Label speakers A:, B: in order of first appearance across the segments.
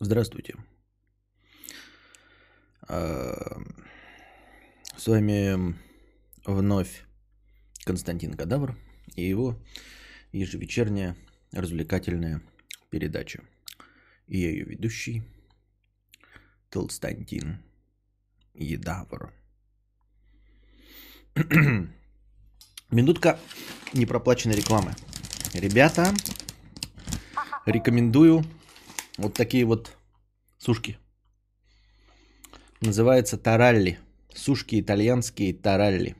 A: Здравствуйте. А, С вами вновь Константин Кадавр и его ежевечерняя развлекательная передача. И я ее ведущий Толстантин Едавр. Минутка непроплаченной рекламы. Ребята, рекомендую вот такие вот сушки. Называется таралли. Сушки итальянские таралли.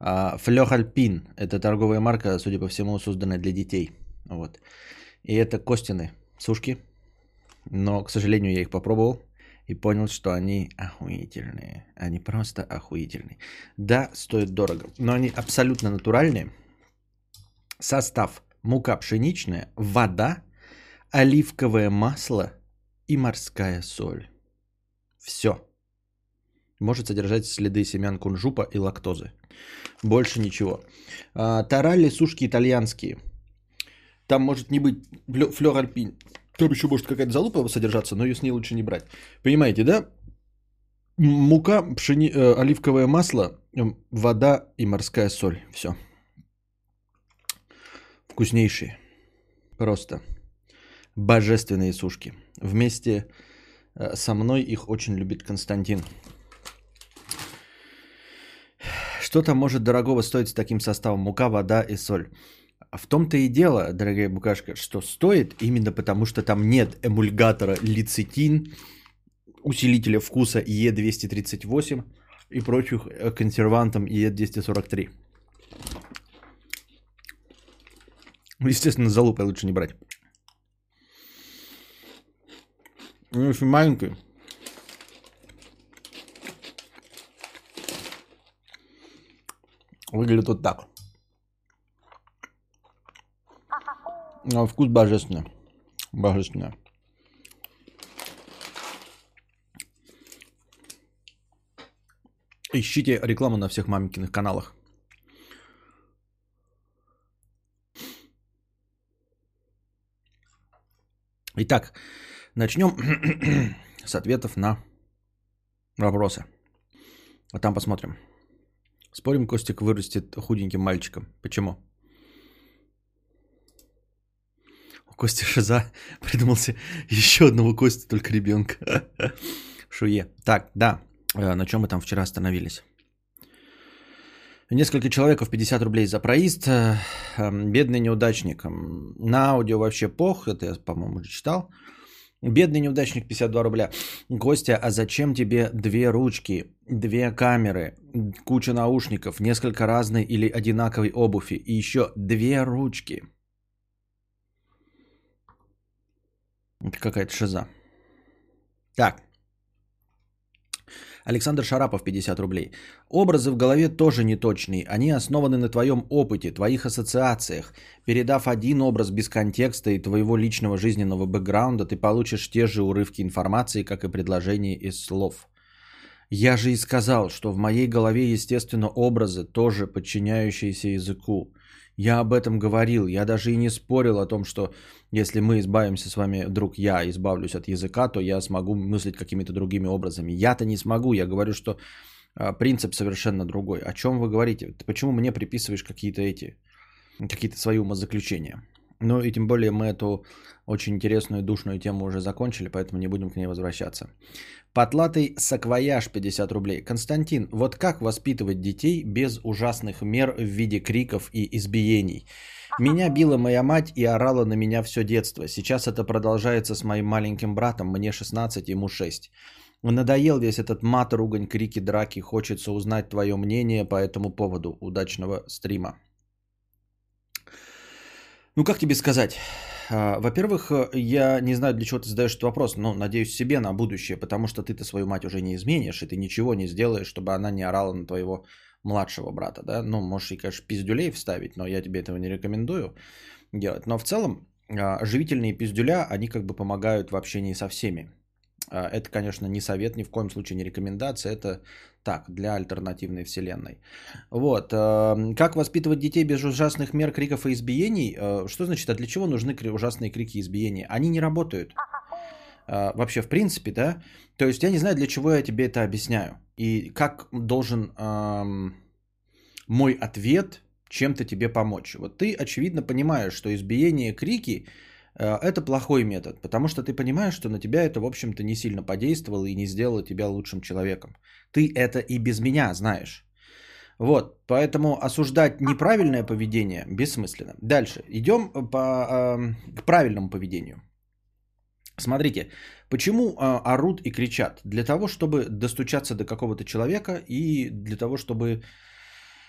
A: Флёх Альпин. Это торговая марка, судя по всему, созданная для детей. Вот. И это Костины сушки. Но, к сожалению, я их попробовал и понял, что они охуительные. Они просто охуительные. Да, стоят дорого, но они абсолютно натуральные. Состав. Мука пшеничная, вода, оливковое масло и морская соль. Все. Может содержать следы семян кунжупа и лактозы. Больше ничего. А, таралли сушки итальянские. Там может не быть флёр альпин. Там еще может какая-то залупа содержаться, но ее с ней лучше не брать. Понимаете, да? Мука, пшени... э, оливковое масло, вода и морская соль. Все. Вкуснейшие. Просто. Божественные сушки. Вместе э, со мной их очень любит Константин. Что там может дорогого стоить с таким составом? Мука, вода и соль. В том-то и дело, дорогая букашка, что стоит именно потому, что там нет эмульгатора лецитин, усилителя вкуса Е238 и прочих э, консервантов Е243. Естественно, залупой лучше не брать. Ну, очень маленький. Выглядит вот так. Но вкус божественный. Божественный. Ищите рекламу на всех маменькиных каналах. Итак, начнем с ответов на вопросы. А там посмотрим. Спорим, Костик вырастет худеньким мальчиком. Почему? У Кости Шиза придумался еще одного Кости, только ребенка. Шуе. Так, да. Э, На чем мы там вчера остановились? Несколько человеков 50 рублей за проезд. Э, эм, Бедный неудачник. На аудио вообще пох. Это я, по-моему, уже читал. Бедный неудачник 52 рубля. Костя, а зачем тебе две ручки, две камеры, куча наушников, несколько разной или одинаковой обуви и еще две ручки? Это какая-то шиза. Так. Александр Шарапов, 50 рублей. Образы в голове тоже неточные. Они основаны на твоем опыте, твоих ассоциациях. Передав один образ без контекста и твоего личного жизненного бэкграунда, ты получишь те же урывки информации, как и предложения из слов. Я же и сказал, что в моей голове, естественно, образы, тоже подчиняющиеся языку. Я об этом говорил, я даже и не спорил о том, что если мы избавимся с вами, вдруг я избавлюсь от языка, то я смогу мыслить какими-то другими образами. Я-то не смогу, я говорю, что а, принцип совершенно другой. О чем вы говорите? Ты почему мне приписываешь какие-то эти, какие-то свои умозаключения? Ну и тем более мы эту очень интересную душную тему уже закончили, поэтому не будем к ней возвращаться. Потлатый саквояж 50 рублей. Константин, вот как воспитывать детей без ужасных мер в виде криков и избиений? Меня била моя мать и орала на меня все детство. Сейчас это продолжается с моим маленьким братом, мне 16, ему 6. Надоел весь этот мат, ругань, крики, драки. Хочется узнать твое мнение по этому поводу. Удачного стрима. Ну как тебе сказать? А, во-первых, э, я не знаю, для чего ты задаешь этот вопрос, но надеюсь себе на будущее, потому что ты-то свою мать уже не изменишь, и ты ничего не сделаешь, чтобы она не орала на твоего младшего брата, да? Ну, можешь и, конечно, пиздюлей вставить, но я тебе этого не рекомендую делать. Но в целом, а, живительные пиздюля, они как бы помогают в общении со всеми. А, это, конечно, не совет, ни в коем случае не рекомендация, это так, для альтернативной вселенной. Вот. А, как воспитывать детей без ужасных мер, криков и избиений? Что значит, а для чего нужны ужасные крики и избиения? Они не работают. Вообще, в принципе, да? То есть, я не знаю, для чего я тебе это объясняю. И как должен эм, мой ответ чем-то тебе помочь. Вот ты, очевидно, понимаешь, что избиение, крики э, – это плохой метод, потому что ты понимаешь, что на тебя это, в общем-то, не сильно подействовало и не сделало тебя лучшим человеком. Ты это и без меня знаешь. Вот, поэтому осуждать неправильное поведение бессмысленно. Дальше, идем по, э, к правильному поведению. Смотрите, почему э, орут и кричат? Для того, чтобы достучаться до какого-то человека и для того, чтобы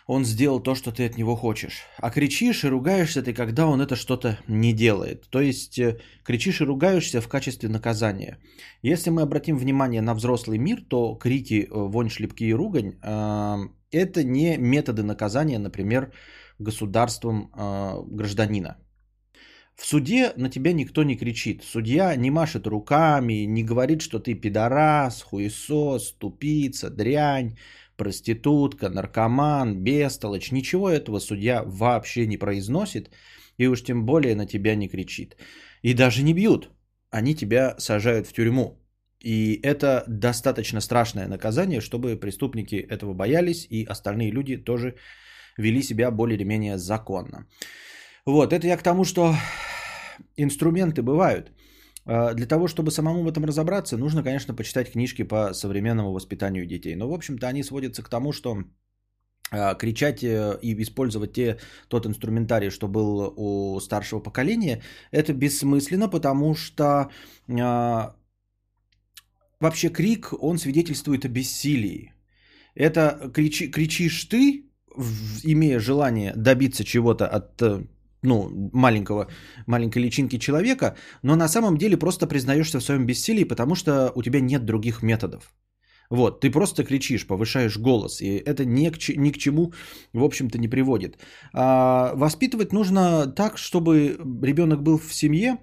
A: он сделал то, что ты от него хочешь. А кричишь и ругаешься ты, когда он это что-то не делает. То есть э, кричишь и ругаешься в качестве наказания. Если мы обратим внимание на взрослый мир, то крики, э, вонь, шлепки и ругань э, это не методы наказания, например, государством гражданина. В суде на тебя никто не кричит. Судья не машет руками, не говорит, что ты пидорас, хуесос, тупица, дрянь проститутка, наркоман, бестолочь. Ничего этого судья вообще не произносит и уж тем более на тебя не кричит. И даже не бьют. Они тебя сажают в тюрьму. И это достаточно страшное наказание, чтобы преступники этого боялись и остальные люди тоже вели себя более или менее законно. Вот, это я к тому, что инструменты бывают. А, для того, чтобы самому в этом разобраться, нужно, конечно, почитать книжки по современному воспитанию детей. Но, в общем-то, они сводятся к тому, что а, кричать э, и использовать те, тот инструментарий, что был у старшего поколения, это бессмысленно, потому что а, вообще крик, он свидетельствует о бессилии. Это кричи, кричишь ты, имея желание добиться чего-то от э, ну, маленького, маленькой личинки человека, но на самом деле просто признаешься в своем бессилии, потому что у тебя нет других методов. Вот, ты просто кричишь, повышаешь голос, и это ни к, ни к чему, в общем-то, не приводит. А, воспитывать нужно так, чтобы ребенок был в семье,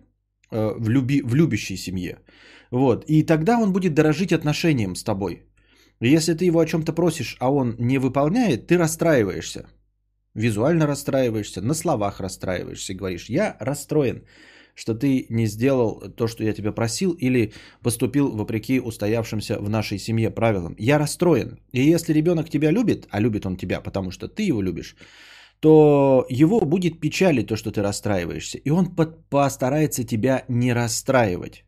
A: э, в, люби, в любящей семье. Вот, и тогда он будет дорожить отношением с тобой. Если ты его о чем-то просишь, а он не выполняет, ты расстраиваешься визуально расстраиваешься, на словах расстраиваешься, говоришь, я расстроен, что ты не сделал то, что я тебя просил, или поступил вопреки устоявшимся в нашей семье правилам. Я расстроен. И если ребенок тебя любит, а любит он тебя, потому что ты его любишь, то его будет печалить то, что ты расстраиваешься. И он постарается тебя не расстраивать.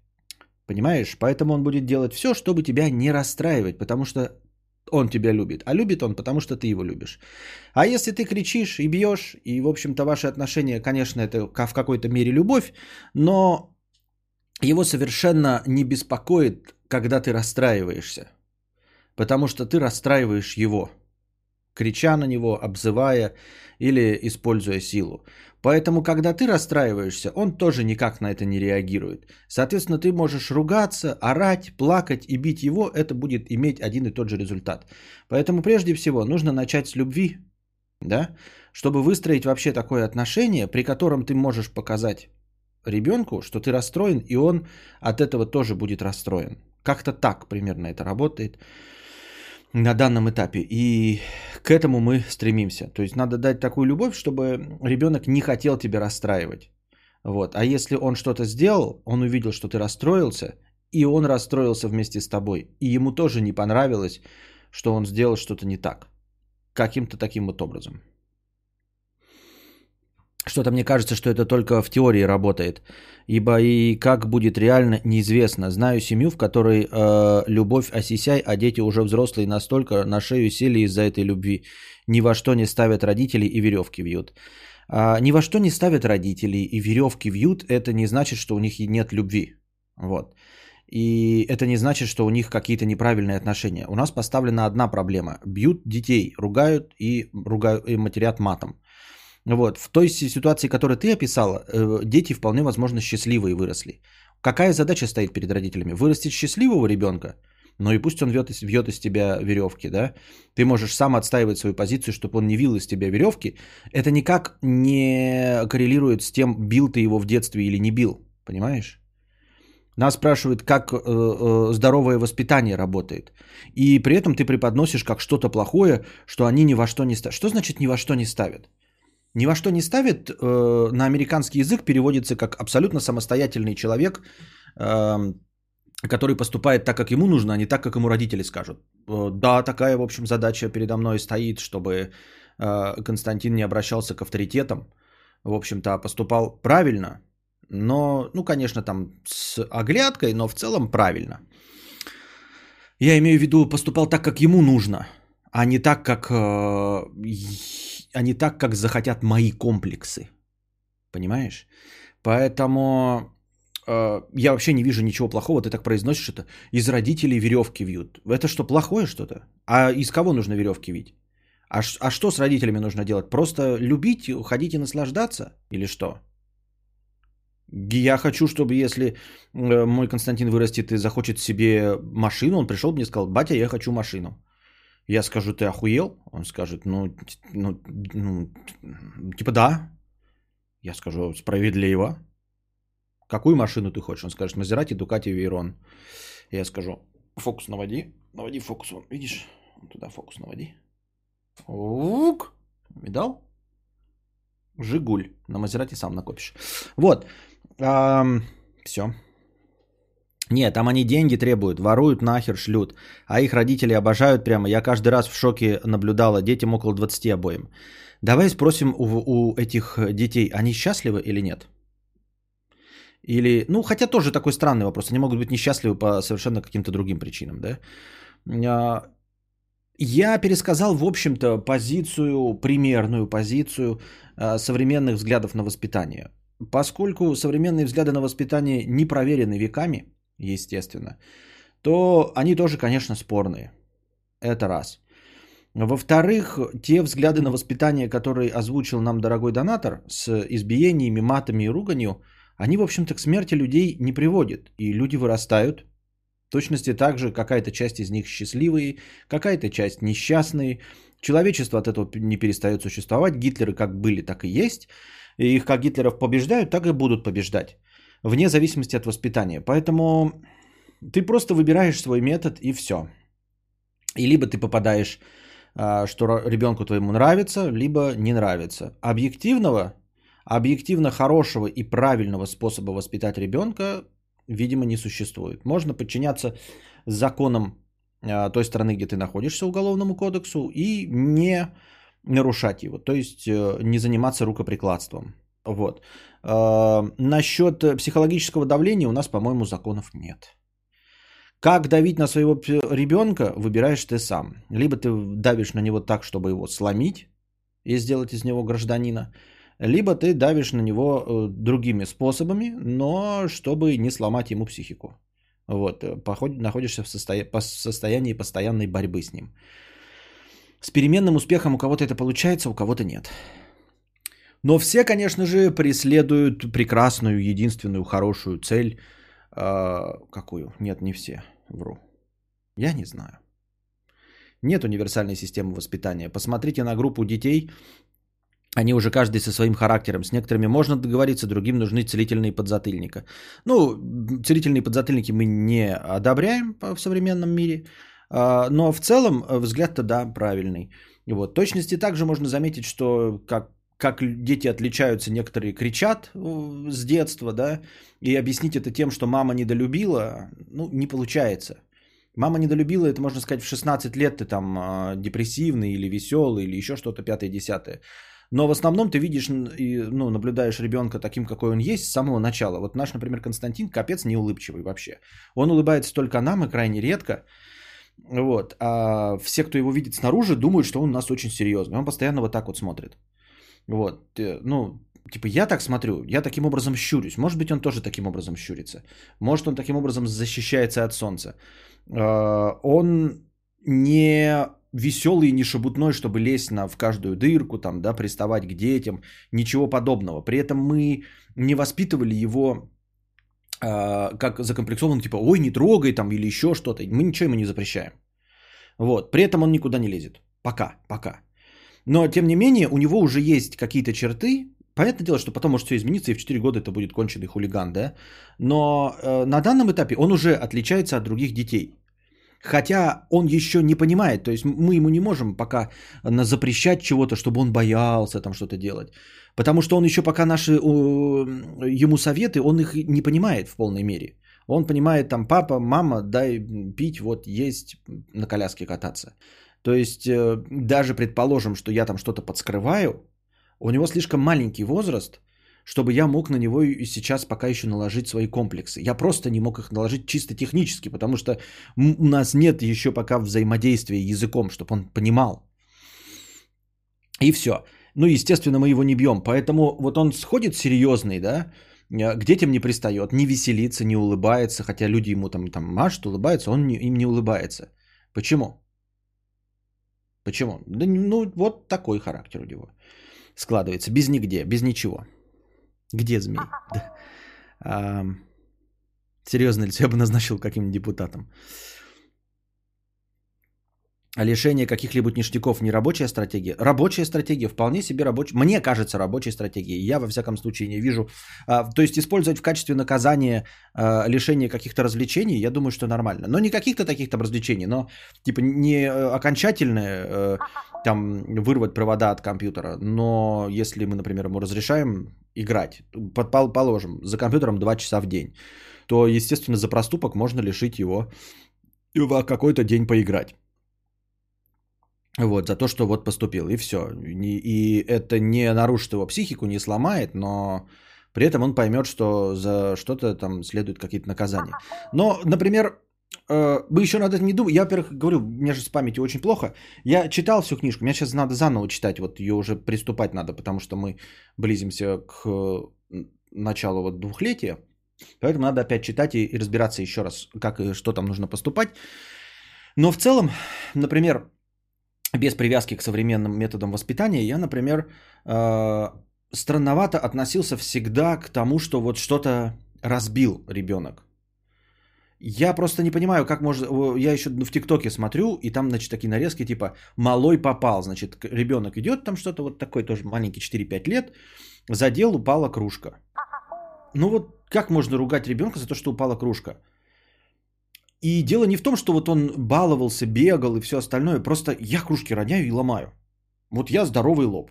A: Понимаешь? Поэтому он будет делать все, чтобы тебя не расстраивать, потому что он тебя любит. А любит он, потому что ты его любишь. А если ты кричишь и бьешь, и, в общем-то, ваши отношения, конечно, это в какой-то мере любовь, но его совершенно не беспокоит, когда ты расстраиваешься. Потому что ты расстраиваешь его, крича на него, обзывая или используя силу. Поэтому, когда ты расстраиваешься, он тоже никак на это не реагирует. Соответственно, ты можешь ругаться, орать, плакать и бить его, это будет иметь один и тот же результат. Поэтому, прежде всего, нужно начать с любви, да, чтобы выстроить вообще такое отношение, при котором ты можешь показать ребенку, что ты расстроен, и он от этого тоже будет расстроен. Как-то так примерно это работает на данном этапе. И к этому мы стремимся. То есть надо дать такую любовь, чтобы ребенок не хотел тебя расстраивать. Вот. А если он что-то сделал, он увидел, что ты расстроился, и он расстроился вместе с тобой. И ему тоже не понравилось, что он сделал что-то не так. Каким-то таким вот образом. Что-то мне кажется, что это только в теории работает. Ибо и как будет реально, неизвестно. Знаю семью, в которой э, любовь осисяй, а дети уже взрослые настолько на шею сели из-за этой любви. Ни во что не ставят родители и веревки вьют. А, ни во что не ставят родители и веревки вьют, это не значит, что у них нет любви. Вот. И это не значит, что у них какие-то неправильные отношения. У нас поставлена одна проблема. Бьют детей, ругают и, ругают, и матерят матом. Вот, в той ситуации, которую ты описала, э, дети вполне возможно счастливые выросли. Какая задача стоит перед родителями? Вырастить счастливого ребенка? Ну и пусть он вьет, вьет из тебя веревки, да? Ты можешь сам отстаивать свою позицию, чтобы он не вил из тебя веревки. Это никак не коррелирует с тем, бил ты его в детстве или не бил. Понимаешь? Нас спрашивают, как э, э, здоровое воспитание работает. И при этом ты преподносишь как что-то плохое, что они ни во что не ставят. Что значит ни во что не ставят? Ни во что не ставит э, на американский язык переводится как абсолютно самостоятельный человек, э, который поступает так, как ему нужно, а не так, как ему родители скажут. Э, да, такая, в общем, задача передо мной стоит, чтобы э, Константин не обращался к авторитетам. В общем-то, поступал правильно, но, ну, конечно, там с оглядкой, но в целом правильно. Я имею в виду, поступал так, как ему нужно, а не так, как, э, а не так, как захотят мои комплексы. Понимаешь? Поэтому э, я вообще не вижу ничего плохого. Ты так произносишь это. Из родителей веревки вьют. Это что, плохое что-то? А из кого нужно веревки вить? А, а что с родителями нужно делать? Просто любить, ходить и наслаждаться? Или что? Я хочу, чтобы если э, мой Константин вырастет и захочет себе машину, он пришел бы мне и сказал, батя, я хочу машину. Я скажу, ты охуел? Он скажет, ну, ну, ну типа да. Я скажу, справедливо. Какую машину ты хочешь? Он скажет, Мазерати, Дукати, Вейрон. Я скажу, фокус наводи. Наводи фокус, вон, видишь? Туда фокус наводи. Ук. Видал? Жигуль. На Мазерати сам накопишь. Вот. Все. Нет, там они деньги требуют, воруют нахер, шлют. А их родители обожают прямо. Я каждый раз в шоке наблюдала. Детям около 20 обоим. Давай спросим у, у этих детей, они счастливы или нет? Или, ну, хотя тоже такой странный вопрос. Они могут быть несчастливы по совершенно каким-то другим причинам, да? А, я пересказал, в общем-то, позицию, примерную позицию а, современных взглядов на воспитание. Поскольку современные взгляды на воспитание не проверены веками, естественно, то они тоже, конечно, спорные. Это раз. Во-вторых, те взгляды на воспитание, которые озвучил нам дорогой донатор с избиениями, матами и руганью, они, в общем-то, к смерти людей не приводят. И люди вырастают. В точности так же какая-то часть из них счастливые, какая-то часть несчастные. Человечество от этого не перестает существовать. Гитлеры как были, так и есть. И их как Гитлеров побеждают, так и будут побеждать. Вне зависимости от воспитания. Поэтому ты просто выбираешь свой метод и все. И либо ты попадаешь, а, что ребенку твоему нравится, либо не нравится. Объективного, объективно хорошего и правильного способа воспитать ребенка, видимо, не существует. Можно подчиняться законам а, той страны, где ты находишься, уголовному кодексу, и не нарушать его, то есть э, не заниматься рукоприкладством. Вот. А, насчет психологического давления у нас, по-моему, законов нет. Как давить на своего ребенка, выбираешь ты сам. Либо ты давишь на него так, чтобы его сломить и сделать из него гражданина, либо ты давишь на него э, другими способами, но чтобы не сломать ему психику. Вот, э, находишься в состоянии постоянной борьбы с ним. С переменным успехом у кого-то это получается, у кого-то нет. Но все, конечно же, преследуют прекрасную, единственную, хорошую цель. Э, какую? Нет, не все. Вру. Я не знаю. Нет универсальной системы воспитания. Посмотрите на группу детей. Они уже каждый со своим характером. С некоторыми можно договориться, другим нужны целительные подзатыльника. Ну, целительные подзатыльники мы не одобряем в современном мире. А, но в целом э, взгляд-то да, правильный. Вот. Точности также можно заметить, что как, как дети отличаются, некоторые кричат э, с детства, да, и объяснить это тем, что мама недолюбила, ну, не получается. Мама недолюбила, это можно сказать, в 16 лет ты там а, депрессивный или веселый, или еще что-то пятое-десятое. Но в основном ты видишь и ну, наблюдаешь ребенка таким, какой он есть с самого начала. Вот наш, например, Константин капец не улыбчивый вообще. Он улыбается только нам и крайне редко. Вот. А все, кто его видит снаружи, думают, что он у нас очень серьезный. Он постоянно вот так вот смотрит. Вот. Ну, типа, я так смотрю, я таким образом щурюсь. Может быть, он тоже таким образом щурится. Может, он таким образом защищается от солнца. А, он не веселый и не шебутной, чтобы лезть на, в каждую дырку, там, да, приставать к детям, ничего подобного. При этом мы не воспитывали его э, как закомплексован, типа, ой, не трогай там или еще что-то. Мы ничего ему не запрещаем. Вот. При этом он никуда не лезет. Пока, пока. Но, тем не менее, у него уже есть какие-то черты. Понятное дело, что потом может все измениться, и в 4 года это будет конченый хулиган, да? Но э, на данном этапе он уже отличается от других детей. Хотя он еще не понимает, то есть мы ему не можем пока запрещать чего-то, чтобы он боялся там что-то делать. Потому что он еще пока наши ему советы, он их не понимает в полной мере. Он понимает там, папа, мама, дай пить, вот есть на коляске кататься. То есть э, даже предположим, что я там что-то подскрываю, у него слишком маленький возраст, чтобы я мог на него и сейчас пока еще наложить свои комплексы. Я просто не мог их наложить чисто технически, потому что у нас нет еще пока взаимодействия языком, чтобы он понимал. И все. Ну, естественно, мы его не бьем. Поэтому вот он сходит серьезный, да, э, к детям не пристает, не веселится, не улыбается, хотя люди ему там, там машут, улыбаются, он не, им не улыбается. Почему? Почему? Да, ну, вот такой характер у него складывается. Без нигде, без ничего. Где змей? Да. А, серьезно ли, я бы назначил каким-нибудь депутатом. А лишение каких-либо ништяков не рабочая стратегия? Рабочая стратегия, вполне себе рабочая. Мне кажется, рабочая стратегия. Я во всяком случае не вижу. А, то есть использовать в качестве наказания а, лишение каких-то развлечений, я думаю, что нормально. Но не каких-то таких там развлечений, но типа не э, окончательное э, там вырвать провода от компьютера. Но если мы, например, ему разрешаем играть, положим, за компьютером 2 часа в день, то, естественно, за проступок можно лишить его в какой-то день поиграть. Вот, за то, что вот поступил, и все. И это не нарушит его психику, не сломает, но при этом он поймет, что за что-то там следует какие-то наказания. Но, например, э, мы еще над этим не думали. Я, во-первых, говорю, у меня же с памятью очень плохо. Я читал всю книжку, мне сейчас надо заново читать, вот ее уже приступать надо, потому что мы близимся к началу вот двухлетия. Поэтому надо опять читать и, и разбираться еще раз, как и что там нужно поступать. Но в целом, например, без привязки к современным методам воспитания, я, например, э, странновато относился всегда к тому, что вот что-то разбил ребенок. Я просто не понимаю, как можно... Я еще в ТикТоке смотрю, и там, значит, такие нарезки, типа «малой попал». Значит, ребенок идет, там что-то вот такой тоже маленький, 4-5 лет, задел, упала кружка. Ну вот как можно ругать ребенка за то, что упала кружка? И дело не в том, что вот он баловался, бегал и все остальное. Просто я кружки роняю и ломаю. Вот я здоровый лоб.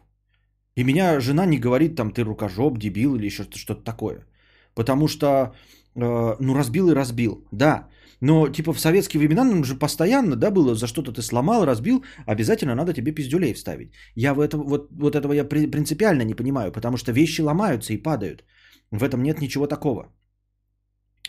A: И меня жена не говорит там ты рукожоп, дебил или еще что-то такое. Потому что, э, ну, разбил и разбил. Да, но типа в советские времена нам же постоянно, да, было за что-то ты сломал, разбил, обязательно надо тебе пиздюлей вставить. Я в этом, вот, вот этого я принципиально не понимаю, потому что вещи ломаются и падают. В этом нет ничего такого.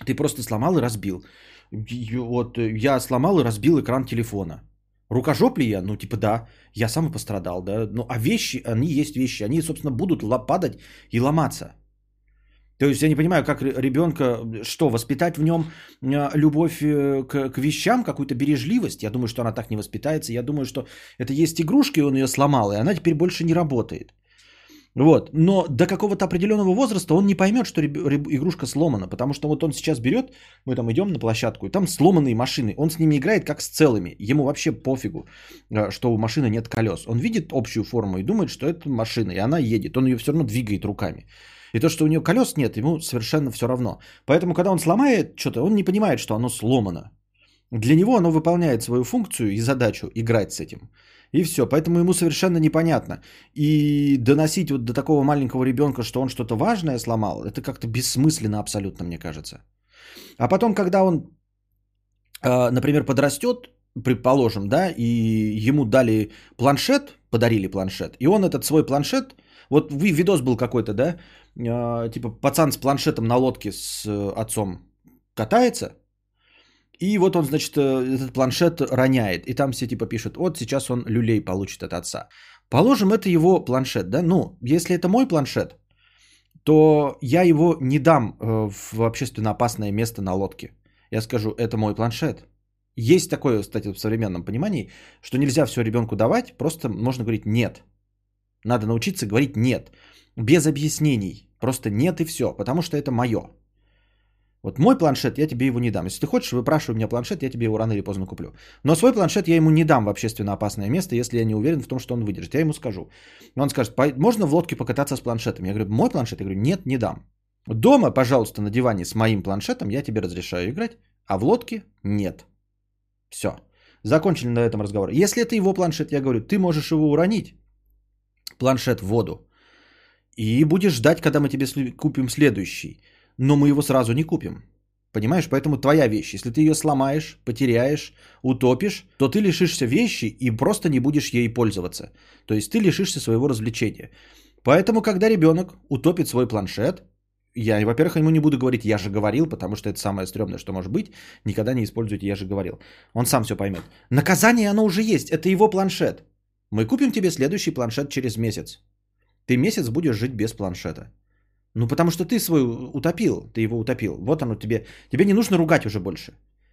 A: Ты просто сломал и разбил. Вот э, я сломал и разбил экран телефона. Рукожоп ли я? Ну, типа, да. Я сам и пострадал, да. Ну, а вещи, они есть вещи. Они, собственно, будут падать и ломаться. То есть я не понимаю, как ребенка, что, воспитать в нем э, любовь э, к, к вещам, какую-то бережливость. Я думаю, что она так не воспитается. Я думаю, что это есть игрушка, и он ее сломал, и она теперь больше не работает. Вот. Но до какого-то определенного возраста он не поймет, что игрушка сломана, потому что вот он сейчас берет, мы там идем на площадку, и там сломанные машины. Он с ними играет как с целыми. Ему вообще пофигу, э, что у машины нет колес. Он видит общую форму и думает, что это машина, и она едет. Он ее все равно двигает руками. И то, что у нее колес нет, ему совершенно все равно. Поэтому, когда он сломает что-то, он не понимает, что оно сломано. Для него оно выполняет свою функцию и задачу играть с этим. И все. Поэтому ему совершенно непонятно. И доносить вот до такого маленького ребенка, что он что-то важное сломал, это как-то бессмысленно абсолютно, мне кажется. А потом, когда он, а, например, подрастет, предположим, да, и ему дали планшет, подарили планшет, и он этот свой планшет, вот видос был какой-то, да, а, типа пацан с планшетом на лодке с э, отцом катается, и вот он, значит, э, этот планшет роняет. И там все типа пишут, вот сейчас он люлей получит от отца. Положим, это его планшет, да? Ну, если это мой планшет, то я его не дам э, в общественно опасное место на лодке. Я скажу, это мой планшет. Есть такое, кстати, в современном понимании, что нельзя все ребенку давать, просто можно говорить нет. Надо научиться говорить нет, без объяснений. Просто нет и все, потому что это мое. Вот мой планшет, я тебе его не дам. Если ты хочешь, выпрашивай у меня планшет, я тебе его рано или поздно куплю. Но свой планшет я ему не дам в общественно опасное место, если я не уверен в том, что он выдержит. Я ему скажу. Он скажет, можно в лодке покататься с планшетом? Я говорю, мой планшет? Я говорю, нет, не дам. Дома, пожалуйста, на диване с моим планшетом я тебе разрешаю играть, а в лодке нет. Все. Закончили на этом разговор. Если это его планшет, я говорю, ты можешь его уронить, планшет в воду, и будешь ждать, когда мы тебе купим следующий но мы его сразу не купим. Понимаешь, поэтому твоя вещь. Если ты ее сломаешь, потеряешь, утопишь, то ты лишишься вещи и просто не будешь ей пользоваться. То есть ты лишишься своего развлечения. Поэтому, когда ребенок утопит свой планшет, я, во-первых, ему не буду говорить «я же говорил», потому что это самое стрёмное, что может быть. Никогда не используйте «я же говорил». Он сам все поймет. Наказание оно уже есть, это его планшет. Мы купим тебе следующий планшет через месяц. Ты месяц будешь жить без планшета. Ну, потому что ты свой утопил, ты его утопил. Вот оно тебе. Тебе не нужно ругать уже больше.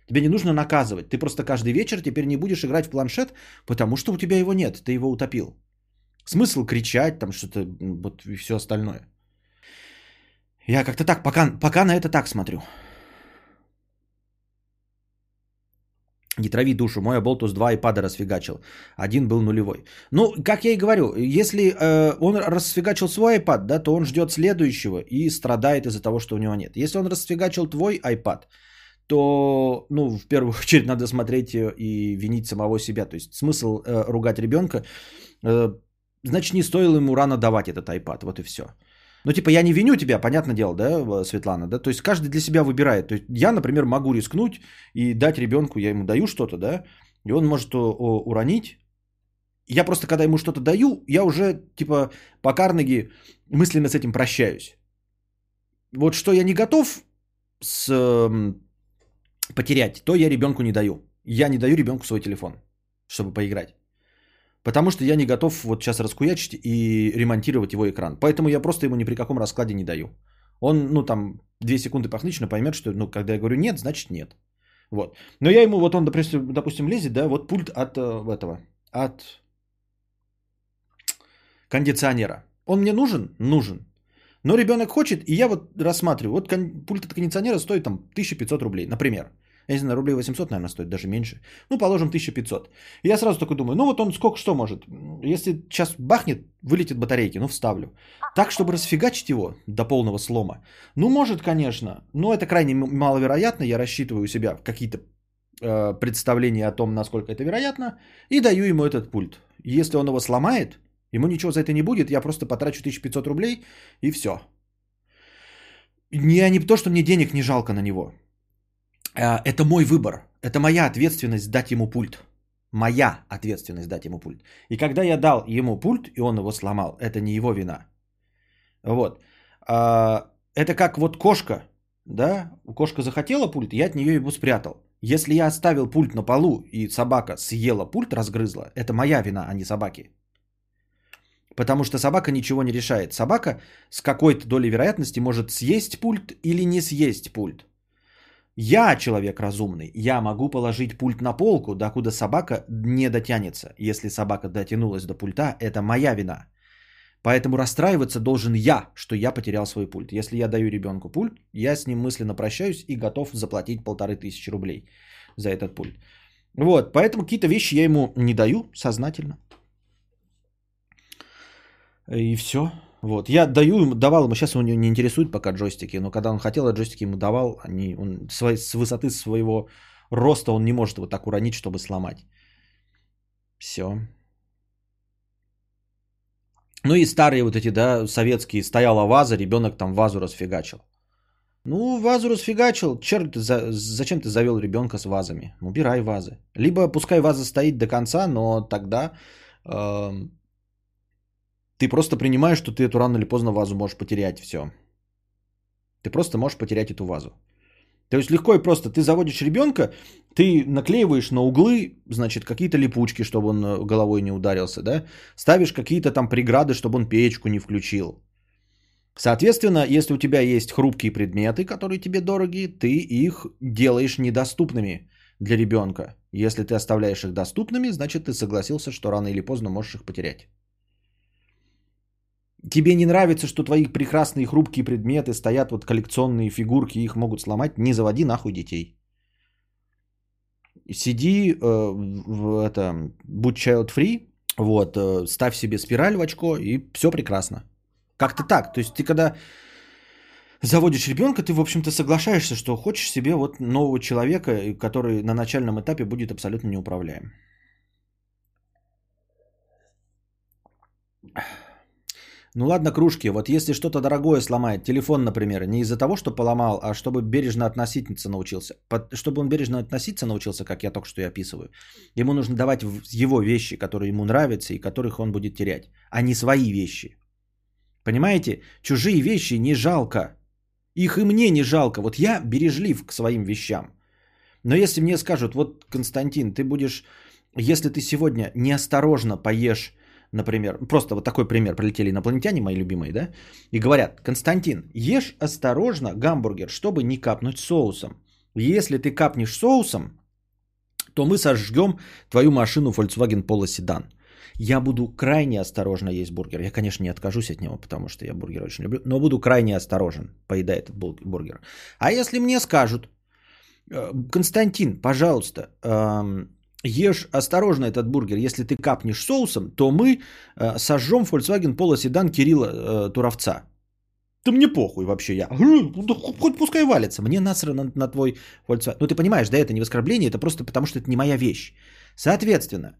A: Тебе не нужно наказывать. Ты просто каждый вечер теперь не будешь играть в планшет, потому что у тебя его нет, ты его утопил. Смысл кричать, там что-то, вот и все остальное. Я как-то так, пока, пока на это так смотрю. Не трави душу, мой Болтус 2 iPad расфигачил. Один был нулевой. Ну, как я и говорю, если э, он расфигачил свой iPad, да, то он ждет следующего и страдает из-за того, что у него нет. Если он расфигачил твой iPad, то, ну, в первую очередь надо смотреть и винить самого себя. То есть смысл э, ругать ребенка, э, значит, не стоило ему рано давать этот iPad, вот и все. Ну, типа, я не виню тебя, понятное дело, да, Светлана, да? То есть каждый для себя выбирает. То есть я, например, могу рискнуть и дать ребенку, я ему даю что-то, да, и он может уронить. Я просто, когда ему что-то даю, я уже, типа, по Карнеги мысленно с этим прощаюсь. Вот что я не готов с, э, потерять, то я ребенку не даю. Я не даю ребенку свой телефон, чтобы поиграть. Потому что я не готов вот сейчас раскуячить и ремонтировать его экран. Поэтому я просто ему ни при каком раскладе не даю. Он, ну там, две секунды похнычно поймет, что, ну, когда я говорю нет, значит нет. Вот. Но я ему, вот он, допустим, допустим лезет, да, вот пульт от э, этого, от кондиционера. Он мне нужен? Нужен. Но ребенок хочет, и я вот рассматриваю. Вот пульт от кондиционера стоит там 1500 рублей, например. Я не знаю, рублей 800, наверное, стоит, даже меньше. Ну, положим 1500. И я сразу такой думаю, ну вот он сколько, что может? Если сейчас бахнет, вылетит батарейки, ну вставлю. Так, чтобы расфигачить его до полного слома. Ну, может, конечно, но это крайне маловероятно. Я рассчитываю у себя какие-то э, представления о том, насколько это вероятно, и даю ему этот пульт. Если он его сломает, ему ничего за это не будет, я просто потрачу 1500 рублей и все. Не, не то, что мне денег не жалко на него. Э, это мой выбор. Это моя ответственность дать ему пульт. Моя ответственность дать ему пульт. И когда я дал ему пульт, и он его сломал, это не его вина. Вот. А, это как вот кошка, да, кошка захотела пульт, я от нее его спрятал. Если я оставил пульт на полу, и собака съела пульт, разгрызла, это моя вина, а не собаки. Потому что собака ничего не решает. Собака с какой-то долей вероятности может съесть пульт или не съесть пульт. Я человек разумный, я могу положить пульт на полку, докуда собака не дотянется. Если собака дотянулась до пульта, это моя вина. Поэтому расстраиваться должен я, что я потерял свой пульт. Если я даю ребенку пульт, я с ним мысленно прощаюсь и готов заплатить полторы тысячи рублей за этот пульт. Вот, поэтому какие-то вещи я ему не даю сознательно. И все. Вот. Я даю ему, давал ему, сейчас его не интересует пока джойстики, но когда он хотел, я джойстики ему давал, они, он, с высоты своего роста он не может вот так уронить, чтобы сломать. Все. Ну и старые вот эти, да, советские, стояла ваза, ребенок там вазу расфигачил. Ну, вазу расфигачил, черт, за, зачем ты завел ребенка с вазами? Убирай вазы. Либо пускай ваза стоит до конца, но тогда э, ты просто принимаешь, что ты эту рано или поздно вазу можешь потерять. Все. Ты просто можешь потерять эту вазу. То есть легко и просто. Ты заводишь ребенка, ты наклеиваешь на углы, значит, какие-то липучки, чтобы он э, головой не ударился, да? Ставишь какие-то там преграды, чтобы он печку не включил. Соответственно, если у тебя есть хрупкие предметы, которые тебе дороги, ты их делаешь недоступными для ребенка. Если ты оставляешь их доступными, значит ты согласился, что рано или поздно можешь их потерять. Тебе не нравится, что твои прекрасные хрупкие предметы стоят, вот коллекционные фигурки, их могут сломать, не заводи нахуй детей. Сиди, э, в это, будь child free, вот, э, ставь себе спираль в очко, и все прекрасно. Как-то так. То есть ты когда заводишь ребенка, ты, в общем-то, соглашаешься, что хочешь себе вот нового человека, который на начальном этапе будет абсолютно неуправляем. Ну ладно, кружки. Вот если что-то дорогое сломает, телефон, например, не из-за того, что поломал, а чтобы бережно относиться научился. Чтобы он бережно относиться научился, как я только что и описываю. Ему нужно давать его вещи, которые ему нравятся и которых он будет терять, а не свои вещи. Понимаете? Чужие вещи не жалко. Их и мне не жалко. Вот я бережлив к своим вещам. Но если мне скажут, вот, Константин, ты будешь, если ты сегодня неосторожно поешь например, просто вот такой пример, прилетели инопланетяне, мои любимые, да, и говорят, Константин, ешь осторожно гамбургер, чтобы не капнуть соусом. Если ты капнешь соусом, то мы сожжем твою машину Volkswagen Polo Sedan. Я буду крайне осторожно есть бургер. Я, конечно, не откажусь от него, потому что я бургер очень люблю, но буду крайне осторожен, поедая этот бургер. А если мне скажут, «Э, Константин, пожалуйста, эм, ешь осторожно этот бургер. Если ты капнешь соусом, то мы э, сожжем Volkswagen Polo седан Кирилла э, Туровца. Да мне похуй вообще, я. Да хоть пускай валится. Мне насрано на, на твой Volkswagen. Ну ты понимаешь, да, это не оскорбление, это просто потому, что это не моя вещь. Соответственно,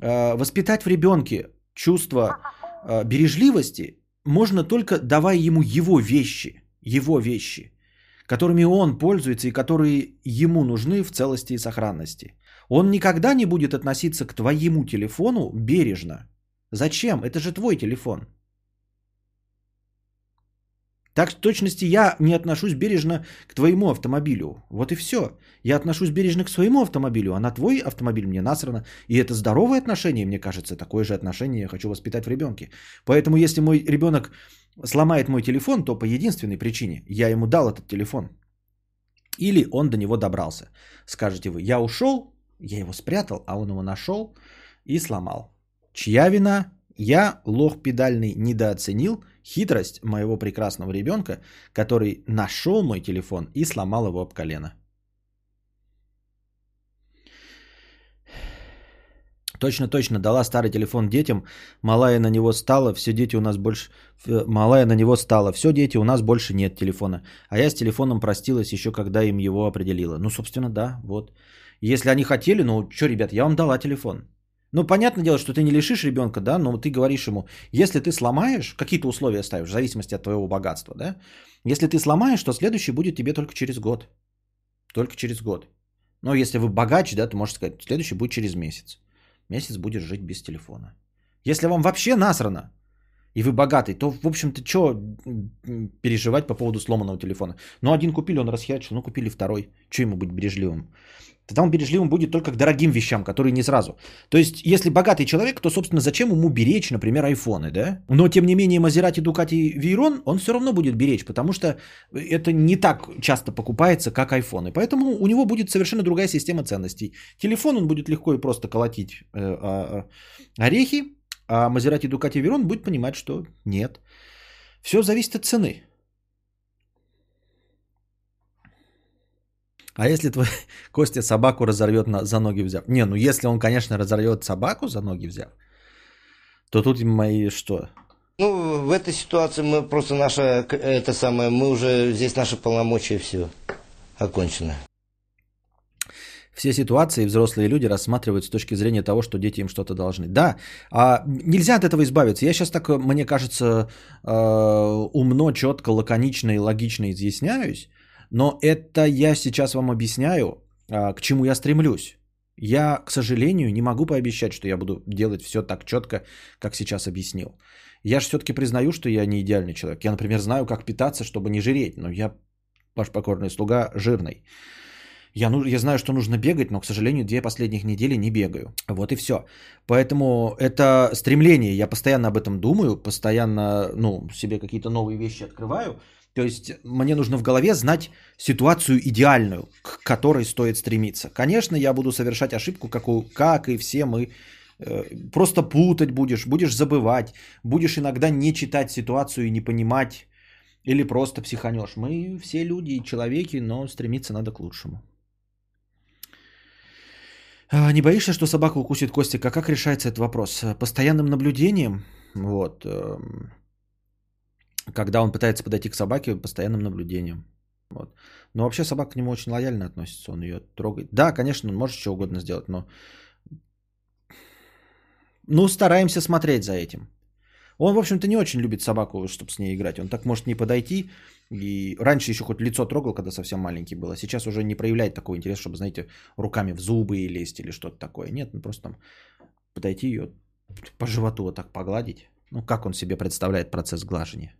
A: э, воспитать в ребенке чувство э, бережливости можно только давая ему его вещи. Его вещи которыми он пользуется и которые ему нужны в целости и сохранности. Он никогда не будет относиться к твоему телефону бережно. Зачем? Это же твой телефон. Так в точности я не отношусь бережно к твоему автомобилю. Вот и все. Я отношусь бережно к своему автомобилю, а на твой автомобиль мне насрано. И это здоровое отношение, мне кажется. Такое же отношение я хочу воспитать в ребенке. Поэтому если мой ребенок сломает мой телефон, то по единственной причине. Я ему дал этот телефон. Или он до него добрался. Скажете вы, я ушел, я его спрятал, а он его нашел и сломал. Чья вина? Я, лох педальный, недооценил хитрость моего прекрасного ребенка, который нашел мой телефон и сломал его об колено. Точно, точно, дала старый телефон детям, малая на него стала, все дети у нас больше, малая на него стала, все дети, у нас больше нет телефона. А я с телефоном простилась еще, когда им его определила. Ну, собственно, да, вот. Если они хотели, ну, что, ребят, я вам дала телефон. Ну, понятное дело, что ты не лишишь ребенка, да, но ты говоришь ему, если ты сломаешь, какие-то условия ставишь, в зависимости от твоего богатства, да, если ты сломаешь, то следующий будет тебе только через год. Только через год. Но если вы богач, да, то можешь сказать, следующий будет через месяц. Месяц будешь жить без телефона. Если вам вообще насрано, и вы богатый, то, в общем-то, что переживать по поводу сломанного телефона? Ну, один купили, он расхерачил, ну, купили второй. Что ему быть бережливым? Тогда он бережливым будет только к дорогим вещам, которые не сразу. То есть, если богатый человек, то, собственно, зачем ему беречь, например, айфоны, да? Но, тем не менее, Мазерати, Дукати, Вейрон он все равно будет беречь, потому что это не так часто покупается, как айфоны. Поэтому у него будет совершенно другая система ценностей. Телефон он будет легко и просто колотить э, э, орехи, а Мазерати, Дукати, Вейрон будет понимать, что нет. Все зависит от цены. А если твой Костя собаку разорвет на, за ноги взяв? Не, ну если он, конечно, разорвет собаку за ноги взяв, то тут мои что?
B: Ну, в этой ситуации мы просто наша, это самое, мы уже, здесь наши полномочия все окончено.
A: Все ситуации взрослые люди рассматривают с точки зрения того, что дети им что-то должны. Да, а нельзя от этого избавиться. Я сейчас так, мне кажется, э, умно, четко, лаконично и логично изъясняюсь, но это я сейчас вам объясняю, а, к чему я стремлюсь. Я, к сожалению, не могу пообещать, что я буду делать все так четко, как сейчас объяснил. Я же все-таки признаю, что я не идеальный человек. Я, например, знаю, как питаться, чтобы не жиреть, но я, ваш покорный слуга, жирный. Я, ну, я знаю, что нужно бегать, но, к сожалению, две последних недели не бегаю. Вот и все. Поэтому это стремление, я постоянно об этом думаю, постоянно ну, себе какие-то новые вещи открываю. То есть мне нужно в голове знать ситуацию идеальную, к которой стоит стремиться. Конечно, я буду совершать ошибку, как, у, как и все мы. Э, просто путать будешь, будешь забывать, будешь иногда не читать ситуацию и не понимать, или просто психанешь. Мы все люди и человеки, но стремиться надо к лучшему. А, не боишься, что собака укусит Костик? А как решается этот вопрос? Постоянным наблюдением? Вот. Когда он пытается подойти к собаке, постоянным наблюдением. Вот. Но вообще собака к нему очень лояльно относится, он ее трогает. Да, конечно, он может что угодно сделать, но... Ну, стараемся смотреть за этим. Он, в общем-то, не очень любит собаку, чтобы с ней играть. Он так может не подойти. И раньше еще хоть лицо трогал, когда совсем маленький был. А сейчас уже не проявляет такого интереса, чтобы, знаете, руками в зубы лезть или что-то такое. Нет, ну просто там подойти ее по животу вот так погладить. Ну, как он себе представляет процесс глажения.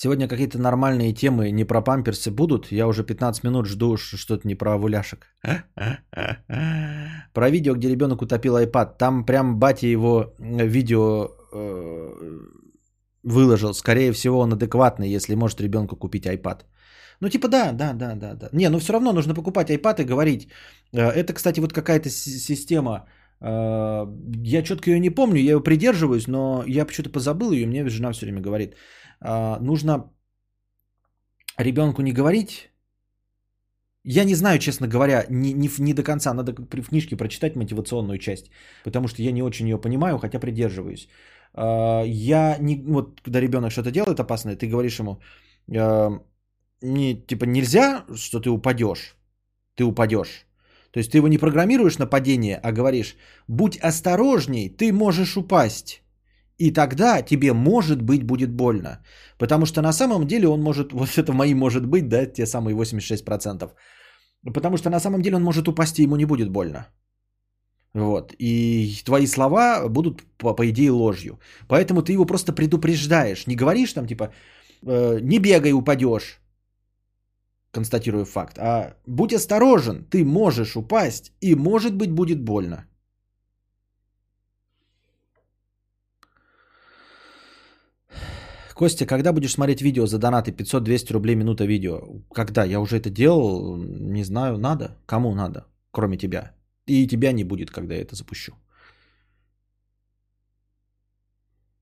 A: Сегодня какие-то нормальные темы не про памперсы будут. Я уже 15 минут жду что-то не про овуляшек. Про видео, где ребенок утопил iPad. Там прям батя его видео э, выложил. Скорее всего, он адекватный, если может ребенку купить iPad. Ну, типа, да, да, да, да, да. Не, ну все равно нужно покупать iPad и говорить. Э, это, кстати, вот какая-то система. Э, я четко ее не помню, я ее придерживаюсь, но я почему-то позабыл ее, мне жена все время говорит – нужно ребенку не говорить. Я не знаю, честно говоря, не, не, не до конца. Надо в книжке прочитать мотивационную часть, потому что я не очень ее понимаю, хотя придерживаюсь. А, я не, вот когда ребенок что-то делает опасное, ты говоришь ему, а, не, типа нельзя, что ты упадешь, ты упадешь. То есть ты его не программируешь на падение, а говоришь, будь осторожней, ты можешь упасть. И тогда тебе, может быть, будет больно. Потому что на самом деле он может, вот это мои может быть, да, те самые 86%. Потому что на самом деле он может упасть и ему не будет больно. Вот. И твои слова будут, по, по идее, ложью. Поэтому ты его просто предупреждаешь. Не говоришь там, типа, э, не бегай, упадешь. Констатирую факт. А будь осторожен, ты можешь упасть и, может быть, будет больно. Костя, когда будешь смотреть видео за донаты 500-200 рублей минута видео? Когда? Я уже это делал, не знаю, надо? Кому надо, кроме тебя? И тебя не будет, когда я это запущу.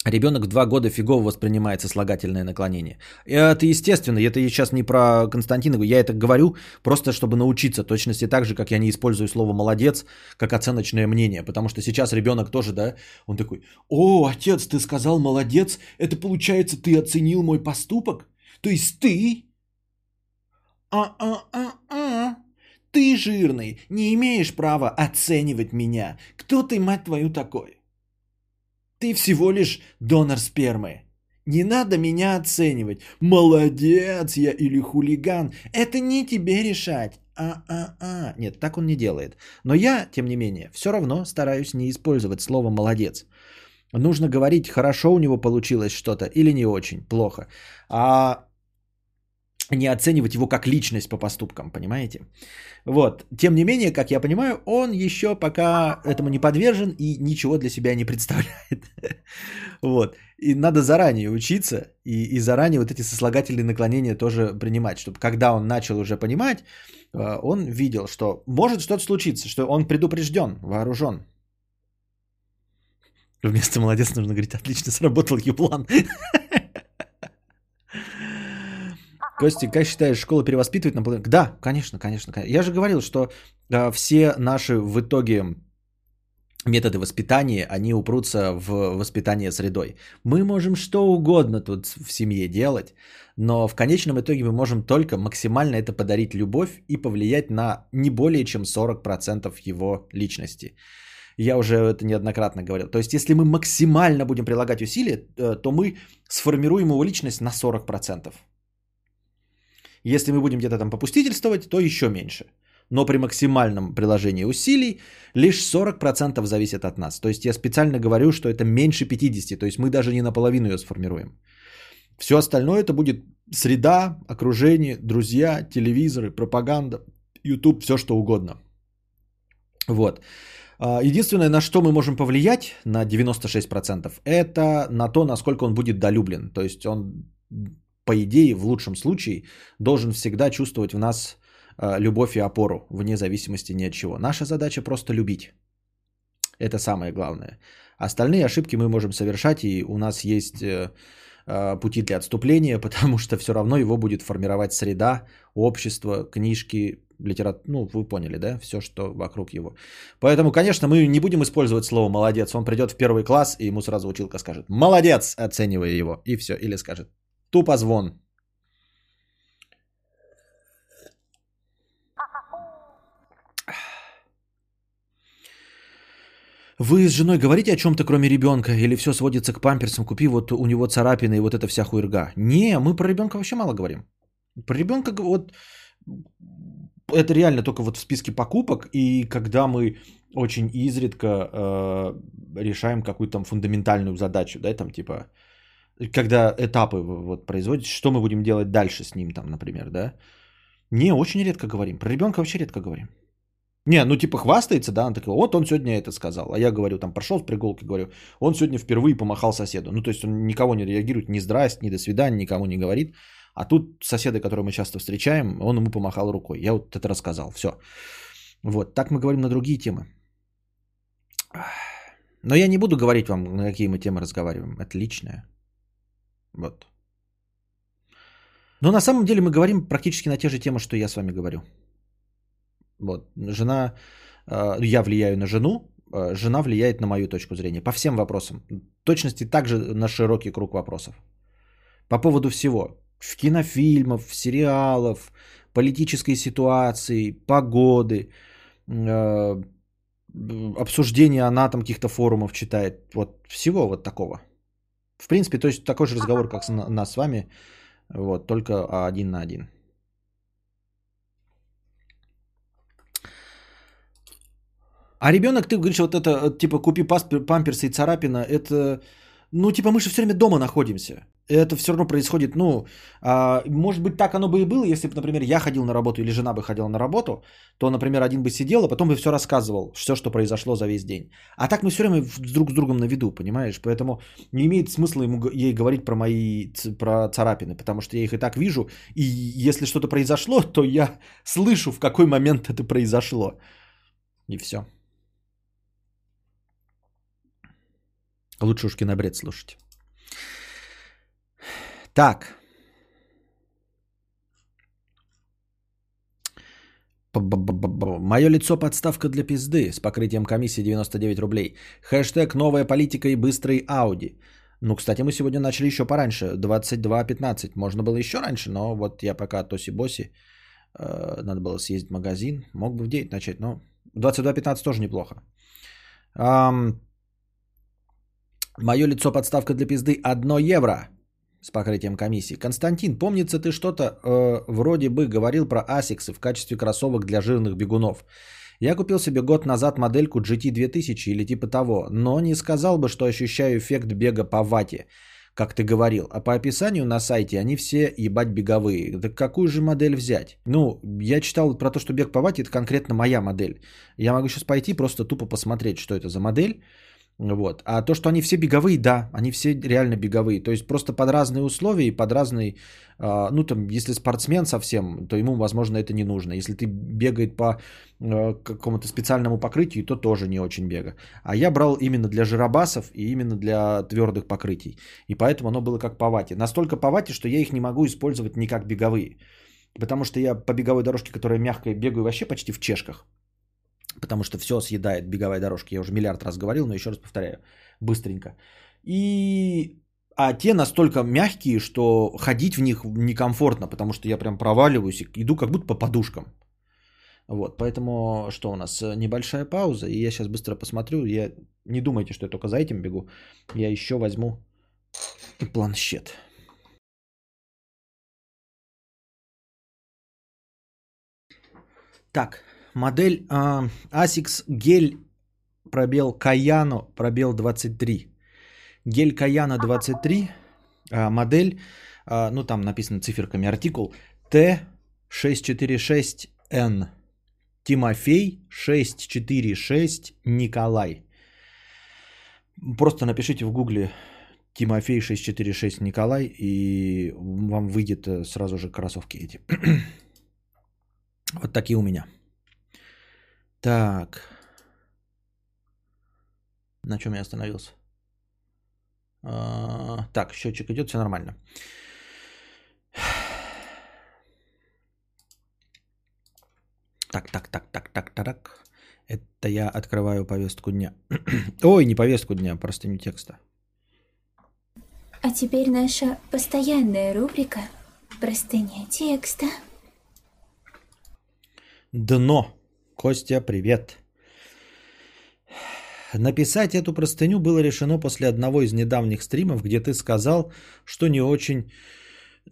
A: Ребенок в два года фигово воспринимает сослагательное наклонение. Это естественно, это я сейчас не про Константина, я это говорю просто, чтобы научиться, точности так же, как я не использую слово «молодец» как оценочное мнение, потому что сейчас ребенок тоже, да, он такой, о, отец, ты сказал «молодец», это получается, ты оценил мой поступок? То есть ты? А-а-а-а, ты жирный, не имеешь права оценивать меня. Кто ты, мать твою, такой? Ты всего лишь донор спермы. Не надо меня оценивать. Молодец я или хулиган. Это не тебе решать. А-а-а. Нет, так он не делает. Но я, тем не менее, все равно стараюсь не использовать слово молодец. Нужно говорить, хорошо у него получилось что-то или не очень, плохо. А не оценивать его как личность по поступкам, понимаете? Вот. Тем не менее, как я понимаю, он еще пока этому не подвержен и ничего для себя не представляет. Вот. И надо заранее учиться и, и заранее вот эти сослагательные наклонения тоже принимать, чтобы когда он начал уже понимать, э, он видел, что может что-то случиться, что он предупрежден, вооружен. Вместо молодец нужно говорить, отлично сработал еблан. Костя, как считаешь, школа перевоспитывает на Да, конечно, конечно, конечно. Я же говорил, что э, все наши в итоге методы воспитания, они упрутся в воспитание средой. Мы можем что угодно тут в семье делать, но в конечном итоге мы можем только максимально это подарить любовь и повлиять на не более чем 40% его личности. Я уже это неоднократно говорил. То есть, если мы максимально будем прилагать усилия, э, то мы сформируем его личность на 40%. Если мы будем где-то там попустительствовать, то еще меньше. Но при максимальном приложении усилий лишь 40% зависит от нас. То есть я специально говорю, что это меньше 50%. То есть мы даже не наполовину ее сформируем. Все остальное это будет среда, окружение, друзья, телевизоры, пропаганда, YouTube, все что угодно. Вот. А, единственное, на что мы можем повлиять на 96%, это на то, насколько он будет долюблен. То есть он по идее, в лучшем случае, должен всегда чувствовать в нас э, любовь и опору, вне зависимости ни от чего. Наша задача просто любить. Это самое главное. Остальные ошибки мы можем совершать, и у нас есть э, э, пути для отступления, потому что все равно его будет формировать среда, общество, книжки, литература. Ну, вы поняли, да? Все, что вокруг его. Поэтому, конечно, мы не будем использовать слово молодец. Он придет в первый класс, и ему сразу училка скажет молодец, оценивая его. И все. Или скажет тупо звон. Вы с женой говорите о чем-то, кроме ребенка, или все сводится к памперсам, купи вот у него царапины и вот это вся хуерга? Не, мы про ребенка вообще мало говорим. Про ребенка вот это реально только вот в списке покупок, и когда мы очень изредка э, решаем какую-то там фундаментальную задачу, да, там типа, когда этапы вот производят, что мы будем делать дальше с ним там, например, да. Не, очень редко говорим. Про ребенка вообще редко говорим. Не, ну типа хвастается, да, он такой, вот он сегодня это сказал. А я говорю, там прошел с приголки, говорю, он сегодня впервые помахал соседу. Ну то есть он никого не реагирует, ни здрасте, ни до свидания, никому не говорит. А тут соседы, которые мы часто встречаем, он ему помахал рукой. Я вот это рассказал, все. Вот, так мы говорим на другие темы. Но я не буду говорить вам, на какие мы темы разговариваем. Это личное. Вот. Но на самом деле мы говорим практически на те же темы, что я с вами говорю. Вот. Жена, э, я влияю на жену, э, жена влияет на мою точку зрения. По всем вопросам. точности также на широкий круг вопросов. По поводу всего. В кинофильмов, сериалов, политической ситуации, погоды, э, обсуждения она там каких-то форумов читает. Вот всего вот такого. В принципе, то есть такой же разговор, как с нас с вами, вот, только один на один. А ребенок, ты говоришь, вот это, типа, купи памперсы и царапина, это, ну, типа, мы же все время дома находимся это все равно происходит, ну, а, может быть, так оно бы и было, если бы, например, я ходил на работу или жена бы ходила на работу, то, например, один бы сидел, а потом бы все рассказывал, все, что произошло за весь день. А так мы все время друг с другом на виду, понимаешь? Поэтому не имеет смысла ему, ей говорить про мои про царапины, потому что я их и так вижу, и если что-то произошло, то я слышу, в какой момент это произошло. И все. Лучше уж кинобред слушать. Так. Мое лицо подставка для пизды с покрытием комиссии 99 рублей. Хэштег новая политика и быстрый Ауди. Ну, кстати, мы сегодня начали еще пораньше, 22.15. Можно было еще раньше, но вот я пока тоси-боси. Э, надо было съездить в магазин. Мог бы в 9 начать, но 22.15 тоже неплохо. Мое лицо подставка для пизды 1 евро с покрытием комиссии. Константин, помнится, ты что-то э, вроде бы говорил про асиксы в качестве кроссовок для жирных бегунов. Я купил себе год назад модельку GT 2000 или типа того, но не сказал бы, что ощущаю эффект бега по вате, как ты говорил. А по описанию на сайте они все ебать беговые. Так какую же модель взять? Ну, я читал про то, что бег по вате это конкретно моя модель. Я могу сейчас пойти просто тупо посмотреть, что это за модель вот. А то, что они все беговые, да, они все реально беговые. То есть просто под разные условия и под разный, а, ну там, если спортсмен совсем, то ему, возможно, это не нужно. Если ты бегает по а, какому-то специальному покрытию, то тоже не очень бега. А я брал именно для жиробасов и именно для твердых покрытий. И поэтому оно было как по вате. Настолько по вате, что я их не могу использовать не как беговые. Потому что я по беговой дорожке, которая мягкая, бегаю вообще почти в чешках потому что все съедает беговая дорожка. Я уже миллиард раз говорил, но еще раз повторяю, быстренько. И а те настолько мягкие, что ходить в них некомфортно, потому что я прям проваливаюсь и иду как будто по подушкам. Вот, поэтому что у нас? Небольшая пауза, и я сейчас быстро посмотрю. Я не думайте, что я только за этим бегу. Я еще возьму планшет. Так, Модель э, Asics Gel пробел Каяно пробел 23. Гель Каяно 23, э, модель, э, ну там написано циферками артикул, Т646Н. Тимофей 646 Николай. Просто напишите в гугле Тимофей 646 Николай, и вам выйдет э, сразу же кроссовки эти. вот такие у меня. Так. На чем я остановился? А, так, счетчик идет, все нормально. Так, так, так, так, так, так. Это я открываю повестку дня. Ой, не повестку дня, просто не текста.
C: А теперь наша постоянная рубрика «Простыня текста».
A: Дно. Костя, привет. Написать эту простыню было решено после одного из недавних стримов, где ты сказал, что не очень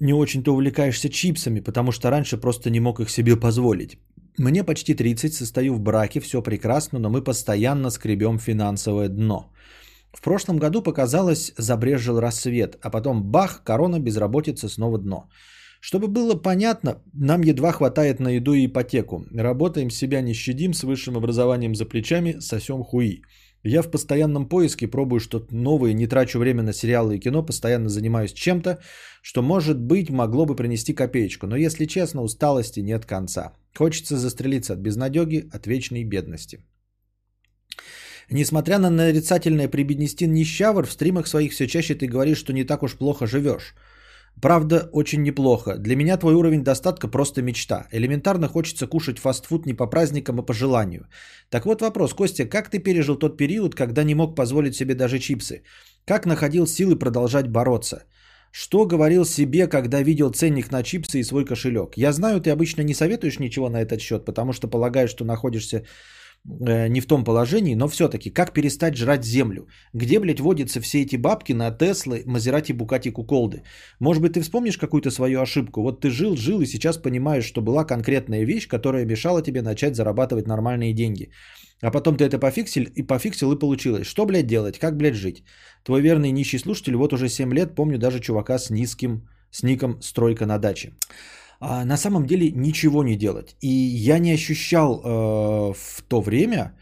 A: не очень-то увлекаешься чипсами, потому что раньше просто не мог их себе позволить. Мне почти 30, состою в браке, все прекрасно, но мы постоянно скребем финансовое дно. В прошлом году показалось, забрежил рассвет, а потом бах, корона, безработица, снова дно. Чтобы было понятно, нам едва хватает на еду и ипотеку. Работаем, себя не щадим, с высшим образованием за плечами, сосем хуи. Я в постоянном поиске, пробую что-то новое, не трачу время на сериалы и кино, постоянно занимаюсь чем-то, что, может быть, могло бы принести копеечку. Но, если честно, усталости нет конца. Хочется застрелиться от безнадеги, от вечной бедности. Несмотря на нарицательное прибеднестин нищавр, в стримах своих все чаще ты говоришь, что не так уж плохо живешь. Правда, очень неплохо. Для меня твой уровень достатка просто мечта. Элементарно хочется кушать фастфуд не по праздникам, а по желанию. Так вот вопрос, Костя, как ты пережил тот период, когда не мог позволить себе даже чипсы? Как находил силы продолжать бороться? Что говорил себе, когда видел ценник на чипсы и свой кошелек? Я знаю, ты обычно не советуешь ничего на этот счет, потому что полагаешь, что находишься не в том положении, но все-таки как перестать жрать землю? Где, блядь, водятся все эти бабки на Теслы, Мазерати, Букати, Куколды? Может быть, ты вспомнишь какую-то свою ошибку? Вот ты жил, жил и сейчас понимаешь, что была конкретная вещь, которая мешала тебе начать зарабатывать нормальные деньги. А потом ты это пофиксил и пофиксил и получилось. Что, блядь, делать? Как, блядь, жить? Твой верный нищий слушатель вот уже 7 лет, помню даже чувака с низким, с ником «Стройка на даче» а на самом деле ничего не делать. И я не ощущал э, в то время,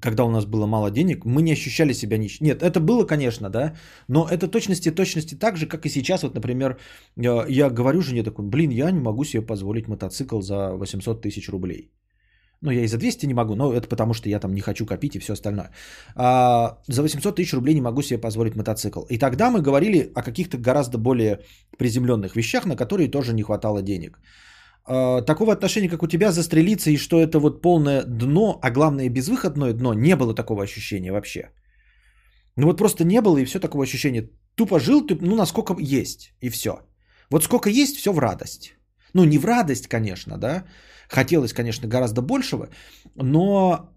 A: когда у нас было мало денег, мы не ощущали себя нищими. Нет, это было, конечно, да, но это точности точности так же, как и сейчас. Вот, например, я говорю жене такой, блин, я не могу себе позволить мотоцикл за 800 тысяч рублей. Ну, я и за 200 не могу, но это потому, что я там не хочу копить и все остальное. А, за 800 тысяч рублей не могу себе позволить мотоцикл. И тогда мы говорили о каких-то гораздо более приземленных вещах, на которые тоже не хватало денег. А, такого отношения, как у тебя, застрелиться и что это вот полное дно, а главное безвыходное дно, не было такого ощущения вообще. Ну вот просто не было и все такого ощущения. Тупо жил, ты, ну насколько есть и все. Вот сколько есть, все в радость. Ну не в радость, конечно, да, Хотелось, конечно, гораздо большего, но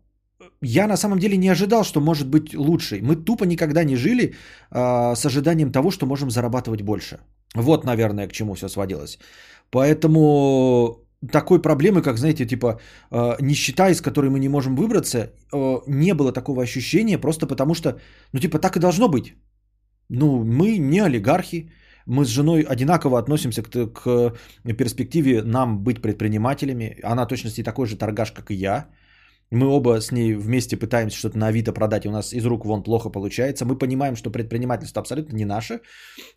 A: я на самом деле не ожидал, что может быть лучше. Мы тупо никогда не жили э, с ожиданием того, что можем зарабатывать больше. Вот, наверное, к чему все сводилось. Поэтому такой проблемы, как, знаете, типа э, нищета, из которой мы не можем выбраться, э, не было такого ощущения, просто потому что, ну, типа, так и должно быть. Ну, мы не олигархи, мы с женой одинаково относимся к, к перспективе нам быть предпринимателями. Она точности такой же торгаш, как и я. Мы оба с ней вместе пытаемся что-то на Авито продать, и у нас из рук вон плохо получается. Мы понимаем, что предпринимательство абсолютно не наше.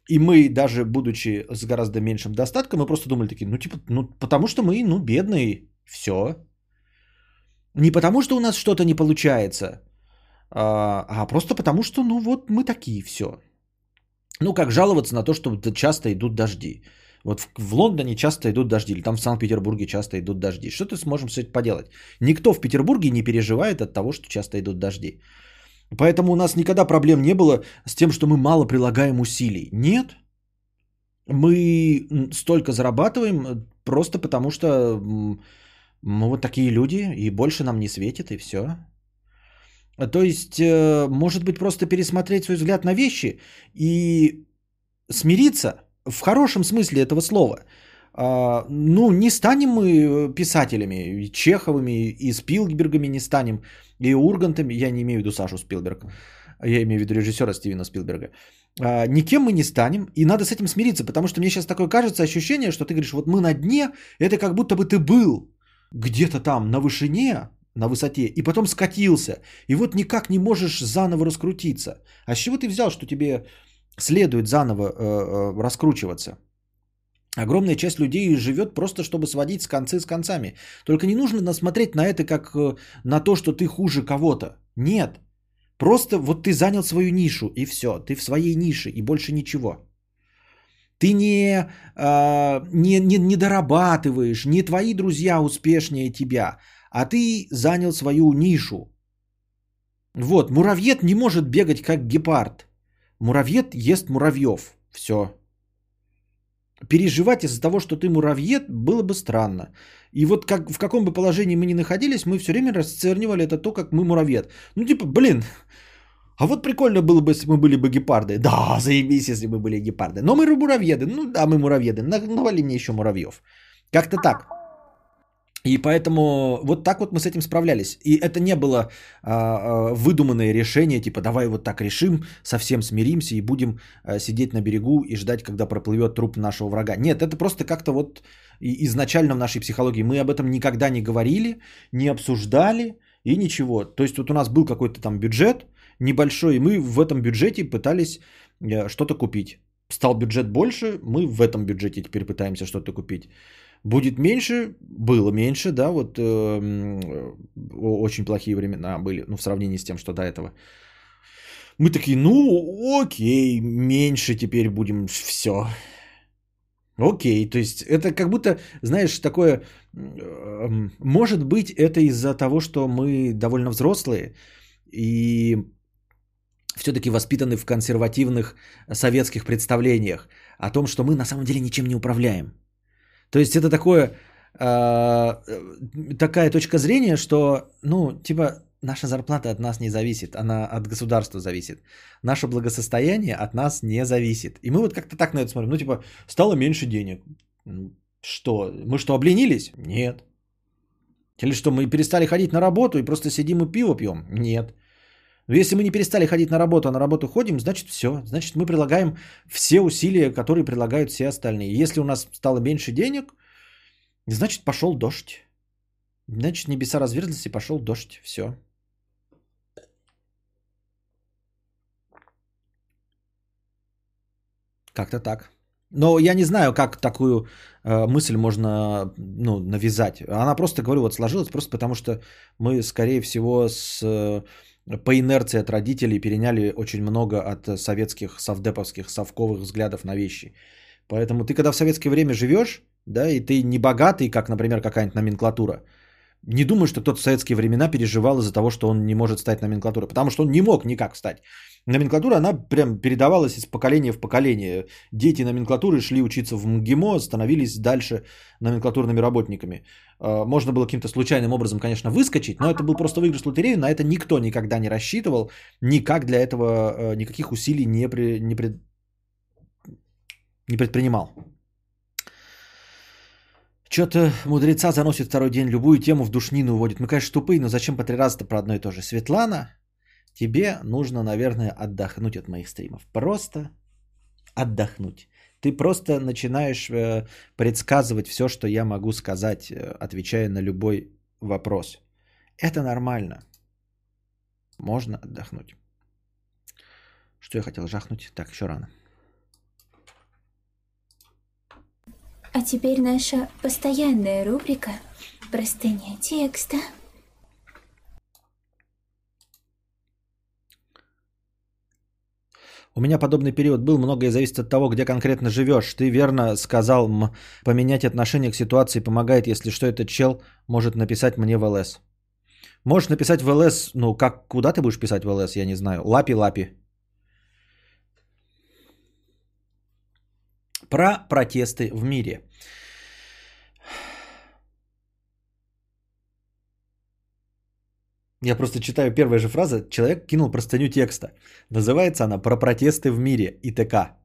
A: И мы, даже будучи с гораздо меньшим достатком, мы просто думали такие, ну типа, ну потому что мы, ну бедные, все. Не потому что у нас что-то не получается, а, а просто потому что, ну вот мы такие, все. Ну, как жаловаться на то, что часто идут дожди. Вот в, в Лондоне часто идут дожди, или там в Санкт-Петербурге часто идут дожди. Что ты сможем с этим поделать? Никто в Петербурге не переживает от того, что часто идут дожди. Поэтому у нас никогда проблем не было с тем, что мы мало прилагаем усилий. Нет. Мы столько зарабатываем просто потому, что мы вот такие люди, и больше нам не светит, и все. То есть, э, может быть, просто пересмотреть свой взгляд на вещи и смириться в хорошем смысле этого слова. А, ну, не станем мы писателями, и Чеховыми, и Спилбергами не станем, и Ургантами, я не имею в виду Сашу Спилберг, я имею в виду режиссера Стивена Спилберга. А, никем мы не станем, и надо с этим смириться, потому что мне сейчас такое кажется ощущение, что ты говоришь, вот мы на дне, это как будто бы ты был где-то там на вышине, на высоте, и потом скатился. И вот никак не можешь заново раскрутиться. А с чего ты взял, что тебе следует заново э, э, раскручиваться. Огромная часть людей живет просто, чтобы сводить с концы с концами. Только не нужно смотреть на это как э, на то, что ты хуже кого-то. Нет. Просто вот ты занял свою нишу, и все. Ты в своей нише, и больше ничего. Ты не, э, не, не, не дорабатываешь, не твои друзья успешнее тебя, а ты занял свою нишу. Вот, муравьед не может бегать как гепард. Муравьед ест муравьев. Все. Переживать из-за того, что ты муравьед, было бы странно. И вот как, в каком бы положении мы ни находились, мы все время расценивали это то, как мы муравьед. Ну типа, блин, а вот прикольно было бы, если мы были бы гепарды. Да, заебись, если мы были гепарды. Но мы муравьеды. Ну да, мы муравьеды. Навали мне еще муравьев. Как-то так. И поэтому вот так вот мы с этим справлялись. И это не было а, а, выдуманное решение, типа давай вот так решим, совсем смиримся и будем а, сидеть на берегу и ждать, когда проплывет труп нашего врага. Нет, это просто как-то вот изначально в нашей психологии мы об этом никогда не говорили, не обсуждали и ничего. То есть вот у нас был какой-то там бюджет небольшой, и мы в этом бюджете пытались э, что-то купить. Стал бюджет больше, мы в этом бюджете теперь пытаемся что-то купить. Будет меньше, было меньше, да, вот э, очень плохие времена были, ну, в сравнении с тем, что до этого. Мы такие, ну, окей, меньше теперь будем все. Окей, то есть это как будто, знаешь, такое, э, может быть, это из-за того, что мы довольно взрослые и все-таки воспитаны в консервативных советских представлениях о том, что мы на самом деле ничем не управляем. То есть это такое, э, такая точка зрения, что, ну, типа, наша зарплата от нас не зависит, она от государства зависит. Наше благосостояние от нас не зависит. И мы вот как-то так на это смотрим. Ну, типа, стало меньше денег. Что? Мы что, обленились? Нет. Или что, мы перестали ходить на работу и просто сидим и пиво пьем? Нет. Но если мы не перестали ходить на работу, а на работу ходим, значит все. Значит мы прилагаем все усилия, которые прилагают все остальные. Если у нас стало меньше денег, значит пошел дождь. Значит небеса разверзлись и пошел дождь. Все. Как-то так. Но я не знаю, как такую э, мысль можно ну, навязать. Она просто, говорю, вот сложилась просто потому, что мы, скорее всего, с э, по инерции от родителей переняли очень много от советских, совдеповских, совковых взглядов на вещи. Поэтому ты когда в советское время живешь, да, и ты не богатый, как, например, какая-нибудь номенклатура, не думаю, что кто-то в советские времена переживал из-за того, что он не может стать номенклатурой, потому что он не мог никак стать. Номенклатура, она прям передавалась из поколения в поколение. Дети номенклатуры шли учиться в МГИМО, становились дальше номенклатурными работниками. А, можно было каким-то случайным образом, конечно, выскочить, но это был просто выигрыш лотереи, на это никто никогда не рассчитывал, никак для этого а, никаких усилий не, при, не, пред, не предпринимал. Что-то мудреца заносит второй день, любую тему в душнину уводит. Мы, конечно, тупые, но зачем по три раза-то про одно и то же? Светлана, тебе нужно, наверное, отдохнуть от моих стримов. Просто отдохнуть. Ты просто начинаешь э, предсказывать все, что я могу сказать, э, отвечая на любой вопрос. Это нормально. Можно отдохнуть. Что я хотел жахнуть? Так, еще рано.
C: А теперь наша постоянная рубрика «Простыня текста».
A: У меня подобный период был, многое зависит от того, где конкретно живешь. Ты верно сказал, м, поменять отношение к ситуации помогает, если что, этот чел может написать мне в ЛС. Можешь написать в ЛС, ну как, куда ты будешь писать в ЛС, я не знаю. Лапи-лапи. Про протесты в мире. Я просто читаю первая же фраза. Человек кинул простыню текста. Называется она «Про протесты в мире» и т.к.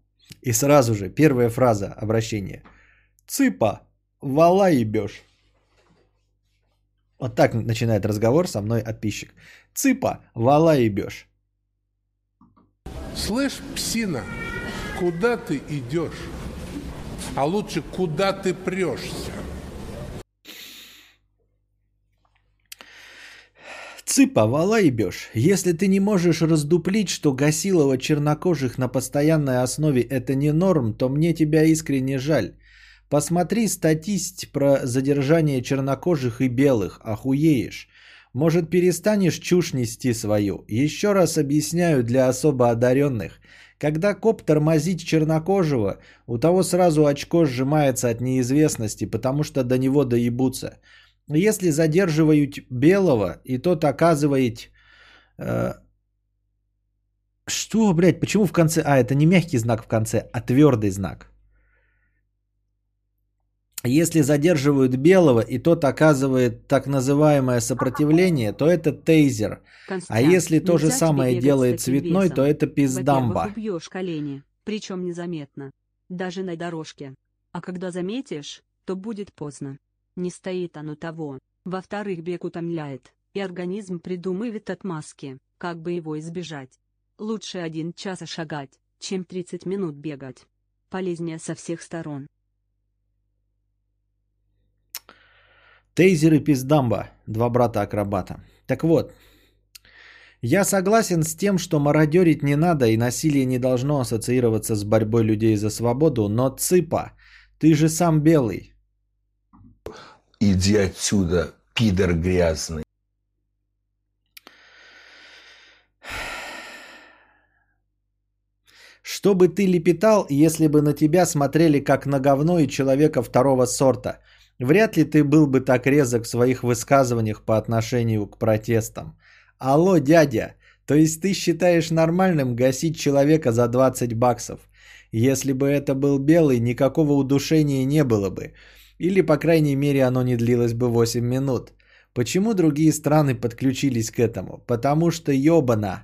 A: И сразу же первая фраза обращения. Цыпа, вала ебешь. Вот так начинает разговор со мной подписчик. Цыпа, вала ебешь.
D: Слышь, псина, куда ты идешь? А лучше, куда ты прешься?
A: Цыпа, вала ебешь. Если ты не можешь раздуплить, что гасилово чернокожих на постоянной основе это не норм, то мне тебя искренне жаль. Посмотри статисть про задержание чернокожих и белых, охуеешь. Может, перестанешь чушь нести свою? Еще раз объясняю для особо одаренных. Когда коп тормозит чернокожего, у того сразу очко сжимается от неизвестности, потому что до него доебутся. Если задерживают белого, и тот оказывает... Э, что, блядь, почему в конце... А, это не мягкий знак в конце, а твердый знак. Если задерживают белого, и тот оказывает так называемое сопротивление, то это тейзер. А если то же самое делает цветной, то это пиздамба.
E: Убьешь колени, причем незаметно. Даже на дорожке. А когда заметишь, то будет поздно. Не стоит оно того. Во-вторых, бег утомляет, и организм придумывает отмазки, как бы его избежать. Лучше один час шагать, чем 30 минут бегать. Полезнее со всех сторон.
A: Тейзер и пиздамба. Два брата-акробата. Так вот, я согласен с тем, что мародерить не надо и насилие не должно ассоциироваться с борьбой людей за свободу, но цыпа, ты же сам белый.
F: Иди отсюда, пидор грязный.
A: Что бы ты лепетал, если бы на тебя смотрели как на говно и человека второго сорта? Вряд ли ты был бы так резок в своих высказываниях по отношению к протестам. Алло, дядя, то есть ты считаешь нормальным гасить человека за 20 баксов? Если бы это был белый, никакого удушения не было бы. Или, по крайней мере, оно не длилось бы 8 минут. Почему другие страны подключились к этому? Потому что ёбана.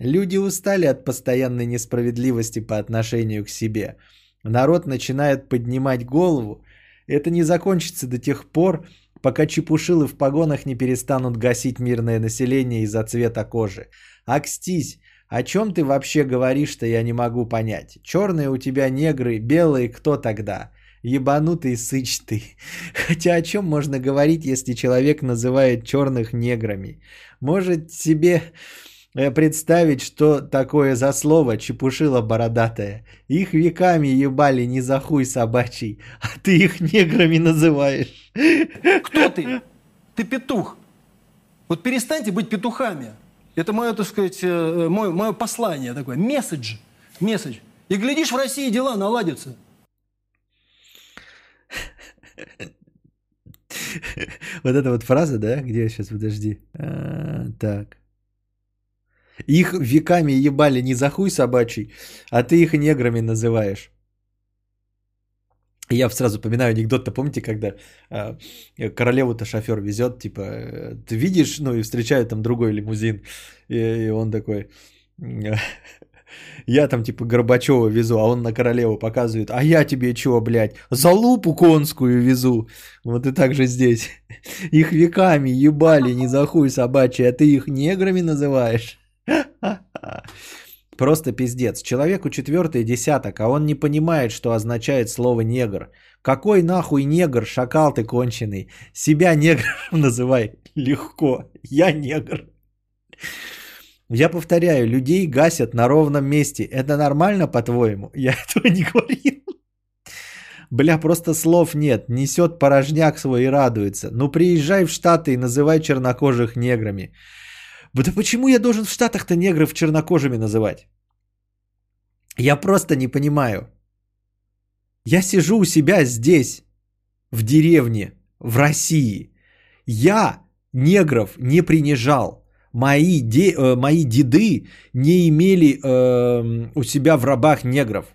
A: Люди устали от постоянной несправедливости по отношению к себе. Народ начинает поднимать голову. Это не закончится до тех пор, пока чепушилы в погонах не перестанут гасить мирное население из-за цвета кожи. Акстись, о чем ты вообще говоришь-то, я не могу понять. Черные у тебя негры, белые кто тогда? Ебанутый сыч ты. Хотя о чем можно говорить, если человек называет черных неграми? Может себе э, представить, что такое за слово чепушила бородатая. Их веками ебали не за хуй собачий, а ты их неграми называешь.
G: Кто ты? Ты петух. Вот перестаньте быть петухами. Это мое, так сказать, э, мое, мое послание такое. Месседж. Месседж. И глядишь, в России дела наладятся.
A: Вот эта вот фраза, да, где сейчас, подожди. А, так. Их веками ебали не за хуй собачий, а ты их неграми называешь. Я сразу поминаю анекдот-то, помните, когда э, королеву-то шофер везет, типа, ты видишь, ну и встречает там другой лимузин, и, и он такой, я там типа Горбачева везу, а он на королеву показывает, а я тебе чего, блядь, залупу конскую везу. Вот и так же здесь. Их веками ебали не за хуй собачий, а ты их неграми называешь. Просто пиздец. Человеку четвертый десяток, а он не понимает, что означает слово негр. Какой нахуй негр, шакал ты конченый? Себя негром называй. Легко. Я негр. Я повторяю, людей гасят на ровном месте. Это нормально, по-твоему? Я этого не говорил. Бля, просто слов нет. Несет порожняк свой и радуется. Ну, приезжай в Штаты и называй чернокожих неграми. Да почему я должен в Штатах-то негров чернокожими называть? Я просто не понимаю. Я сижу у себя здесь, в деревне, в России. Я негров не принижал. Мои, де, э, мои деды не имели э, у себя в рабах негров.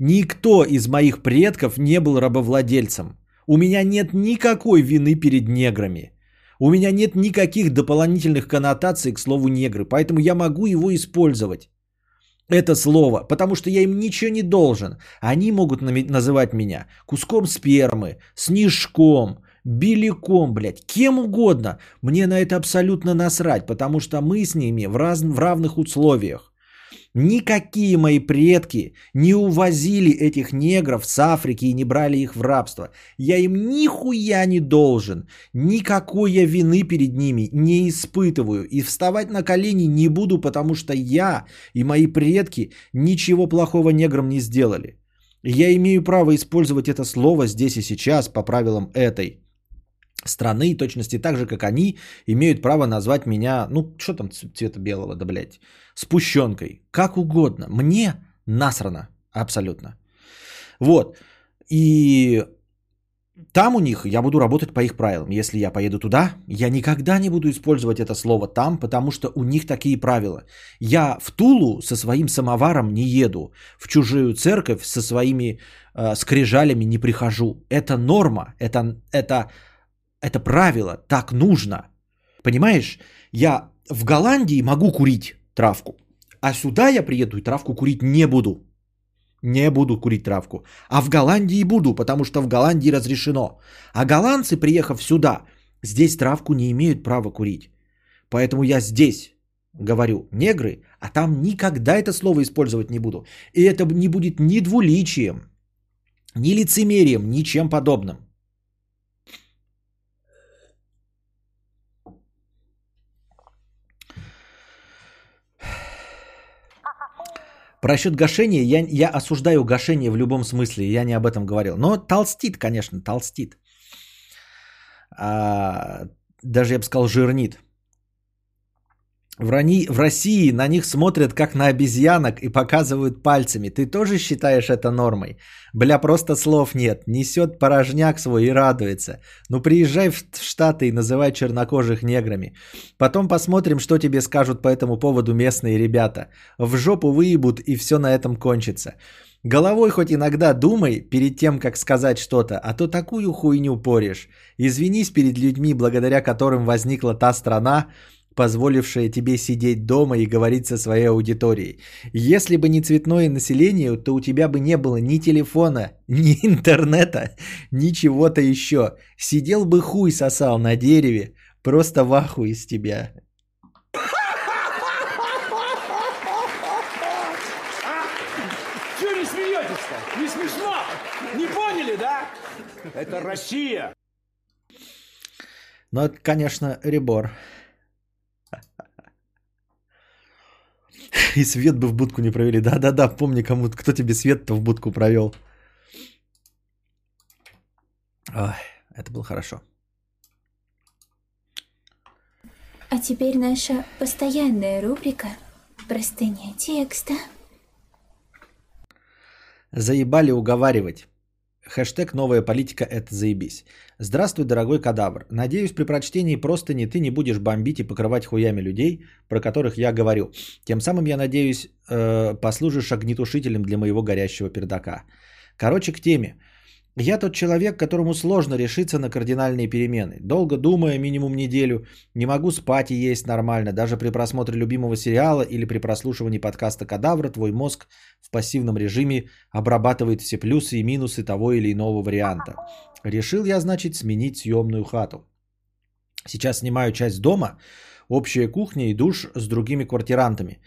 A: Никто из моих предков не был рабовладельцем. У меня нет никакой вины перед неграми. У меня нет никаких дополнительных коннотаций к слову негры, поэтому я могу его использовать. Это слово, потому что я им ничего не должен. Они могут называть меня куском спермы, снежком, беликом, блядь, кем угодно. Мне на это абсолютно насрать, потому что мы с ними в, раз, в равных условиях. Никакие мои предки не увозили этих негров с Африки и не брали их в рабство. Я им нихуя не должен. Никакой я вины перед ними не испытываю. И вставать на колени не буду, потому что я и мои предки ничего плохого неграм не сделали. Я имею право использовать это слово здесь и сейчас по правилам этой страны, точности так же, как они имеют право назвать меня, ну, что там цвета белого, да, блядь, спущенкой. Как угодно. Мне насрано. Абсолютно. Вот. И там у них я буду работать по их правилам. Если я поеду туда, я никогда не буду использовать это слово там, потому что у них такие правила. Я в Тулу со своим самоваром не еду, в чужую церковь со своими э, скрижалями не прихожу. Это норма, это, это, это правило, так нужно. Понимаешь, я в Голландии могу курить травку, а сюда я приеду и травку курить не буду. Не буду курить травку. А в Голландии буду, потому что в Голландии разрешено. А голландцы, приехав сюда, здесь травку не имеют права курить. Поэтому я здесь говорю негры, а там никогда это слово использовать не буду. И это не будет ни двуличием, ни лицемерием, ничем подобным. Про счет гашения я, я осуждаю гашение в любом смысле, я не об этом говорил. Но толстит, конечно, толстит. А, даже я бы сказал, жирнит. В, России на них смотрят как на обезьянок и показывают пальцами. Ты тоже считаешь это нормой? Бля, просто слов нет. Несет порожняк свой и радуется. Ну приезжай в Штаты и называй чернокожих неграми. Потом посмотрим, что тебе скажут по этому поводу местные ребята. В жопу выебут и все на этом кончится. Головой хоть иногда думай перед тем, как сказать что-то, а то такую хуйню порешь. Извинись перед людьми, благодаря которым возникла та страна, позволившая тебе сидеть дома и говорить со своей аудиторией. Если бы не цветное население, то у тебя бы не было ни телефона, ни интернета, ничего-то еще. Сидел бы хуй сосал на дереве, просто в аху из тебя.
H: Чего не смеетесь-то? Не смешно? Не поняли, да? Это Россия.
A: Ну, это, конечно, ребор. И свет бы в будку не провели. Да-да-да, помни, кому, кто тебе свет-то в будку провел. Ой, это было хорошо.
C: А теперь наша постоянная рубрика «Простыня текста».
A: Заебали уговаривать. Хэштег «Новая политика – это заебись». Здравствуй, дорогой кадавр. Надеюсь, при прочтении просто не ты не будешь бомбить и покрывать хуями людей, про которых я говорю. Тем самым, я надеюсь, э, послужишь огнетушителем для моего горящего пердака. Короче, к теме. Я тот человек, которому сложно решиться на кардинальные перемены. Долго думая, минимум неделю, не могу спать и есть нормально. Даже при просмотре любимого сериала или при прослушивании подкаста «Кадавра» твой мозг в пассивном режиме обрабатывает все плюсы и минусы того или иного варианта. Решил я, значит, сменить съемную хату. Сейчас снимаю часть дома, общая кухня и душ с другими квартирантами.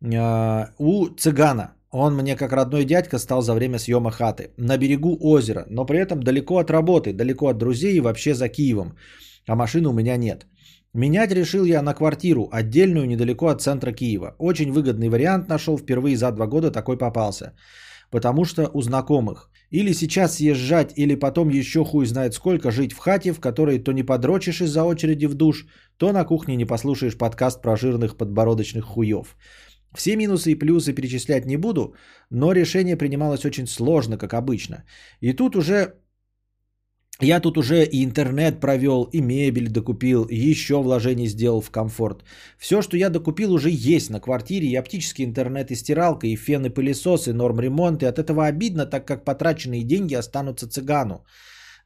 A: Э, у цыгана он мне как родной дядька стал за время съема хаты. На берегу озера, но при этом далеко от работы, далеко от друзей и вообще за Киевом. А машины у меня нет. Менять решил я на квартиру, отдельную недалеко от центра Киева. Очень выгодный вариант нашел, впервые за два года такой попался. Потому что у знакомых. Или сейчас съезжать, или потом еще хуй знает сколько жить в хате, в которой то не подрочишь из-за очереди в душ, то на кухне не послушаешь подкаст про жирных подбородочных хуев. Все минусы и плюсы перечислять не буду, но решение принималось очень сложно, как обычно. И тут уже я тут уже и интернет провел, и мебель докупил, и еще вложений сделал в комфорт. Все, что я докупил, уже есть на квартире. И оптический интернет, и стиралка, и фен, и пылесос, и норм ремонт. И от этого обидно, так как потраченные деньги останутся цыгану.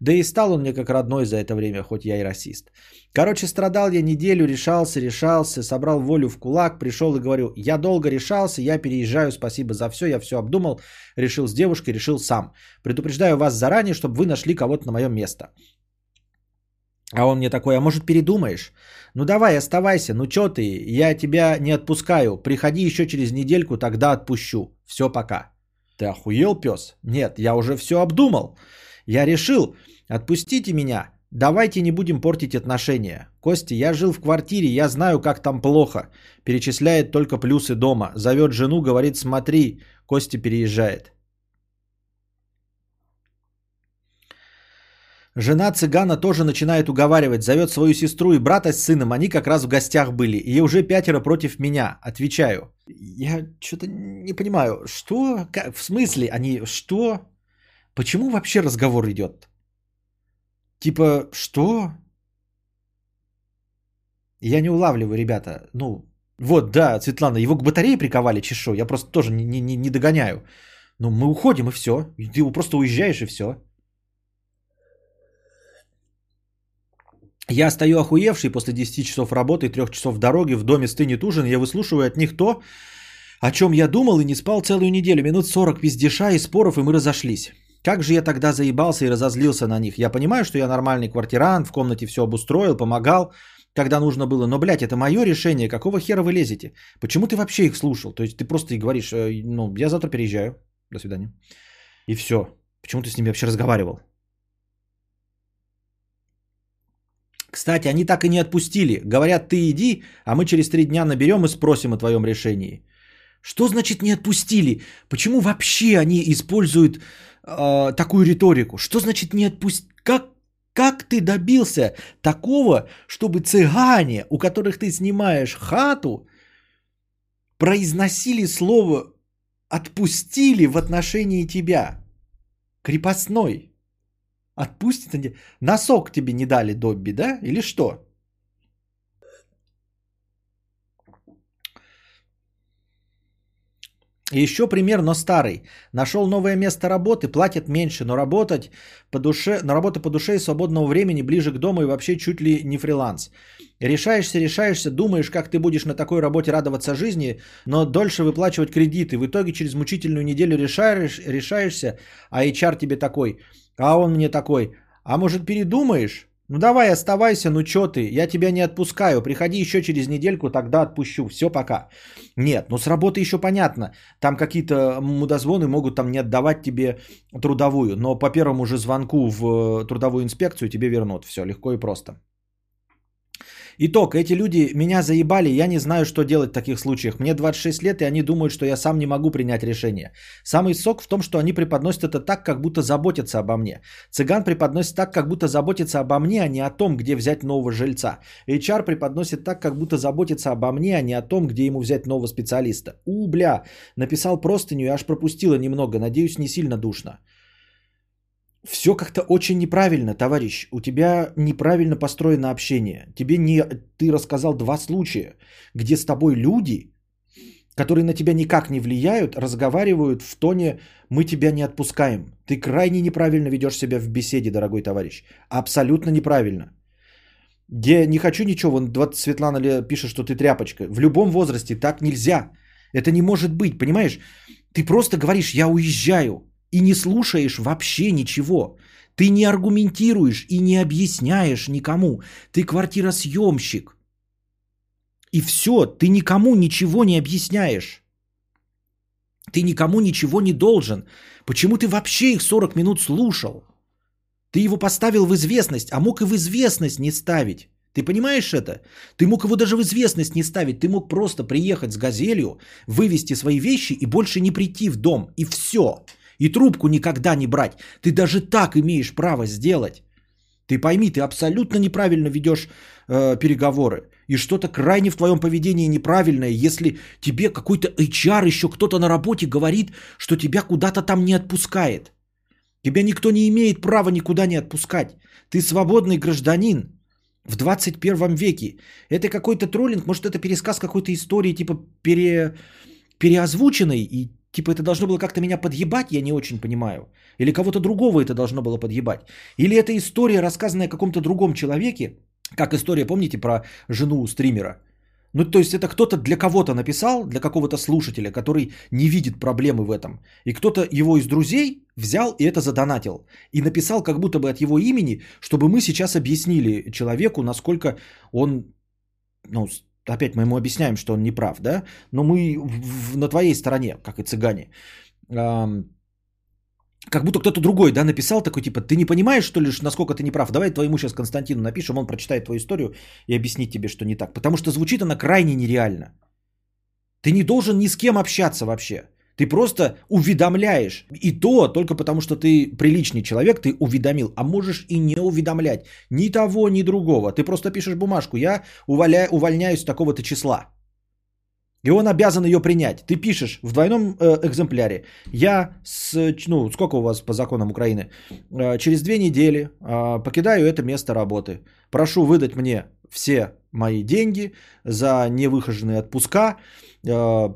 A: Да и стал он мне как родной за это время, хоть я и расист. Короче, страдал я неделю, решался, решался, собрал волю в кулак, пришел и говорю, я долго решался, я переезжаю, спасибо за все, я все обдумал, решил с девушкой, решил сам. Предупреждаю вас заранее, чтобы вы нашли кого-то на мое место. А он мне такой, а может передумаешь? Ну давай, оставайся, ну чё ты, я тебя не отпускаю. Приходи еще через недельку, тогда отпущу. Все, пока. Ты охуел, пес? Нет, я уже все обдумал. Я решил, отпустите меня, давайте не будем портить отношения. Костя, я жил в квартире, я знаю, как там плохо. Перечисляет только плюсы дома. Зовет жену, говорит, смотри, Костя переезжает. Жена цыгана тоже начинает уговаривать, зовет свою сестру и брата с сыном, они как раз в гостях были, и уже пятеро против меня. Отвечаю. Я что-то не понимаю, что, как, в смысле, они, что, почему вообще разговор идет? Типа, что? Я не улавливаю, ребята. Ну, вот, да, Светлана, его к батарее приковали, чешу. Я просто тоже не, не, не догоняю. Ну, мы уходим, и все. Ты просто уезжаешь, и все. Я стою охуевший после 10 часов работы и 3 часов дороги, в доме стынет ужин, и я выслушиваю от них то, о чем я думал и не спал целую неделю, минут 40 пиздеша и споров, и мы разошлись. Как же я тогда заебался и разозлился на них. Я понимаю, что я нормальный квартирант, в комнате все обустроил, помогал, когда нужно было. Но, блядь, это мое решение. Какого хера вы лезете? Почему ты вообще их слушал? То есть ты просто и говоришь, э, ну, я завтра переезжаю. До свидания. И все. Почему ты с ними вообще разговаривал? Кстати, они так и не отпустили. Говорят, ты иди, а мы через три дня наберем и спросим о твоем решении. Что значит не отпустили? Почему вообще они используют э, такую риторику? Что значит не отпустили? Как, как ты добился такого, чтобы цыгане, у которых ты снимаешь хату, произносили слово «отпустили» в отношении тебя? Крепостной. Отпустит. Носок тебе не дали, Добби, да? Или что? Еще пример, но старый. Нашел новое место работы, платят меньше, но работать по душе, но работа по душе и свободного времени ближе к дому и вообще чуть ли не фриланс. Решаешься, решаешься, думаешь, как ты будешь на такой работе радоваться жизни, но дольше выплачивать кредиты. В итоге через мучительную неделю решаешь, решаешься, а HR тебе такой. А он мне такой, а может передумаешь? Ну давай оставайся, ну чё ты, я тебя не отпускаю, приходи еще через недельку, тогда отпущу, все пока. Нет, ну с работы еще понятно, там какие-то мудозвоны могут там не отдавать тебе трудовую, но по первому же звонку в трудовую инспекцию тебе вернут, все легко и просто. Итог, эти люди меня заебали, я не знаю, что делать в таких случаях. Мне 26 лет, и они думают, что я сам не могу принять решение. Самый сок в том, что они преподносят это так, как будто заботятся обо мне. Цыган преподносит так, как будто заботится обо мне, а не о том, где взять нового жильца. HR преподносит так, как будто заботится обо мне, а не о том, где ему взять нового специалиста. У, бля, написал простыню и аж пропустила немного, надеюсь, не сильно душно. Все как-то очень неправильно, товарищ. У тебя неправильно построено общение. Тебе не... Ты рассказал два случая, где с тобой люди, которые на тебя никак не влияют, разговаривают в тоне «мы тебя не отпускаем». Ты крайне неправильно ведешь себя в беседе, дорогой товарищ. Абсолютно неправильно. Где не хочу ничего, вон Светлана пишет, что ты тряпочка. В любом возрасте так нельзя. Это не может быть, понимаешь? Ты просто говоришь «я уезжаю» и не слушаешь вообще ничего. Ты не аргументируешь и не объясняешь никому. Ты квартиросъемщик. И все, ты никому ничего не объясняешь. Ты никому ничего не должен. Почему ты вообще их 40 минут слушал? Ты его поставил в известность, а мог и в известность не ставить. Ты понимаешь это? Ты мог его даже в известность не ставить. Ты мог просто приехать с газелью, вывести свои вещи и больше не прийти в дом. И все. И трубку никогда не брать. Ты даже так имеешь право сделать. Ты пойми, ты абсолютно неправильно ведешь э, переговоры. И что-то крайне в твоем поведении неправильное, если тебе какой-то HR, еще кто-то на работе говорит, что тебя куда-то там не отпускает. Тебя никто не имеет права никуда не отпускать. Ты свободный гражданин в 21 веке. Это какой-то троллинг, может это пересказ какой-то истории, типа пере, переозвученной, и Типа это должно было как-то меня подъебать, я не очень понимаю. Или кого-то другого это должно было подъебать. Или это история, рассказанная о каком-то другом человеке, как история, помните, про жену стримера. Ну, то есть это кто-то для кого-то написал, для какого-то слушателя, который не видит проблемы в этом. И кто-то его из друзей взял и это задонатил. И написал как будто бы от его имени, чтобы мы сейчас объяснили человеку, насколько он, ну, опять мы ему объясняем, что он не прав, да, но мы в- в- на твоей стороне, как и цыгане. Ам, как будто кто-то другой, да, написал такой, типа, ты не понимаешь, что ли, насколько ты не прав? Давай твоему сейчас Константину напишем, он прочитает твою историю и объяснит тебе, что не так. Потому что звучит она крайне нереально. Ты не должен ни с кем общаться вообще. Ты просто уведомляешь. И то только потому, что ты приличный человек, ты уведомил. А можешь и не уведомлять ни того, ни другого. Ты просто пишешь бумажку. Я уволя... увольняюсь с такого-то числа. И он обязан ее принять. Ты пишешь в двойном э, экземпляре. Я, с, ну, сколько у вас по законам Украины? Э, через две недели э, покидаю это место работы. Прошу выдать мне все мои деньги за невыхоженные отпуска, э,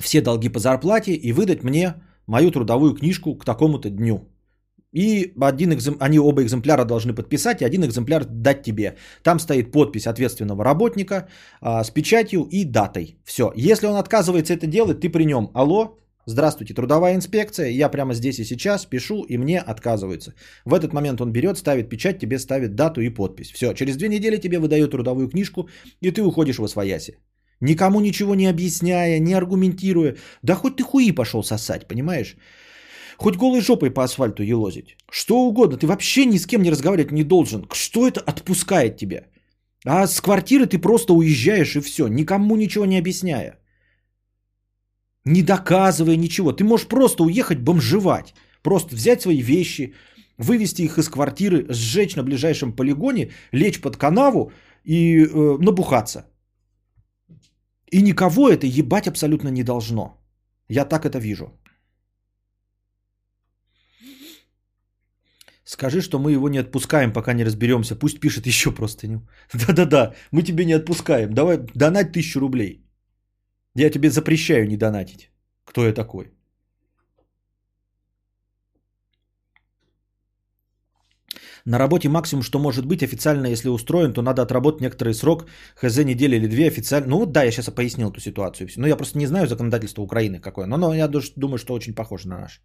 A: все долги по зарплате и выдать мне мою трудовую книжку к такому-то дню. И один экзем... они оба экземпляра должны подписать, и один экземпляр дать тебе. Там стоит подпись ответственного работника а, с печатью и датой. Все. Если он отказывается это делать, ты при нем. Алло, здравствуйте, трудовая инспекция. Я прямо здесь и сейчас пишу, и мне отказывается. В этот момент он берет, ставит печать, тебе ставит дату и подпись. Все. Через две недели тебе выдают трудовую книжку, и ты уходишь в освояси. Никому ничего не объясняя, не аргументируя. Да хоть ты хуи пошел сосать, понимаешь? Хоть голой жопой по асфальту елозить. Что угодно. Ты вообще ни с кем не разговаривать не должен. Что это отпускает тебя? А с квартиры ты просто уезжаешь и все. Никому ничего не объясняя. Не доказывая ничего. Ты можешь просто уехать бомжевать. Просто взять свои вещи, вывести их из квартиры, сжечь на ближайшем полигоне, лечь под канаву и э, набухаться. И никого это ебать абсолютно не должно. Я так это вижу. Скажи, что мы его не отпускаем, пока не разберемся. Пусть пишет еще простыню. Да-да-да, мы тебе не отпускаем. Давай донать тысячу рублей. Я тебе запрещаю не донатить. Кто я такой? На работе максимум, что может быть официально, если устроен, то надо отработать некоторый срок, хз неделя или две официально. Ну вот да, я сейчас пояснил эту ситуацию. Но я просто не знаю законодательство Украины какое. Но, но я думаю, что очень похоже на наш.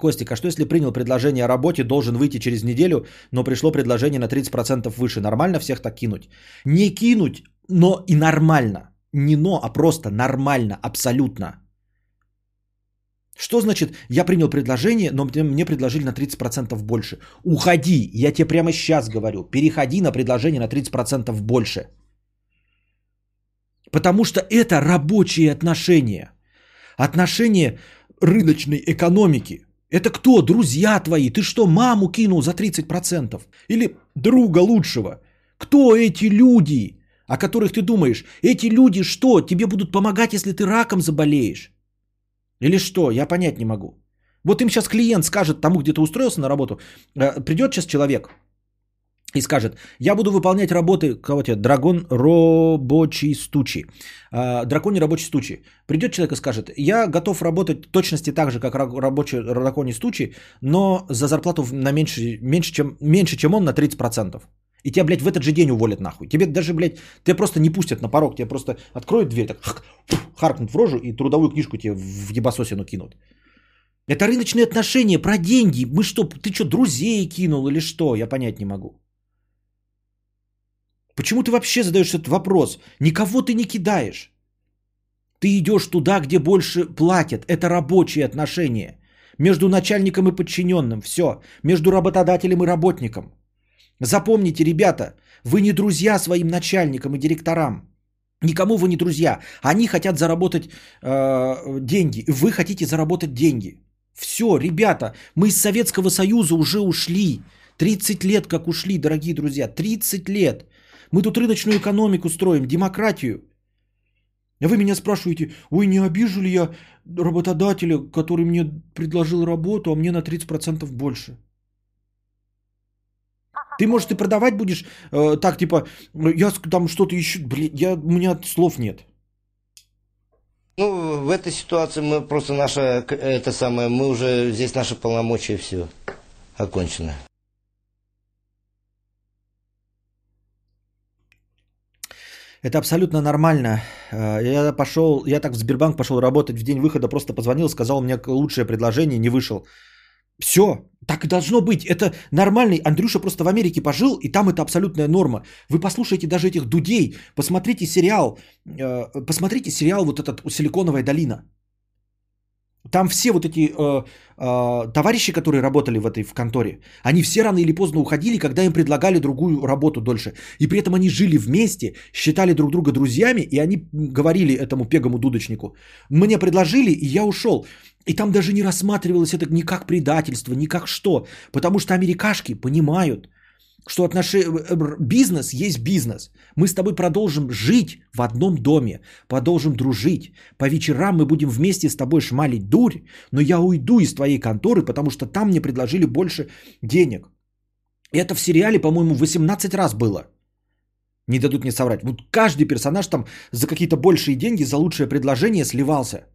A: Костик, а что если принял предложение о работе, должен выйти через неделю, но пришло предложение на 30% выше? Нормально всех так кинуть? Не кинуть, но и нормально. Не но, а просто нормально, абсолютно. Что значит, я принял предложение, но мне, предложили на 30% больше? Уходи, я тебе прямо сейчас говорю. Переходи на предложение на 30% больше. Потому что это рабочие отношения. Отношения рыночной экономики. Это кто? Друзья твои. Ты что, маму кинул за 30%? Или друга лучшего? Кто эти люди, о которых ты думаешь? Эти люди что? Тебе будут помогать, если ты раком заболеешь? Или что? Я понять не могу. Вот им сейчас клиент скажет тому, где ты устроился на работу, э, придет сейчас человек и скажет, я буду выполнять работы, кого тебе, дракон рабочий стучи, э, драконий рабочий стучи. Придет человек и скажет, я готов работать в точности так же, как ра- рабочий драконий стучи, но за зарплату на меньше, меньше, чем, меньше, чем он на 30%. И тебя, блядь, в этот же день уволят нахуй. Тебе даже, блядь, тебя просто не пустят на порог, тебе просто откроют дверь, так харкнут в рожу и трудовую книжку тебе в ебасосину кинут. Это рыночные отношения про деньги. Мы что, ты что, друзей кинул или что? Я понять не могу. Почему ты вообще задаешь этот вопрос? Никого ты не кидаешь. Ты идешь туда, где больше платят. Это рабочие отношения. Между начальником и подчиненным. Все. Между работодателем и работником. Запомните, ребята, вы не друзья своим начальникам и директорам. Никому вы не друзья. Они хотят заработать э, деньги. Вы хотите заработать деньги. Все, ребята, мы из Советского Союза уже ушли. 30 лет как ушли, дорогие друзья. 30 лет. Мы тут рыночную экономику строим, демократию. Вы меня спрашиваете, ой, не обижу ли я работодателя, который мне предложил работу, а мне на 30% больше? Ты, может, и продавать будешь э, так, типа, я ск- там что-то ищу, блин, я, у меня слов нет.
B: Ну, в этой ситуации мы просто наша, это самое, мы уже, здесь наши полномочия все окончено.
A: Это абсолютно нормально. Э, Я пошел, я так в Сбербанк пошел работать в день выхода, просто позвонил, сказал мне лучшее предложение, не вышел. Все, так и должно быть. Это нормальный. Андрюша просто в Америке пожил, и там это абсолютная норма. Вы послушайте даже этих дудей, посмотрите сериал, э, посмотрите сериал вот этот «Силиконовая долина». Там все вот эти э, э, товарищи, которые работали в этой в конторе, они все рано или поздно уходили, когда им предлагали другую работу дольше. И при этом они жили вместе, считали друг друга друзьями, и они говорили этому пегому дудочнику, мне предложили, и я ушел. И там даже не рассматривалось это ни как предательство, ни как что. Потому что америкашки понимают, что отнош... бизнес есть бизнес. Мы с тобой продолжим жить в одном доме, продолжим дружить. По вечерам мы будем вместе с тобой шмалить дурь, но я уйду из твоей конторы, потому что там мне предложили больше денег. Это в сериале, по-моему, 18 раз было. Не дадут мне соврать. Вот каждый персонаж там за какие-то большие деньги, за лучшее предложение сливался.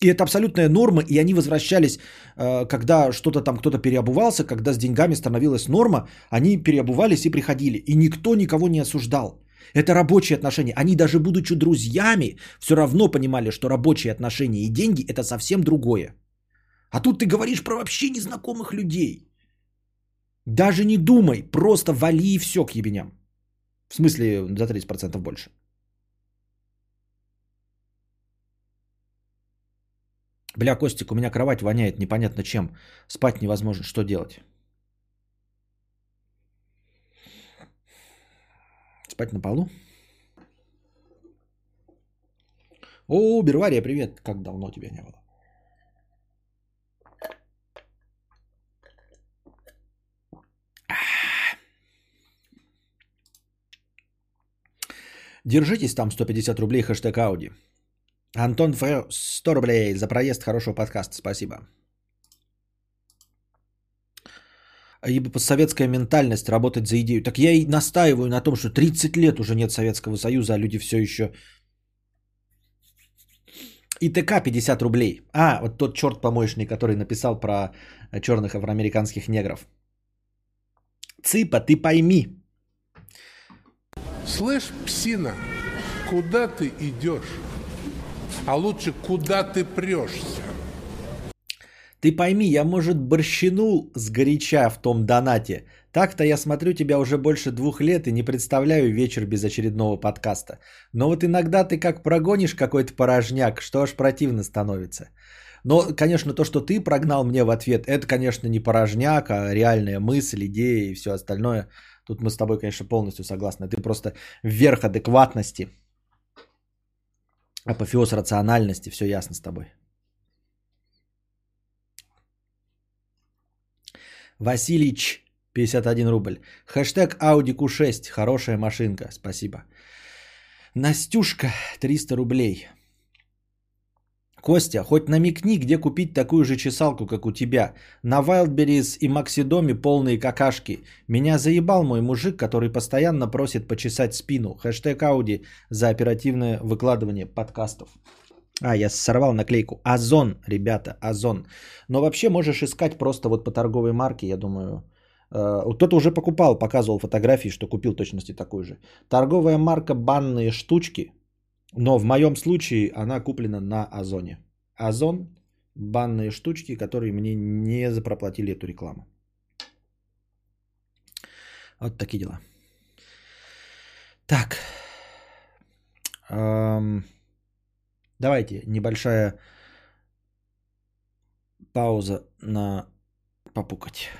A: И это абсолютная норма, и они возвращались, э, когда что-то там кто-то переобувался, когда с деньгами становилась норма, они переобувались и приходили. И никто никого не осуждал. Это рабочие отношения. Они даже будучи друзьями, все равно понимали, что рабочие отношения и деньги это совсем другое. А тут ты говоришь про вообще незнакомых людей. Даже не думай, просто вали все к ебеням. В смысле, за 30% больше. Бля, Костик, у меня кровать воняет непонятно чем. Спать невозможно. Что делать? Спать на полу? О, Бервария, привет. Как давно тебя не было? Держитесь там 150 рублей, хэштег Ауди. Антон Ф. 100 рублей за проезд хорошего подкаста. Спасибо. Ибо постсоветская ментальность работать за идею. Так я и настаиваю на том, что 30 лет уже нет Советского Союза, а люди все еще... ИТК 50 рублей. А, вот тот черт помоечный, который написал про черных афроамериканских негров. Цыпа, ты пойми.
D: Слышь, псина, куда ты идешь? А лучше, куда ты прешься?
A: Ты пойми, я, может, борщинул сгоряча в том донате. Так-то я смотрю тебя уже больше двух лет и не представляю вечер без очередного подкаста. Но вот иногда ты как прогонишь какой-то порожняк, что аж противно становится. Но, конечно, то, что ты прогнал мне в ответ, это, конечно, не порожняк, а реальная мысль, идея и все остальное. Тут мы с тобой, конечно, полностью согласны. Ты просто вверх адекватности, апофеоз рациональности, все ясно с тобой. Василич, 51 рубль. Хэштег Audi Q6. Хорошая машинка. Спасибо. Настюшка, 300 рублей. Костя, хоть намекни, где купить такую же чесалку, как у тебя. На Wildberries и Максидоме полные какашки. Меня заебал мой мужик, который постоянно просит почесать спину. Хэштег Ауди за оперативное выкладывание подкастов. А, я сорвал наклейку. Озон, ребята, Озон. Но вообще можешь искать просто вот по торговой марке, я думаю. Э, Кто-то уже покупал, показывал фотографии, что купил точности такую же. Торговая марка «Банные штучки», но в моем случае она куплена на Озоне. Озон, банные штучки, которые мне не запроплатили эту рекламу. Вот такие дела. Так. Эм, давайте небольшая пауза на попукать.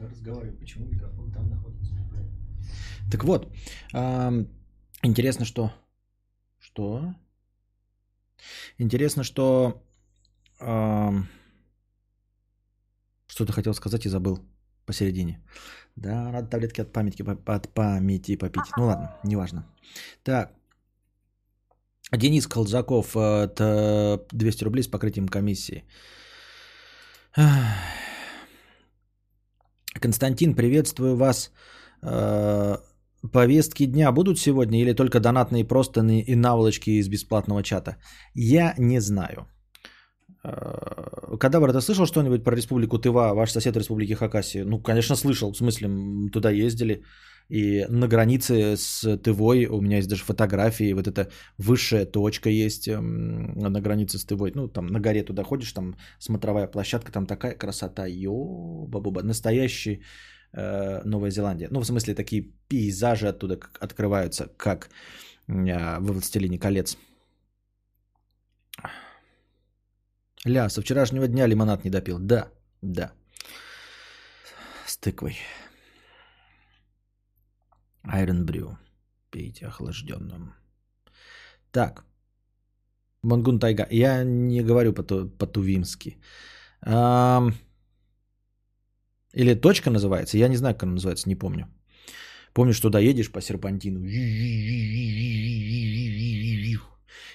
A: Куда разговариваю? Почему микрофон там находится? Так вот, интересно, что... Что? Интересно, что... Что-то хотел сказать и забыл посередине. Да, надо таблетки от памяти, от памяти попить. Ну ладно, неважно. Так. Денис Колзаков, э, это 200 рублей с покрытием комиссии. Константин, приветствую вас. Э, Повестки дня будут сегодня или только донатные простыни и наволочки из бесплатного чата? Я не знаю. Э, Кадавр, ты слышал что-нибудь про республику Тыва, ваш сосед республики Хакасия? Ну, конечно, слышал. В смысле, туда ездили. И на границе с Тывой у меня есть даже фотографии. Вот эта высшая точка есть м, на границе с Тывой. Ну, там на горе туда ходишь, там смотровая площадка, там такая красота. Ё-ба-буба. Настоящий э, Новая Зеландия. Ну, в смысле, такие пейзажи оттуда открываются, как э, во «Властелине колец». Ля, со вчерашнего дня лимонад не допил. Да, да. С тыквой. Iron Brew. Пейте охлажденным. Так. Мангун Тайга. Я не говорю по- по-тувимски. Ам, Или точка называется. Я не знаю, как она называется, не помню. Помню, что доедешь по серпантину.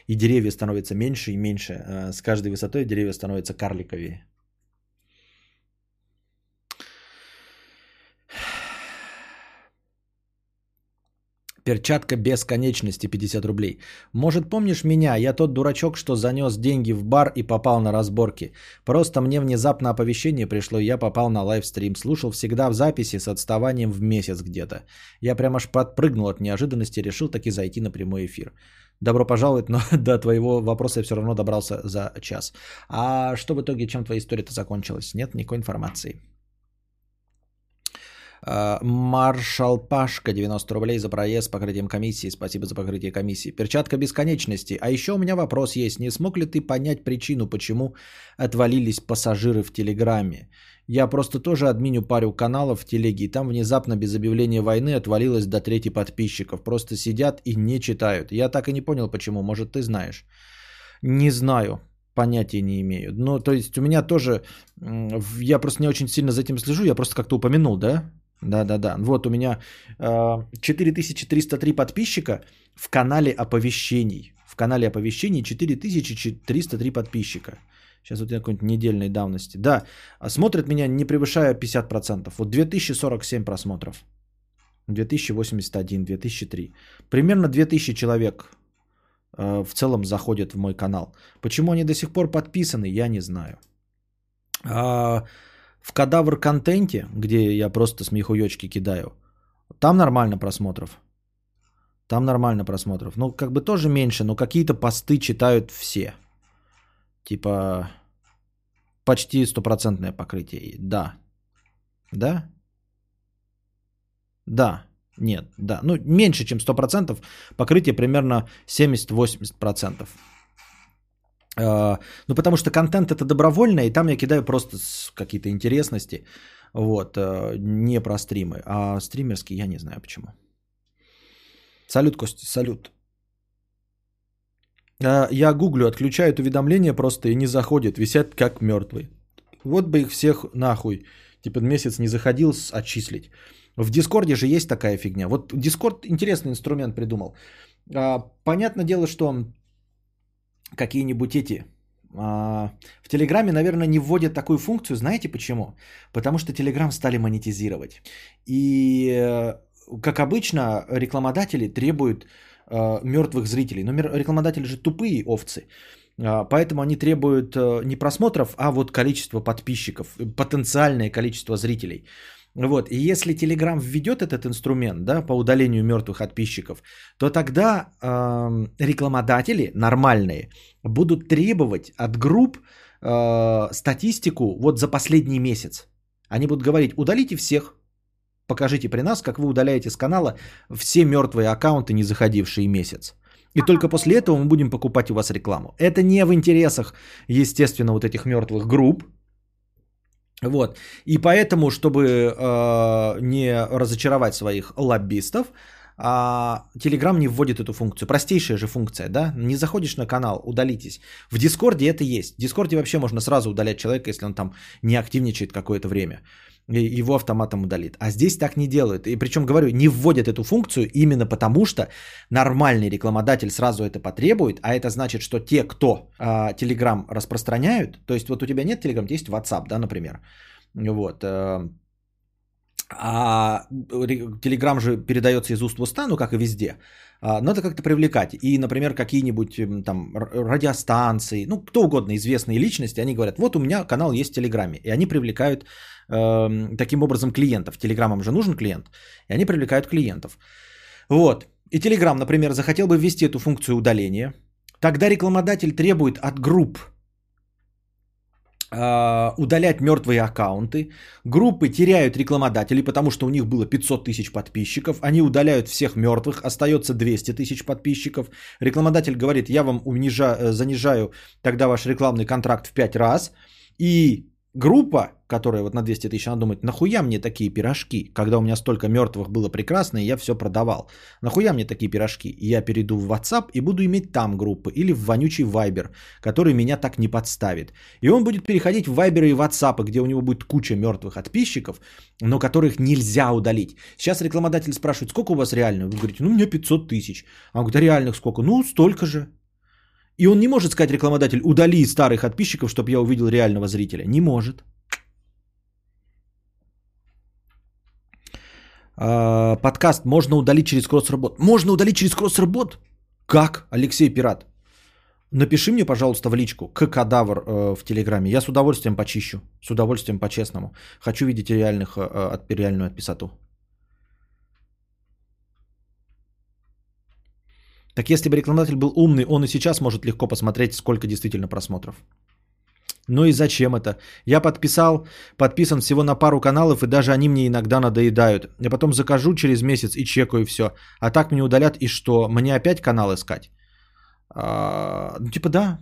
A: И деревья становятся меньше и меньше. А С каждой высотой деревья становятся карликовее. Перчатка бесконечности 50 рублей. Может, помнишь меня? Я тот дурачок, что занес деньги в бар и попал на разборки. Просто мне внезапно оповещение пришло, и я попал на лайвстрим. Слушал всегда в записи с отставанием в месяц где-то. Я прям аж подпрыгнул от неожиданности решил таки зайти на прямой эфир. Добро пожаловать, но до твоего вопроса я все равно добрался за час. А что в итоге, чем твоя история-то закончилась? Нет никакой информации. А, Маршал Пашка, 90 рублей за проезд с покрытием комиссии. Спасибо за покрытие комиссии. Перчатка бесконечности. А еще у меня вопрос есть. Не смог ли ты понять причину, почему отвалились пассажиры в Телеграме? Я просто тоже админю парю каналов в Телеге, и там внезапно без объявления войны отвалилось до трети подписчиков. Просто сидят и не читают. Я так и не понял, почему. Может, ты знаешь? Не знаю. Понятия не имею. Ну, то есть у меня тоже... Я просто не очень сильно за этим слежу. Я просто как-то упомянул, да? Да-да-да. Вот у меня э, 4303 подписчика в канале оповещений. В канале оповещений 4303 подписчика. Сейчас вот я какой-нибудь недельной давности. Да, а смотрят меня не превышая 50%. Вот 2047 просмотров. 2081, 2003. Примерно 2000 человек э, в целом заходят в мой канал. Почему они до сих пор подписаны, я не знаю. А, в кадавр контенте, где я просто смехуёчки кидаю, там нормально просмотров. Там нормально просмотров. Ну, как бы тоже меньше, но какие-то посты читают все. Типа почти стопроцентное покрытие. Да. Да? Да. Нет, да. Ну, меньше, чем 100%. Покрытие примерно 70-80%. Э, Ну, потому что контент это добровольно, и там я кидаю просто какие-то интересности. Вот, э, не про стримы. А стримерские я не знаю почему. Салют, Костя, салют. Э, Я гуглю, отключают уведомления просто и не заходят, висят как мертвые. Вот бы их всех нахуй, типа месяц не заходил, отчислить. В Дискорде же есть такая фигня. Вот Дискорд интересный инструмент придумал. Понятное дело, что какие-нибудь эти а, в Телеграме, наверное, не вводят такую функцию. Знаете почему? Потому что Телеграм стали монетизировать. И, э, как обычно, рекламодатели требуют э, мертвых зрителей. Но рекламодатели же тупые овцы. А, Поэтому они требуют э, не просмотров, а вот количество подписчиков, потенциальное количество зрителей. Вот. И если Telegram введет этот инструмент да, по удалению мертвых подписчиков, то тогда эм, рекламодатели нормальные будут требовать от групп э, статистику вот за последний месяц. Они будут говорить, удалите всех, покажите при нас, как вы удаляете с канала все мертвые аккаунты, не заходившие месяц. И только после этого мы будем покупать у вас рекламу. Это не в интересах, естественно, вот этих мертвых групп. Вот. И поэтому, чтобы э, не разочаровать своих лоббистов, а Telegram не вводит эту функцию. Простейшая же функция, да? Не заходишь на канал, удалитесь. В Дискорде это есть. В Дискорде вообще можно сразу удалять человека, если он там не активничает какое-то время. И его автоматом удалит. А здесь так не делают. И причем, говорю, не вводят эту функцию именно потому, что нормальный рекламодатель сразу это потребует, а это значит, что те, кто а, Telegram распространяют, то есть вот у тебя нет Telegram, есть WhatsApp, да, например. Вот. э, а Телеграм же передается из уст в уста, ну как и везде. А, Надо как-то привлекать. И, например, какие-нибудь там радиостанции, ну кто угодно, известные личности, они говорят, вот у меня канал есть в Телеграме. И они привлекают эм, таким образом клиентов. Телеграммам же нужен клиент. И они привлекают клиентов. Вот. И Телеграм, например, захотел бы ввести эту функцию удаления. Тогда рекламодатель требует от групп э, удалять мертвые аккаунты. Группы теряют рекламодателей, потому что у них было 500 тысяч подписчиков. Они удаляют всех мертвых, остается 200 тысяч подписчиков. Рекламодатель говорит, я вам унижа- э, занижаю тогда ваш рекламный контракт в 5 раз. И группа, которая вот на 200 тысяч, она думает, нахуя мне такие пирожки, когда у меня столько мертвых было прекрасно, и я все продавал. Нахуя мне такие пирожки? Я перейду в WhatsApp и буду иметь там группы, или в вонючий Viber, который меня так не подставит. И он будет переходить в Viber и WhatsApp, где у него будет куча мертвых подписчиков, но которых нельзя удалить. Сейчас рекламодатель спрашивает, сколько у вас реально? Вы говорите, ну у меня 500 тысяч. А он говорит, а реальных сколько? Ну столько же. И он не может сказать рекламодатель, удали старых подписчиков, чтобы я увидел реального зрителя. Не может. А, подкаст можно удалить через кросс-работ. Можно удалить через кросс-работ? Как, Алексей Пират? Напиши мне, пожалуйста, в личку к кадавр э, в Телеграме. Я с удовольствием почищу. С удовольствием по-честному. Хочу видеть реальных, э, реальную отписату. Так если бы рекламодатель был умный, он и сейчас может легко посмотреть, сколько действительно просмотров. Ну и зачем это? Я подписал, подписан всего на пару каналов, и даже они мне иногда надоедают. Я потом закажу через месяц и чекаю все. А так мне удалят, и что? Мне опять канал искать? А, ну, типа да.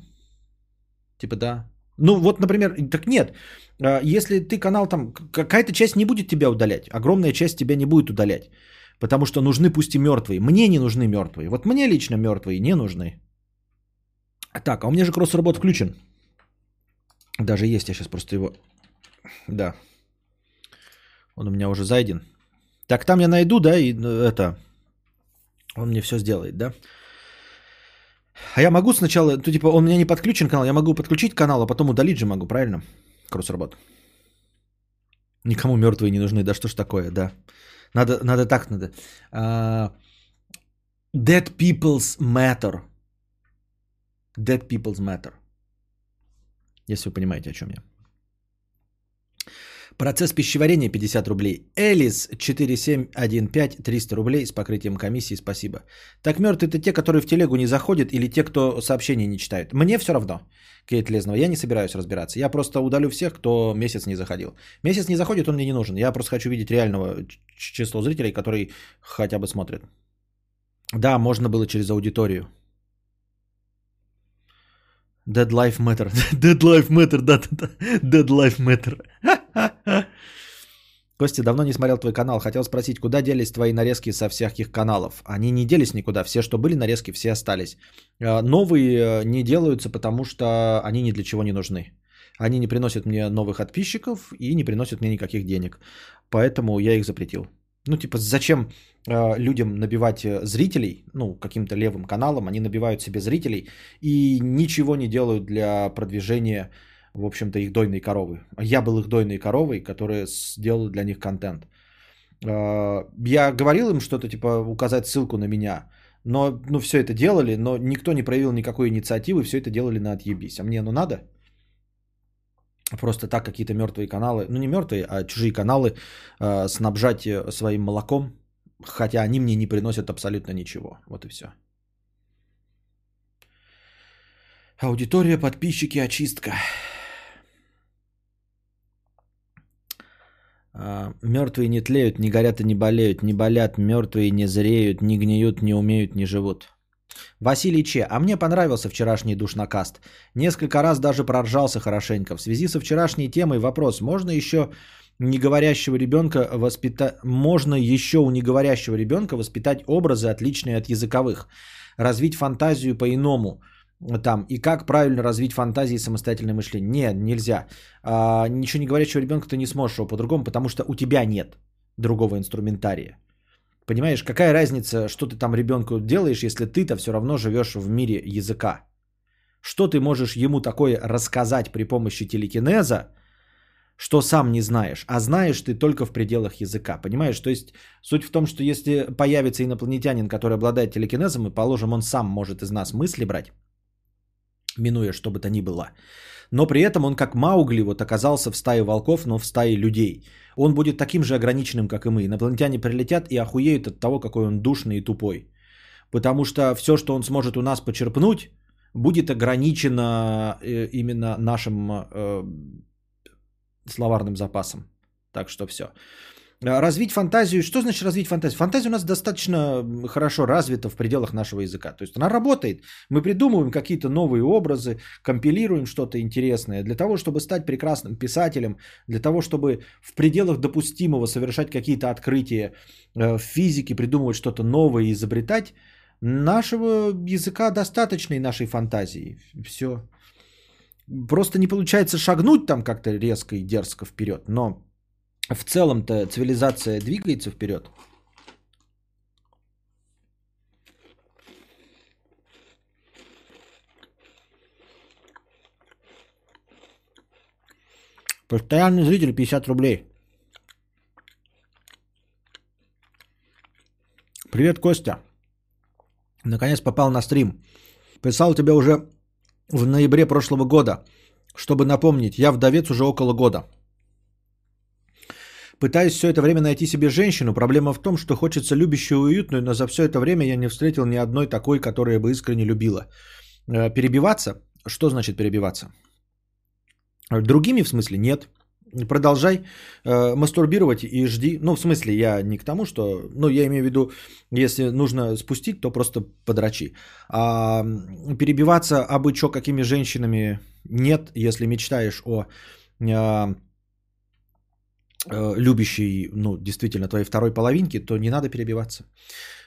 A: Типа да. Ну вот, например, так нет. А, Если ты канал там, какая-то часть не будет тебя удалять. Огромная часть тебя не будет удалять. Потому что нужны пусть и мертвые. Мне не нужны мертвые. Вот мне лично мертвые не нужны. Так, а у меня же кросс-работ включен. Даже есть, я сейчас просто его... Да. Он у меня уже зайден. Так, там я найду, да, и ну, это... Он мне все сделает, да? А я могу сначала... То, типа, он у меня не подключен канал. Я могу подключить канал, а потом удалить же могу, правильно? Кросс-работ. Никому мертвые не нужны. Да что ж такое, да. Надо, надо так, надо. А, dead people's matter. Dead people's matter. Если вы понимаете, о чем я. Процесс пищеварения 50 рублей. Элис 4715 300 рублей с покрытием комиссии. Спасибо. Так мертвые это те, которые в телегу не заходят или те, кто сообщения не читают. Мне все равно, Кейт Лезнова. Я не собираюсь разбираться. Я просто удалю всех, кто месяц не заходил. Месяц не заходит, он мне не нужен. Я просто хочу видеть реального число зрителей, которые хотя бы смотрят. Да, можно было через аудиторию. Dead Life Matter. Dead Life Matter, да-да-да. Dead Life Matter. Костя, давно не смотрел твой канал. Хотел спросить, куда делись твои нарезки со всяких каналов? Они не делись никуда. Все, что были нарезки, все остались. Э, Новые э, не делаются, потому что они ни для чего не нужны. Они не приносят мне новых подписчиков и не приносят мне никаких денег. Поэтому я их запретил. Ну, типа, зачем э, людям набивать э, зрителей, ну, каким-то левым каналом, они набивают себе зрителей и ничего не делают для продвижения, в общем-то, их дойной коровы. Я был их дойной коровой, которая сделала для них контент. Э, я говорил им что-то, типа, указать ссылку на меня, но, ну, все это делали, но никто не проявил никакой инициативы, все это делали на отъебись. А мне, ну, надо? Просто так какие-то мертвые каналы, ну не мертвые, а чужие каналы э, снабжать своим молоком, хотя они мне не приносят абсолютно ничего. Вот и все. Аудитория, подписчики, очистка. Мертвые не тлеют, не горят и не болеют, не болят, мертвые не зреют, не гниют, не умеют, не живут. Василий Че, а мне понравился вчерашний душнокаст. Несколько раз даже проржался хорошенько. В связи со вчерашней темой вопрос, можно еще неговорящего ребенка воспитать... Можно еще у неговорящего ребенка воспитать образы, отличные от языковых. Развить фантазию по-иному. Там, и как правильно развить фантазии и самостоятельное мышление. Нет, нельзя. А, ничего не говорящего ребенка ты не сможешь его по-другому, потому что у тебя нет другого инструментария. Понимаешь, какая разница, что ты там ребенку делаешь, если ты-то все равно живешь в мире языка? Что ты можешь ему такое рассказать при помощи телекинеза, что сам не знаешь, а знаешь ты только в пределах языка, понимаешь? То есть суть в том, что если появится инопланетянин, который обладает телекинезом, и положим, он сам может из нас мысли брать, минуя что бы то ни было, но при этом он как Маугли вот оказался в стае волков, но в стае людей. Он будет таким же ограниченным, как и мы. Инопланетяне прилетят и охуеют от того, какой он душный и тупой. Потому что все, что он сможет у нас почерпнуть, будет ограничено э, именно нашим э, словарным запасом. Так что все. Развить фантазию. Что значит развить фантазию? Фантазия у нас достаточно хорошо развита в пределах нашего языка. То есть она работает. Мы придумываем какие-то новые образы, компилируем что-то интересное для того, чтобы стать прекрасным писателем, для того, чтобы в пределах допустимого совершать какие-то открытия э, в физике, придумывать что-то новое изобретать. Нашего языка достаточно и нашей фантазии. Все. Просто не получается шагнуть там как-то резко и дерзко вперед, но в целом-то цивилизация двигается вперед. Постоянный зритель 50 рублей. Привет, Костя. Наконец попал на стрим. Писал тебе уже в ноябре прошлого года, чтобы напомнить, я вдовец уже около года. Пытаюсь все это время найти себе женщину. Проблема в том, что хочется любящую и уютную, но за все это время я не встретил ни одной такой, которая бы искренне любила. Э, перебиваться? Что значит перебиваться? Другими в смысле нет. Продолжай э, мастурбировать и жди. Ну, в смысле, я не к тому, что... Ну, я имею в виду, если нужно спустить, то просто подрачи. А перебиваться абы чё какими женщинами нет, если мечтаешь о Э, любящей, ну, действительно, твоей второй половинки, то не надо перебиваться.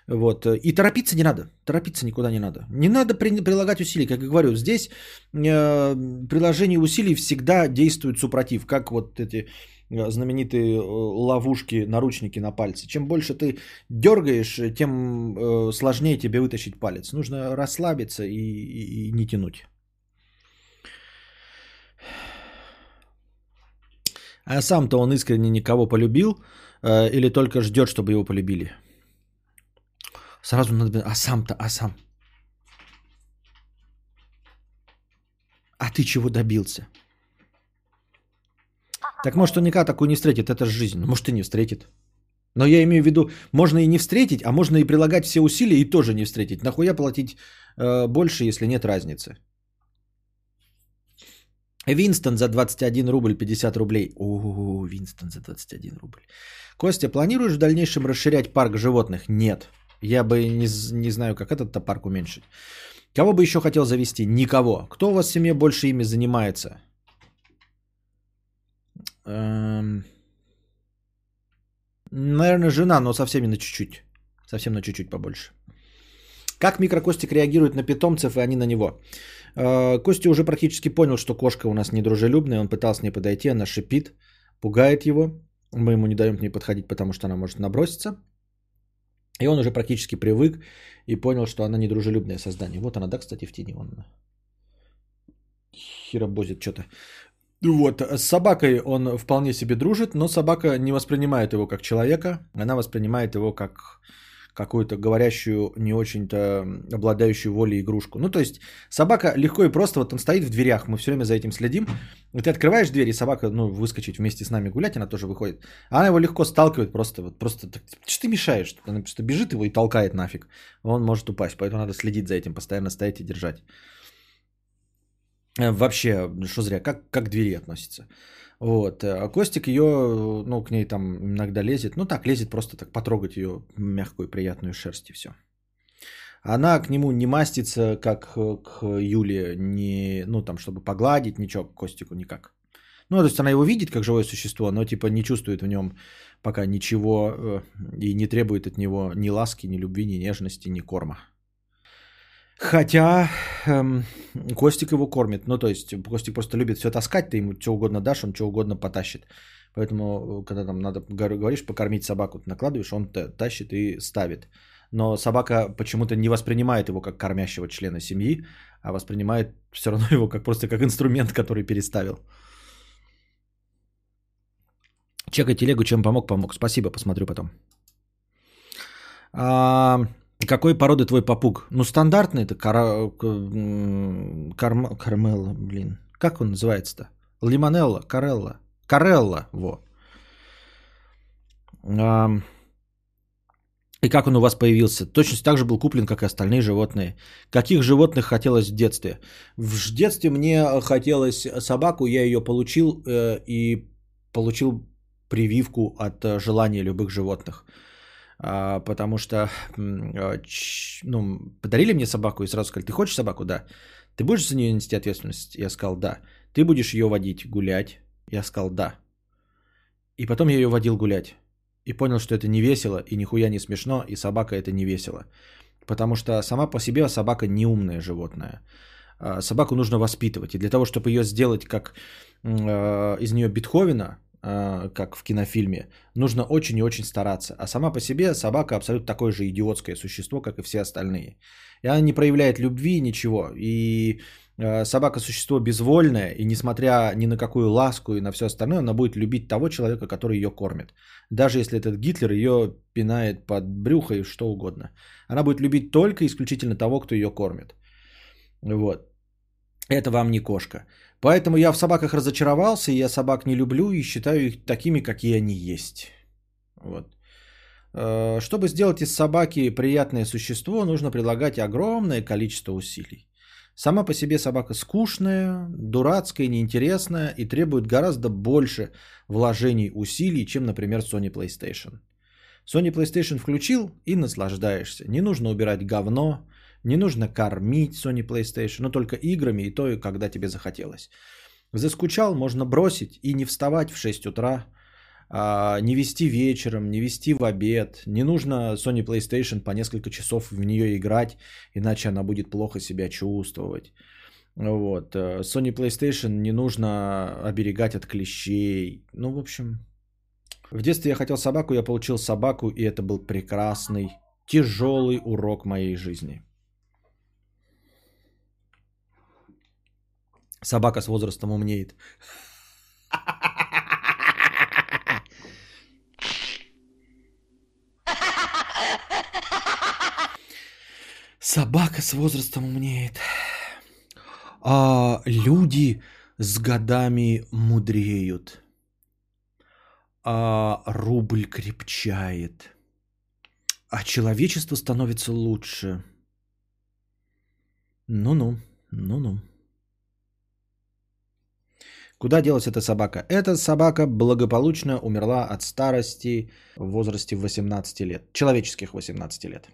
A: Вот. И торопиться не надо. Торопиться никуда не надо. Не надо при, прилагать усилий. Как я говорю, здесь э, приложение усилий всегда действует супротив. Как вот эти э, знаменитые э, ловушки, наручники на пальце. Чем больше ты дергаешь, тем э, сложнее тебе вытащить палец. Нужно расслабиться и, и, и не тянуть. А сам-то он искренне никого полюбил э, или только ждет, чтобы его полюбили? Сразу надо... А сам-то, а сам? А ты чего добился? Так может он никогда такую не встретит, это же жизнь. Ну, может и не встретит. Но я имею в виду, можно и не встретить, а можно и прилагать все усилия и тоже не встретить. Нахуя платить э, больше, если нет разницы? Винстон за 21 рубль 50 рублей. О, Винстон за 21 рубль. Костя, планируешь в дальнейшем расширять парк животных? Нет. Я бы не, не знаю, как этот парк уменьшить. Кого бы еще хотел завести? Никого. Кто у вас в семье больше ими занимается? Эм... Наверное, жена, но совсем на чуть-чуть. Совсем на чуть-чуть побольше. Как микрокостик реагирует на питомцев и они на него? Э, Костя уже практически понял, что кошка у нас недружелюбная. Он пытался к ней подойти, она шипит, пугает его. Мы ему не даем к ней подходить, потому что она может наброситься. И он уже практически привык и понял, что она недружелюбное создание. Вот она, да, кстати, в тени. Он херобозит что-то. Вот, с собакой он вполне себе дружит, но собака не воспринимает его как человека, она воспринимает его как какую-то говорящую, не очень-то обладающую волей игрушку. Ну, то есть собака легко и просто, вот он стоит в дверях, мы все время за этим следим. И ты открываешь дверь, и собака, ну, выскочить вместе с нами гулять, она тоже выходит. А она его легко сталкивает просто, вот просто, что ты мешаешь? Она просто бежит его и толкает нафиг. Он может упасть, поэтому надо следить за этим, постоянно стоять и держать. Э, вообще, что зря, как, как к двери относится. Вот. Э, а Костик ее, ну, к ней там иногда лезет. Ну, так, лезет просто так потрогать ее мягкую, приятную шерсть и все. Она к нему не мастится, как к Юле, не, ну, там, чтобы погладить, ничего, к Костику никак. Ну, то есть она его видит как живое существо, но типа не чувствует в нем пока ничего э, и не требует от него ни ласки, ни любви, ни нежности, ни корма. Хотя эм, Костик его кормит. Ну, то есть Костик просто любит все таскать, ты ему что угодно дашь, он что угодно потащит. Поэтому, э, когда там надо, говор- говоришь, покормить собаку, ты накладываешь, он та- тащит и ставит. Но собака почему-то не воспринимает его как кормящего члена семьи, а воспринимает все равно его как просто как инструмент, который переставил. Чекай телегу, чем помог, помог. Спасибо, посмотрю потом. А, какой породы твой попуг? Ну, стандартный это кара... карм... кармелла, блин. Как он называется-то? Лимонелла, карелла. Карелла, во. Ам, И как он у вас появился? Точно так же был куплен, как и остальные животные. Каких животных хотелось в детстве? В детстве мне хотелось собаку, я ее получил э, и получил прививку от э, желания любых животных. А, потому что ч- ну, подарили мне собаку и сразу сказали, ты хочешь собаку? Да. Ты будешь за нее нести ответственность? Я сказал, да. Ты будешь ее водить гулять? Я сказал, да. И потом я ее водил гулять. И понял, что это не весело, и нихуя не смешно, и собака это не весело. Потому что сама по себе собака не умное животное. А, Собаку нужно воспитывать. И для того, чтобы ее сделать как из нее Бетховена, как в кинофильме, нужно очень и очень стараться. А сама по себе собака абсолютно такое же идиотское существо, как и все остальные. И она не проявляет любви, ничего. И э, собака существо безвольное, и несмотря ни на какую ласку и на все остальное, она будет любить того человека, который ее кормит. Даже если этот Гитлер ее пинает под брюхо и что угодно. Она будет любить только исключительно того, кто ее кормит. Вот. Это вам не кошка. Поэтому я в собаках разочаровался, я собак не люблю и считаю их такими, какие они есть. Вот. Э, Чтобы сделать из собаки приятное существо, нужно прилагать огромное количество усилий. Сама по себе собака скучная, дурацкая, неинтересная и требует гораздо больше вложений усилий, чем, например, Sony PlayStation. Sony PlayStation включил и наслаждаешься. Не нужно убирать говно, не нужно кормить Sony PlayStation, но только играми и то, когда тебе захотелось. Заскучал, можно бросить и не вставать в 6 утра, а, не вести вечером, не вести в обед. Не нужно Sony PlayStation по несколько часов в нее играть, иначе она будет плохо себя чувствовать. Вот. э, Sony PlayStation не нужно оберегать от клещей. Ну, в общем, в детстве я хотел собаку, я получил собаку, и это был прекрасный, тяжелый урок моей жизни. Собака с возрастом умнеет. Собака с возрастом умнеет. А люди с годами мудреют. А рубль крепчает. А человечество становится лучше. Ну-ну, ну-ну. Куда делась эта собака? Эта собака благополучно умерла от старости в возрасте 18 лет. Человеческих 18 лет.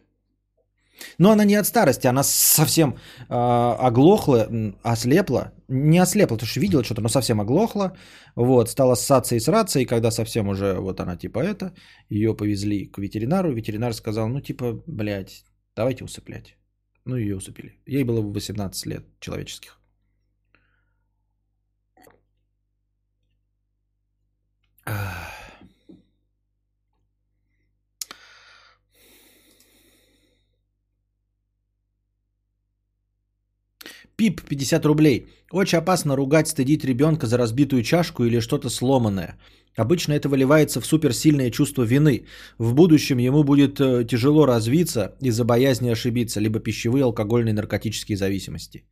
A: Но она не от старости, она совсем э, оглохла, ослепла. Не ослепла, потому что видела что-то, но совсем оглохла. Вот, стала ссаться и сраться, и когда совсем уже вот она типа это, ее повезли к ветеринару. Ветеринар сказал, ну типа, блядь, давайте усыплять. Ну ее усыпили. Ей было 18 лет человеческих. Пип, 50 рублей. Очень опасно ругать, стыдить ребенка за разбитую чашку или что-то сломанное. Обычно это выливается в суперсильное чувство вины. В будущем ему будет э, тяжело развиться из-за боязни ошибиться, либо пищевые, алкогольные, наркотические зависимости.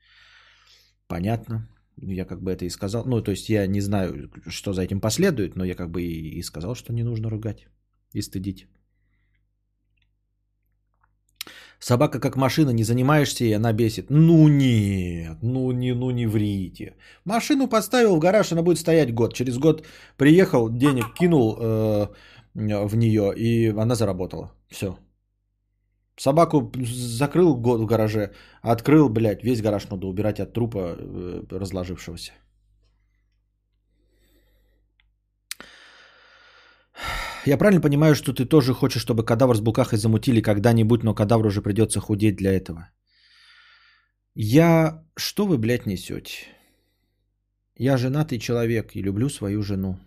A: Понятно. Я как бы это и сказал. Ну, то есть я не знаю, что за этим последует, но я как бы и, и сказал, что не нужно ругать и стыдить. Собака как машина, не занимаешься, и она бесит. Ну нет, ну не, ну не врите. Машину поставил в гараж, она будет стоять год. Через год приехал, денег кинул э, в нее, и она заработала. Все. Собаку закрыл год в гараже, открыл, блядь, весь гараж надо убирать от трупа э, разложившегося. Я правильно понимаю, что ты тоже хочешь, чтобы кадавр с букахой замутили когда-нибудь, но кадавру уже придется худеть для этого? Я... Что вы, блядь, несете? Я женатый человек и люблю свою жену.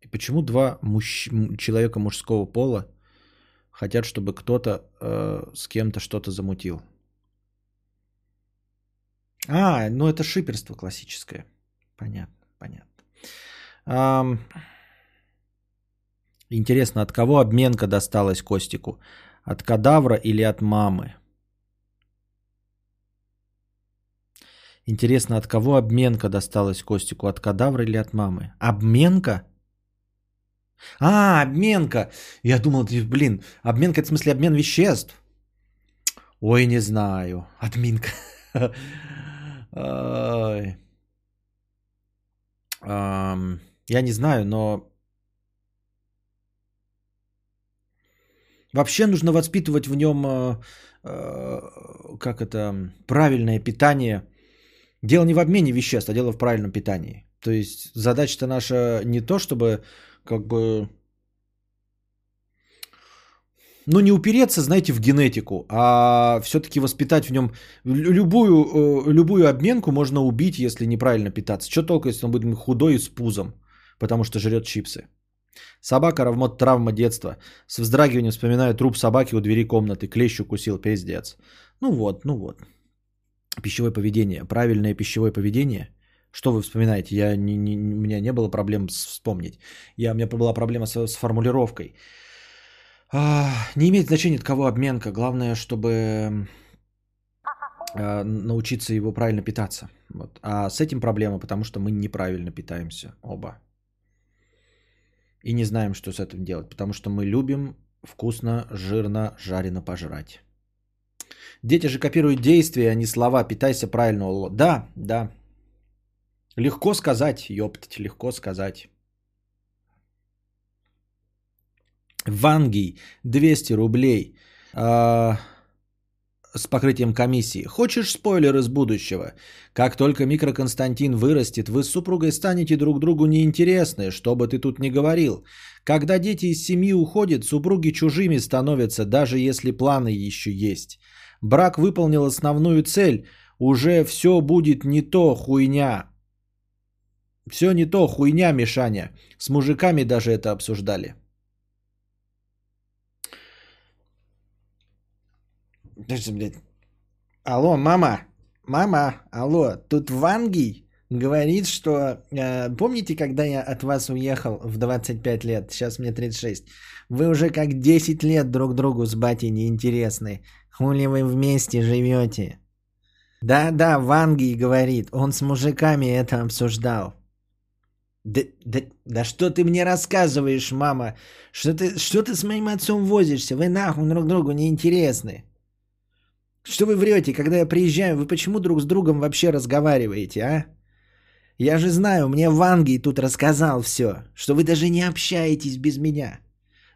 A: И почему два мужч... человека мужского пола хотят, чтобы кто-то э, с кем-то что-то замутил? А, ну это шиперство классическое. Понятно, понятно. Ам, Интересно, от кого обменка досталась Костику? От кадавра или от мамы? Интересно, от кого обменка досталась Костику? От кадавра или от мамы? Обменка? А, обменка. Я думал, блин, обменка это в смысле обмен веществ. Ой, не знаю. Админка. Я не знаю, но вообще нужно воспитывать в нем, э, э, как это, правильное питание. Дело не в обмене веществ, а дело в правильном питании. То есть задача-то наша не то, чтобы как бы ну, не упереться, знаете, в генетику, а все-таки воспитать в нем любую, э, любую обменку можно убить, если неправильно питаться. Что толку, если он будет худой и с пузом, потому что жрет чипсы? Собака равно травма детства. С вздрагиванием вспоминаю труп собаки у двери комнаты. Клещ укусил, пиздец. Ну вот, ну вот. Пищевое поведение. Правильное пищевое поведение. Что вы вспоминаете? Я не, не- у меня не было проблем с- вспомнить. Я, у меня была проблема с, с формулировкой. А, не имеет значения, от кого обменка. Главное, чтобы а, научиться его правильно питаться. Вот. А с этим проблема, потому что мы неправильно питаемся оба. И не знаем, что с этим делать, потому что мы любим вкусно, жирно, жарено пожрать. Дети же копируют действия, а не слова. Питайся правильно. Да, да. Легко сказать, ёптать, легко сказать. Вангий, 200 рублей а, с покрытием комиссии. Хочешь спойлер из будущего? Как только микроконстантин вырастет, вы с супругой станете друг другу неинтересны, что бы ты тут ни говорил. Когда дети из семьи уходят, супруги чужими становятся, даже если планы еще есть. Брак выполнил основную цель, уже все будет не то, хуйня. Все не то, хуйня, Мишаня. С мужиками даже это обсуждали. Подожди, блядь. Алло, мама, мама, алло, тут Вангий говорит, что... э, помните, когда я от вас уехал в 25 лет, сейчас мне 36, вы уже как 10 лет друг другу с батей неинтересны. Хули вы вместе живете? Да-да, Вангий говорит, он с мужиками это обсуждал. Да, да, да что ты мне рассказываешь, мама? Что ты, что ты с моим отцом возишься? Вы нахуй друг другу неинтересны. Что вы врете, когда я приезжаю? Вы почему друг с другом вообще разговариваете, а? Я же знаю, мне Вангий тут рассказал все, что вы даже не общаетесь без меня.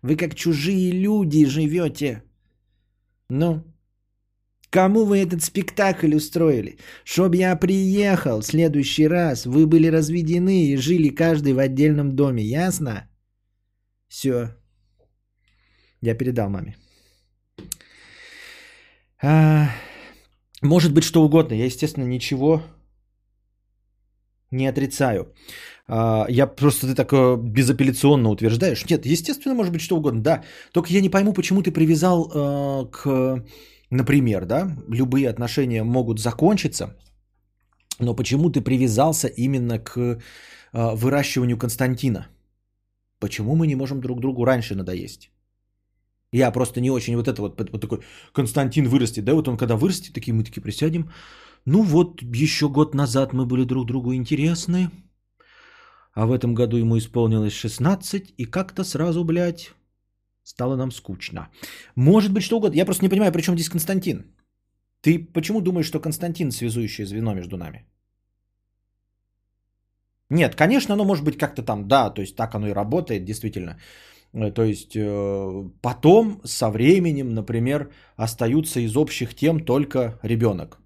A: Вы как чужие люди живете. Ну, кому вы этот спектакль устроили? Чтоб я приехал в следующий раз, вы были разведены и жили каждый в отдельном доме, ясно? Все. Я передал маме. А, может быть что угодно. Я, естественно, ничего не отрицаю. А, я просто ты так э, безапелляционно утверждаешь. Нет, естественно, может быть что угодно, да. Только я не пойму, почему ты привязал э, к, например, да, любые отношения могут закончиться, но почему ты привязался именно к э, выращиванию Константина? Почему мы не можем друг другу раньше надоесть? Я просто не очень вот это вот, вот такой Константин вырастет, да, вот он когда вырастет, такие мы такие присядем. Ну вот, еще год назад мы были друг другу интересны, а в этом году ему исполнилось 16, и как-то сразу, блядь, стало нам скучно. Может быть, что угодно. Я просто не понимаю, при чем здесь Константин? Ты почему думаешь, что Константин связующее звено между нами? Нет, конечно, оно может быть как-то там, да, то есть так оно и работает, действительно. Э, То есть э, потом, со временем, например, остаются из общих тем только ребенок.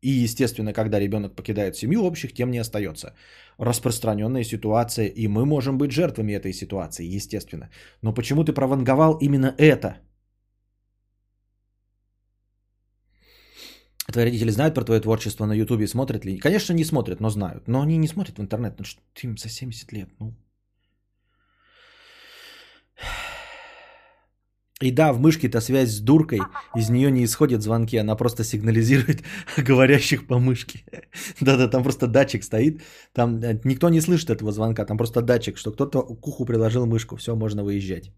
A: И, естественно, когда ребенок покидает семью, общих тем не остается. Распространенная ситуация, и мы можем быть жертвами этой ситуации, естественно. Но почему ты прованговал именно это? Твои родители знают про твое творчество на Ютубе, смотрят ли? Конечно, не смотрят, но знают. Но они не смотрят в интернет, потому что им за 70 лет. Ну. И да, в мышке-то связь с дуркой, из нее не исходят звонки, она просто сигнализирует говорящих по мышке. Да-да, там просто датчик стоит, там э, никто не слышит этого звонка, там просто датчик, что кто-то к уху приложил мышку, все, можно выезжать.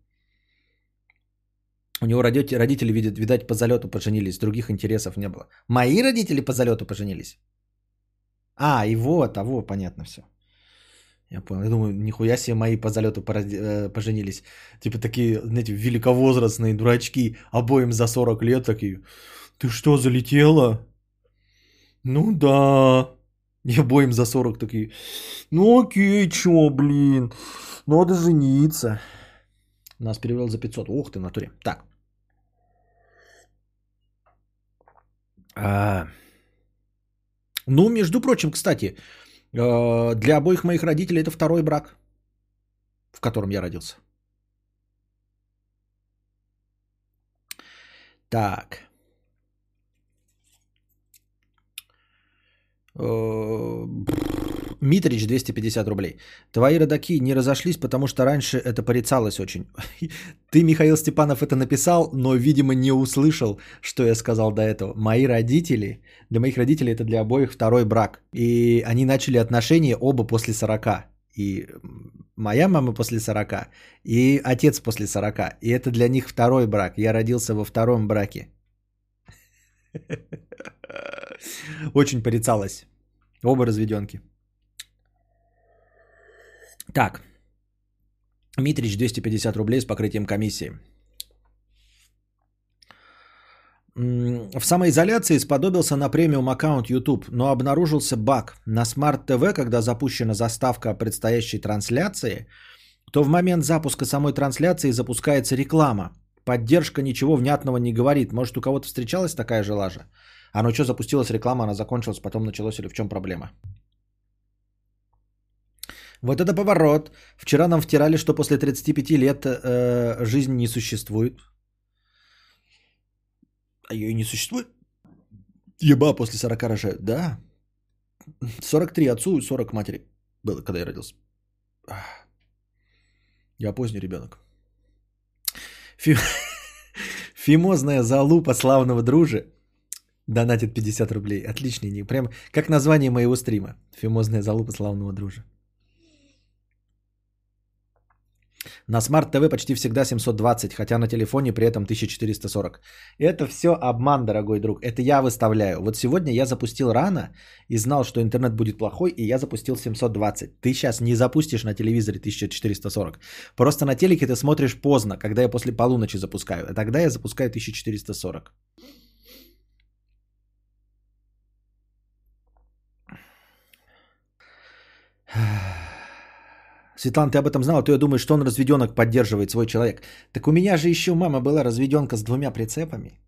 A: У него родители, родители видят, видать, по залету поженились, других интересов не было. Мои родители по залету поженились? А, вот, а вот, понятно все. Я понял. Я думаю, нихуя себе мои по залету э, поженились. Типа такие, знаете, великовозрастные дурачки, обоим за 40 лет такие. Ты что, залетела? Ну да. И обоим за 40 такие. Ну окей, чё, блин. Надо жениться. Нас перевел за 500. Ух ты, натуре. Так. А... Ну, между прочим, кстати, для обоих моих родителей это второй брак, в котором я родился. Так. Митрич 250 рублей. Твои родаки не разошлись, потому что раньше это порицалось очень. Ты, Михаил Степанов, это написал, но, видимо, не услышал, что я сказал до этого. Мои родители, для моих родителей это для обоих второй брак. И они начали отношения оба после 40. И моя мама после 40, и отец после 40. И это для них второй брак. Я родился во втором браке. Очень порицалось. Оба разведенки. Так. Митрич 250 рублей с покрытием комиссии. В самоизоляции сподобился на премиум аккаунт YouTube, но обнаружился баг. На Smart TV, когда запущена заставка предстоящей трансляции, то в момент запуска самой трансляции запускается реклама. Поддержка ничего внятного не говорит. Может, у кого-то встречалась такая же лажа? А ну что, запустилась реклама, она закончилась, потом началось или в чем проблема? Вот это поворот. Вчера нам втирали, что после 35 лет э, жизнь не существует. А ее и не существует. Еба после 40 рожают. Да. 43 отцу и 40 матери было, когда я родился. Я поздний ребенок. Фи... Фимозная залупа славного дружи донатит 50 рублей. Отличный ник. Прям как название моего стрима. Фимозная залупа славного дружа. На Smart TV почти всегда 720, хотя на телефоне при этом 1440. Это все обман, дорогой друг. Это я выставляю. Вот сегодня я запустил рано и знал, что интернет будет плохой, и я запустил 720. Ты сейчас не запустишь на телевизоре 1440. Просто на телеке ты смотришь поздно, когда я после полуночи запускаю. А тогда я запускаю 1440. Светлана, ты об этом знала, ты думаешь, что он разведенок поддерживает свой человек. Так у меня же еще мама была разведенка с двумя прицепами.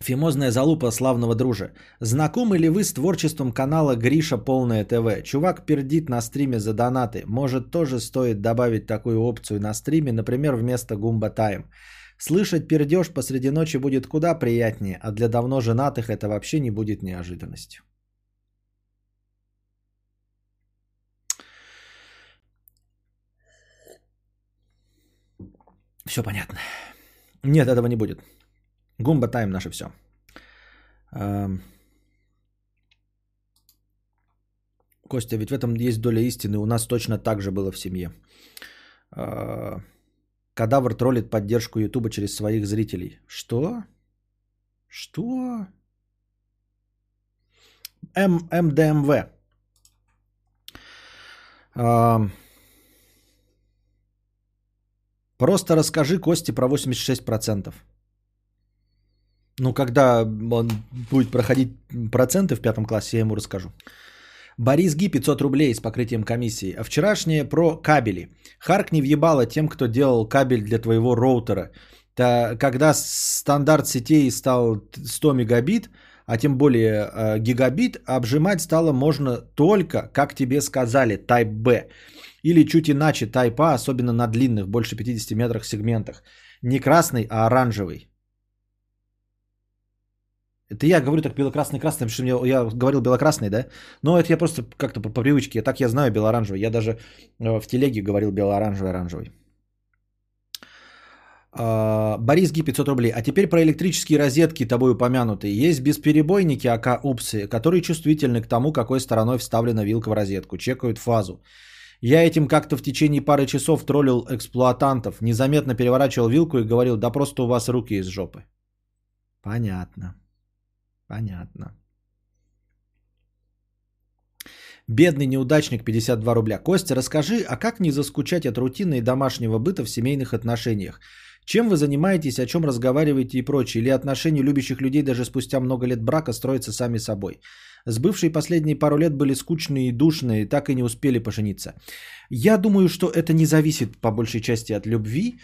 A: Фимозная залупа славного дружа. Знакомы ли вы с творчеством канала Гриша Полное ТВ? Чувак пердит на стриме за донаты. Может тоже стоит добавить такую опцию на стриме, например, вместо Гумба Тайм. Слышать пердеж посреди ночи будет куда приятнее, а для давно женатых это вообще не будет неожиданностью. Все понятно. Нет, этого не будет. Гумба тайм наше все. Костя, ведь в этом есть доля истины. У нас точно так же было в семье. Кадавр троллит поддержку Ютуба через своих зрителей. Что? Что? М МДМВ. А, просто расскажи Кости про 86%. Ну, когда он будет проходить проценты в пятом классе, я ему расскажу. Борис Ги 500 рублей с покрытием комиссии. А вчерашнее про кабели. Харк не въебало тем, кто делал кабель для твоего роутера. Та, когда стандарт сетей стал 100 мегабит, а тем более э, гигабит, обжимать стало можно только, как тебе сказали, Type B. Или чуть иначе Type A, особенно на длинных, больше 50 метрах сегментах. Не красный, а оранжевый. Это я говорю так бело-красный-красный, потому что мне, я говорил бело-красный, да? Но это я просто как-то по, по привычке. Так я знаю бело-оранжевый. Я даже э, в телеге говорил бело-оранжевый-оранжевый. А, Борис Ги 500 рублей. А теперь про электрические розетки, тобой упомянутые. Есть бесперебойники АК УПСы, которые чувствительны к тому, какой стороной вставлена вилка в розетку. Чекают фазу. Я этим как-то в течение пары часов троллил эксплуатантов. Незаметно переворачивал вилку и говорил, да просто у вас руки из жопы. Понятно. Понятно. Бедный неудачник 52 рубля. Костя, расскажи, а как не заскучать от рутины и домашнего быта в семейных отношениях? Чем вы занимаетесь, о чем разговариваете и прочее? Или отношения любящих людей даже спустя много лет брака строятся сами собой? С бывшей последние пару лет были скучные и душные, так и не успели пожениться. Я думаю, что это не зависит по большей части от любви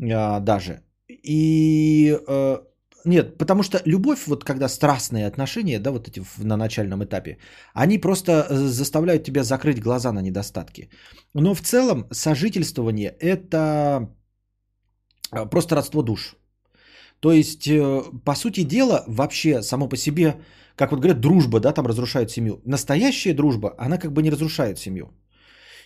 A: а, даже. И э, нет, потому что любовь, вот когда страстные отношения, да, вот эти в- на начальном этапе, они просто э, заставляют тебя закрыть глаза на недостатки. Но в целом сожительствование это а, просто родство душ. То есть, э, по сути дела, вообще само по себе, как вот говорят, дружба, да, там разрушает семью. Настоящая дружба, она как бы не разрушает семью.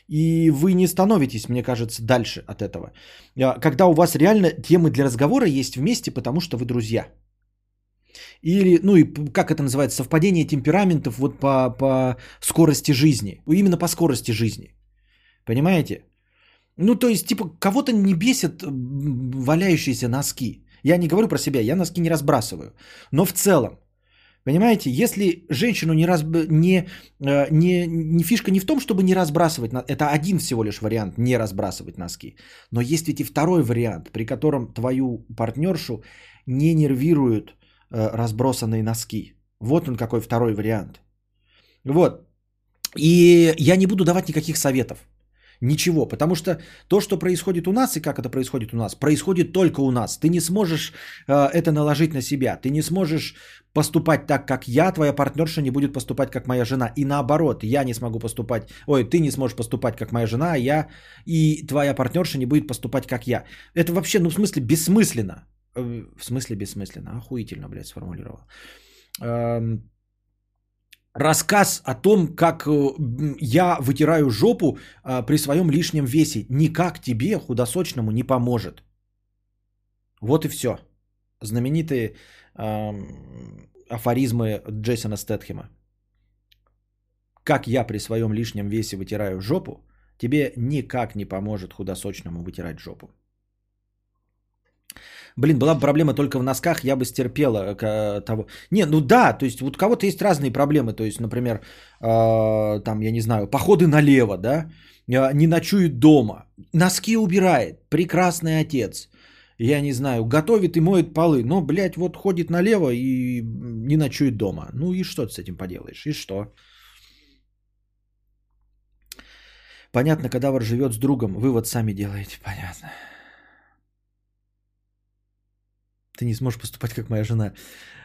A: И вы не становитесь, мне кажется, дальше от этого. А, Когда у вас реально темы для разговора есть вместе, потому что вы друзья. Или, ну и как это называется, совпадение темпераментов вот по, по скорости жизни. Именно по скорости жизни. Понимаете? Ну, то есть, типа, кого-то не бесят валяющиеся носки. Я не говорю про себя, я носки не разбрасываю. Но в целом, понимаете, если женщину не, разб... не, э, не, не фишка не в том, чтобы не разбрасывать, это один всего лишь вариант, не разбрасывать носки. Но есть ведь и второй вариант, при котором твою партнершу не нервируют э, разбросанные носки. Вот он какой второй вариант. Вот. И я не буду давать никаких советов. Ничего, потому что то, что происходит у нас и как это происходит у нас, происходит только у нас. Ты не сможешь э, это наложить на себя. Ты не сможешь поступать так, как я, твоя партнерша не будет поступать, как моя жена. И наоборот, я не смогу поступать, ой, ты не сможешь поступать, как моя жена, а я и твоя партнерша не будет поступать, как я. Это вообще, ну, в смысле, бессмысленно. Э, В смысле бессмысленно? Охуительно, блядь, сформулировал. Рассказ о том, как э, я вытираю жопу а, при своем лишнем весе, никак тебе, худосочному, не поможет. Вот и все. Знаменитые ам, афоризмы Джейсона Стэтхема. Как я при своем лишнем весе вытираю жопу, тебе никак не поможет худосочному вытирать жопу. Блин, была бы проблема только в носках, я бы стерпела э, того. Не, ну да, то есть вот у кого-то есть разные проблемы. То есть, например, э, там, я не знаю, походы налево, да, э, не ночует дома, носки убирает, прекрасный отец. Я не знаю, готовит и моет полы, но, блядь, вот ходит налево и не ночует дома. Ну и что ты с этим поделаешь? И что? Понятно, кадавр живет с другом. Вывод сами делаете, понятно. Ты не сможешь поступать, как моя жена.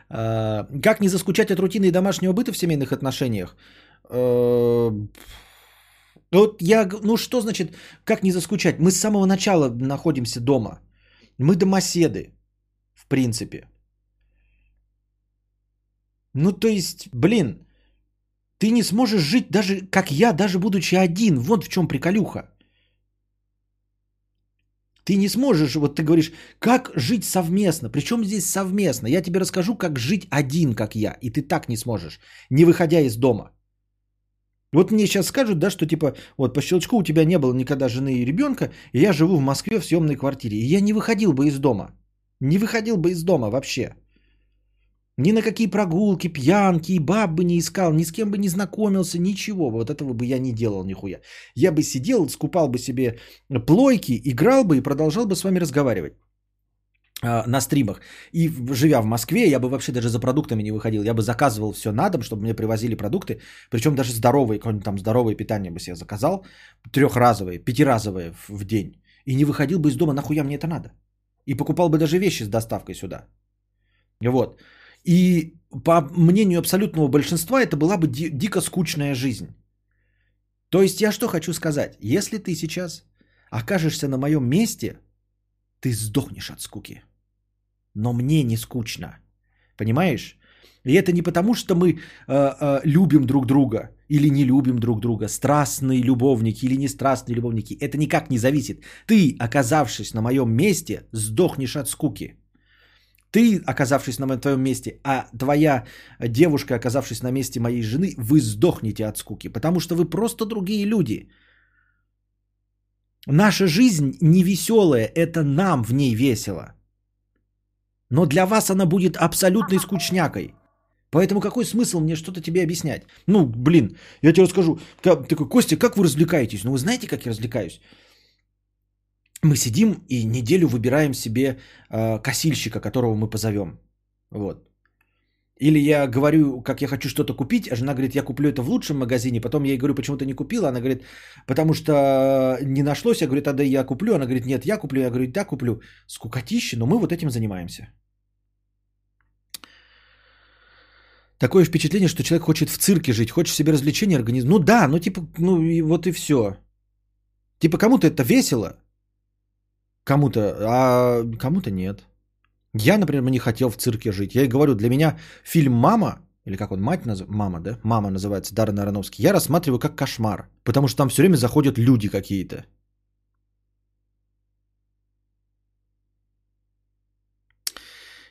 A: А, Как не заскучать от рутины и домашнего быта в семейных отношениях? Э, Вот я, ну что значит, как не заскучать? Мы с самого начала находимся дома. Мы домоседы, в принципе. Ну то есть, блин, ты не сможешь жить даже как я, даже будучи один. Вот в чем приколюха. Ты не сможешь, вот ты говоришь, как жить совместно. Причем здесь совместно? Я тебе расскажу, как жить один, как я. И ты так не сможешь, не выходя из дома. Вот мне сейчас скажут, да, что типа, вот по щелчку у тебя не было никогда жены и ребенка, и я живу в Москве в съемной квартире. И я не выходил бы из дома. Не выходил бы из дома вообще. Ни на какие прогулки, пьянки, баб бы не искал, ни с кем бы не знакомился, ничего. Вот этого бы я не делал нихуя. Я бы сидел, скупал бы себе плойки, играл бы и продолжал бы с вами разговаривать. э, на стримах. И живя в Москве, я бы вообще даже за продуктами не выходил. Я бы заказывал все на дом, чтобы мне привозили продукты. Причем даже здоровые, какое-нибудь там здоровое питание бы себе заказал. Трехразовые, пятиразовые в день. И не выходил бы из дома, нахуя мне это надо. И покупал бы даже вещи с доставкой сюда. Вот. И по мнению абсолютного большинства, это была бы ди- дико скучная жизнь. То есть я что хочу сказать? Если ты сейчас окажешься на моем месте, ты сдохнешь от скуки. Но мне не скучно. Понимаешь? И это не потому, что мы э, э, любим друг друга или не любим друг друга, страстные любовники или не страстные любовники. Это никак не зависит. Ты, оказавшись на моем месте, сдохнешь от скуки. Ты, оказавшись на твоем месте, а твоя девушка, оказавшись на месте моей жены, вы сдохнете от скуки, потому что вы просто другие люди. Наша жизнь не веселая, это нам в ней весело. Но для вас она будет абсолютной скучнякой. Поэтому какой смысл мне что-то тебе объяснять? Ну, блин, я тебе расскажу. Ка- Такой, Костя, как вы развлекаетесь? Ну, вы знаете, как я развлекаюсь? Мы сидим и неделю выбираем себе э, косильщика, которого мы позовем. Вот. Или я говорю, как я хочу что-то купить, а жена говорит, я куплю это в лучшем магазине. Потом я ей говорю, почему ты не купила. Она говорит, потому что не нашлось. Я говорю, тогда я куплю. Она говорит, нет, я куплю. Я говорю, да, куплю. Скукотище, но мы вот этим занимаемся. Такое впечатление, что человек хочет в цирке жить, хочет себе развлечения организм. Ну да, ну типа, ну и вот и все. Типа кому-то это весело, кому-то, а кому-то нет. Я, например, не хотел в цирке жить. Я и говорю, для меня фильм «Мама», или как он, мать называется, мама, да? Мама называется, Даррен Аронофский, я рассматриваю как кошмар, потому что там все время заходят люди какие-то.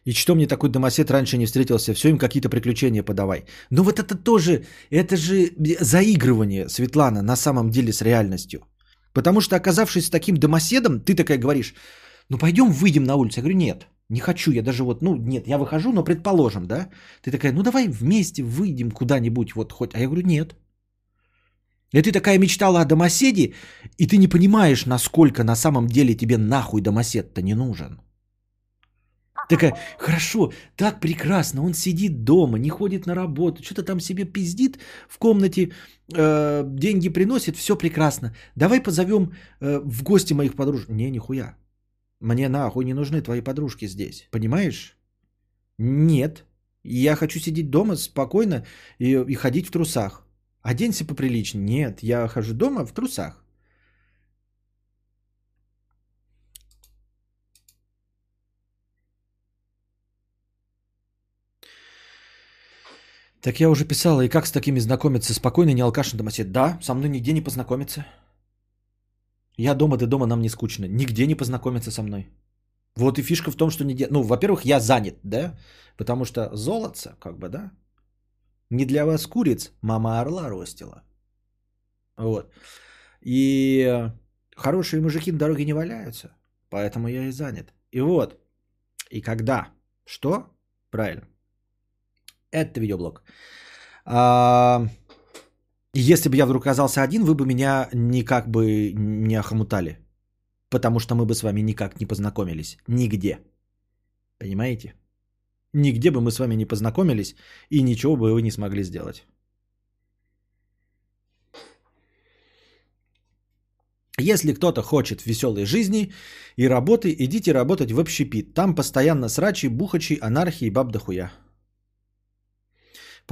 A: И что мне такой домосед раньше не встретился, все им какие-то приключения подавай. Ну вот это тоже, это же заигрывание, Светлана, на самом деле с реальностью. Потому что оказавшись таким домоседом, ты такая говоришь, ну пойдем выйдем на улицу. Я говорю, нет, не хочу, я даже вот, ну нет, я выхожу, но предположим, да. Ты такая, ну давай вместе выйдем куда-нибудь, вот хоть. А я говорю, нет. И ты такая мечтала о домоседе, и ты не понимаешь, насколько на самом деле тебе нахуй домосед-то не нужен. Такая, хорошо, так прекрасно, он сидит дома, не ходит на работу, что-то там себе пиздит в комнате, э, деньги приносит, все прекрасно. Давай позовем э, в гости моих подружек. Не, нихуя. Мне нахуй не нужны твои подружки здесь, понимаешь? Нет. Я хочу сидеть дома спокойно и, и ходить в трусах. Оденься поприличнее. Нет, я хожу дома в трусах. Так я уже писала, и как с такими знакомиться? Спокойно, не алкаш, домосед. Да, со мной нигде не познакомиться. Я дома, ты дома, нам не скучно. Нигде не познакомиться со мной. Вот и фишка в том, что нигде... Ну, во-первых, я занят, да? Потому что золотце, как бы, да? Не для вас куриц, мама орла ростила. Вот. И хорошие мужики на дороге не валяются. Поэтому я и занят. И вот. И когда? Что? Правильно. Это видеоблог. А, если бы я вдруг оказался один, вы бы меня никак бы не охомутали. Потому что мы бы с вами никак не познакомились. Нигде. Понимаете? Нигде бы мы с вами не познакомились и ничего бы вы не смогли сделать. Если кто-то хочет веселой жизни и работы, идите работать в общепит. Там постоянно срачи, бухачи, анархии, баб да хуя.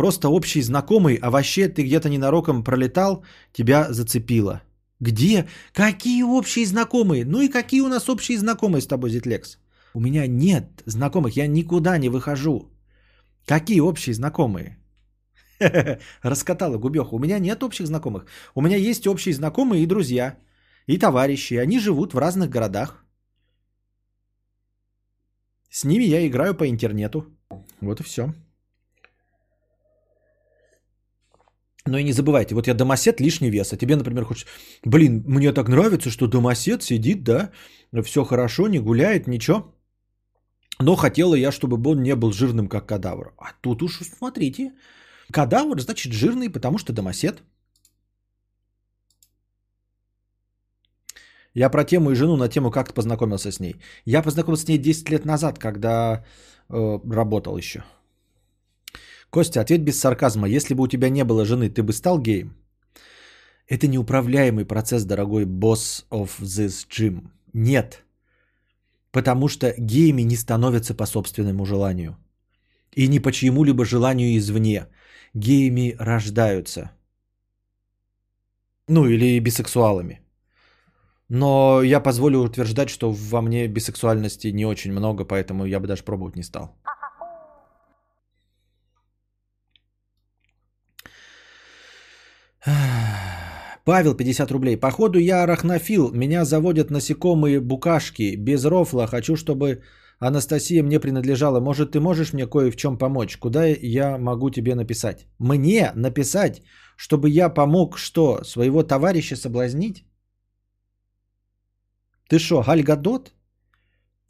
A: Просто общий знакомый, а вообще ты где-то ненароком пролетал, тебя зацепило. Где? Какие общие знакомые? Ну и какие у нас общие знакомые с тобой, Зитлекс? У меня нет знакомых, я никуда не выхожу. Какие общие знакомые? Раскатала губеха. У меня нет общих знакомых. У меня есть общие знакомые и друзья, и товарищи. Они живут в разных городах. С ними я играю по интернету. Вот и все. Но и не забывайте, вот я домосед лишний вес, а тебе, например, хочешь, блин, мне так нравится, что домосед сидит, да, все хорошо, не гуляет, ничего. Но хотела я, чтобы он не был жирным, как кадавр. А тут уж смотрите, кадавр значит жирный, потому что домосед. Я про тему и жену на тему, как ты познакомился с ней. Я познакомился с ней 10 лет назад, когда э, работал еще. Костя, ответь без сарказма. Если бы у тебя не было жены, ты бы стал геем? Это неуправляемый процесс, дорогой босс of this gym. Нет. Потому что геями не становятся по собственному желанию. И не по чьему-либо желанию извне. Геями рождаются. Ну или бисексуалами. Но я позволю утверждать, что во мне бисексуальности не очень много, поэтому я бы даже пробовать не стал. Павел, 50 рублей. Походу я арахнофил. Меня заводят насекомые букашки. Без рофла. Хочу, чтобы Анастасия мне принадлежала. Может, ты можешь мне кое в чем помочь? Куда я могу тебе написать? Мне написать, чтобы я помог что? Своего товарища соблазнить? Ты что, Галь Гадот?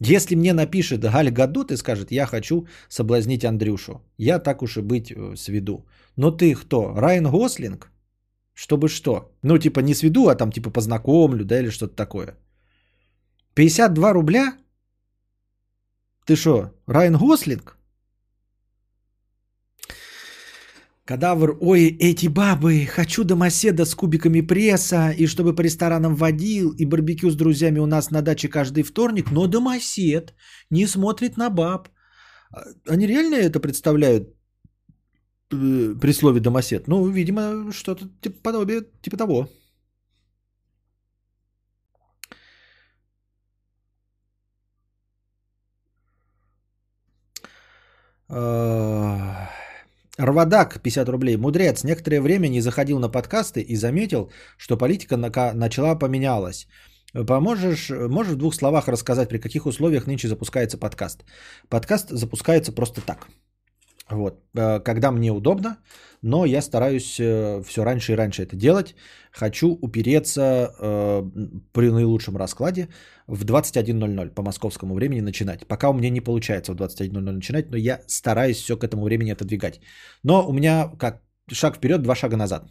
A: Если мне напишет Галь Гадот и скажет, я хочу соблазнить Андрюшу, я так уж и быть э, сведу. Но ты кто? Райан Гослинг? Чтобы что? Ну, типа не сведу, а там типа познакомлю, да, или что-то такое. 52 рубля? Ты что, Райан Гослинг? Кадавр, ой, эти бабы, хочу домоседа с кубиками пресса, и чтобы по ресторанам водил, и барбекю с друзьями у нас на даче каждый вторник, но домосед не смотрит на баб. А, они реально это представляют при слове домосед? Ну, видимо, что-то типа подобие, типа того. А, Рвадак, 50 рублей. Мудрец, некоторое время не заходил на подкасты и заметил, что политика на- начала поменялась. Поможешь, можешь в двух словах рассказать, при каких условиях нынче запускается подкаст? Подкаст запускается просто так. Вот, э, когда мне удобно, но я стараюсь все раньше и раньше это делать. Хочу упереться э, при наилучшем раскладе в 21.00 по московскому времени начинать. Пока у меня не получается в 21.00 начинать, но я стараюсь все к этому времени отодвигать. Но у меня как шаг вперед, два шага назад.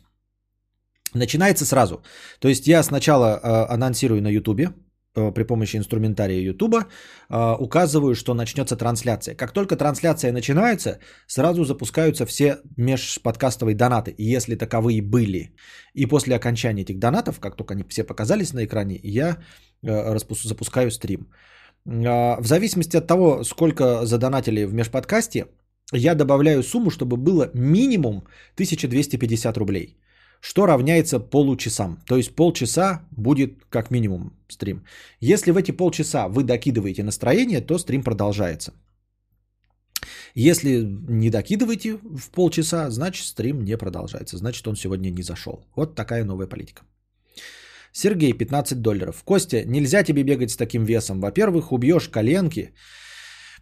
A: Начинается сразу. То есть я сначала э, анонсирую на YouTube, э, при помощи инструментария YouTube, э, указываю, что начнется трансляция. Как только трансляция начинается, сразу запускаются все межподкастовые донаты, если таковые были. И после окончания этих донатов, как только они все показались на экране, я э, запускаю стрим. Э, В зависимости от того, сколько задонатили в межподкасте, я добавляю сумму, чтобы было минимум 1250 рублей что равняется получасам. То есть полчаса будет как минимум стрим. Если в эти полчаса вы докидываете настроение, то стрим продолжается. Если не докидываете в полчаса, значит стрим не продолжается. Значит он сегодня не зашел. Вот такая новая политика. Сергей, 15 долларов. Костя, нельзя тебе бегать с таким весом. Во-первых, убьешь коленки,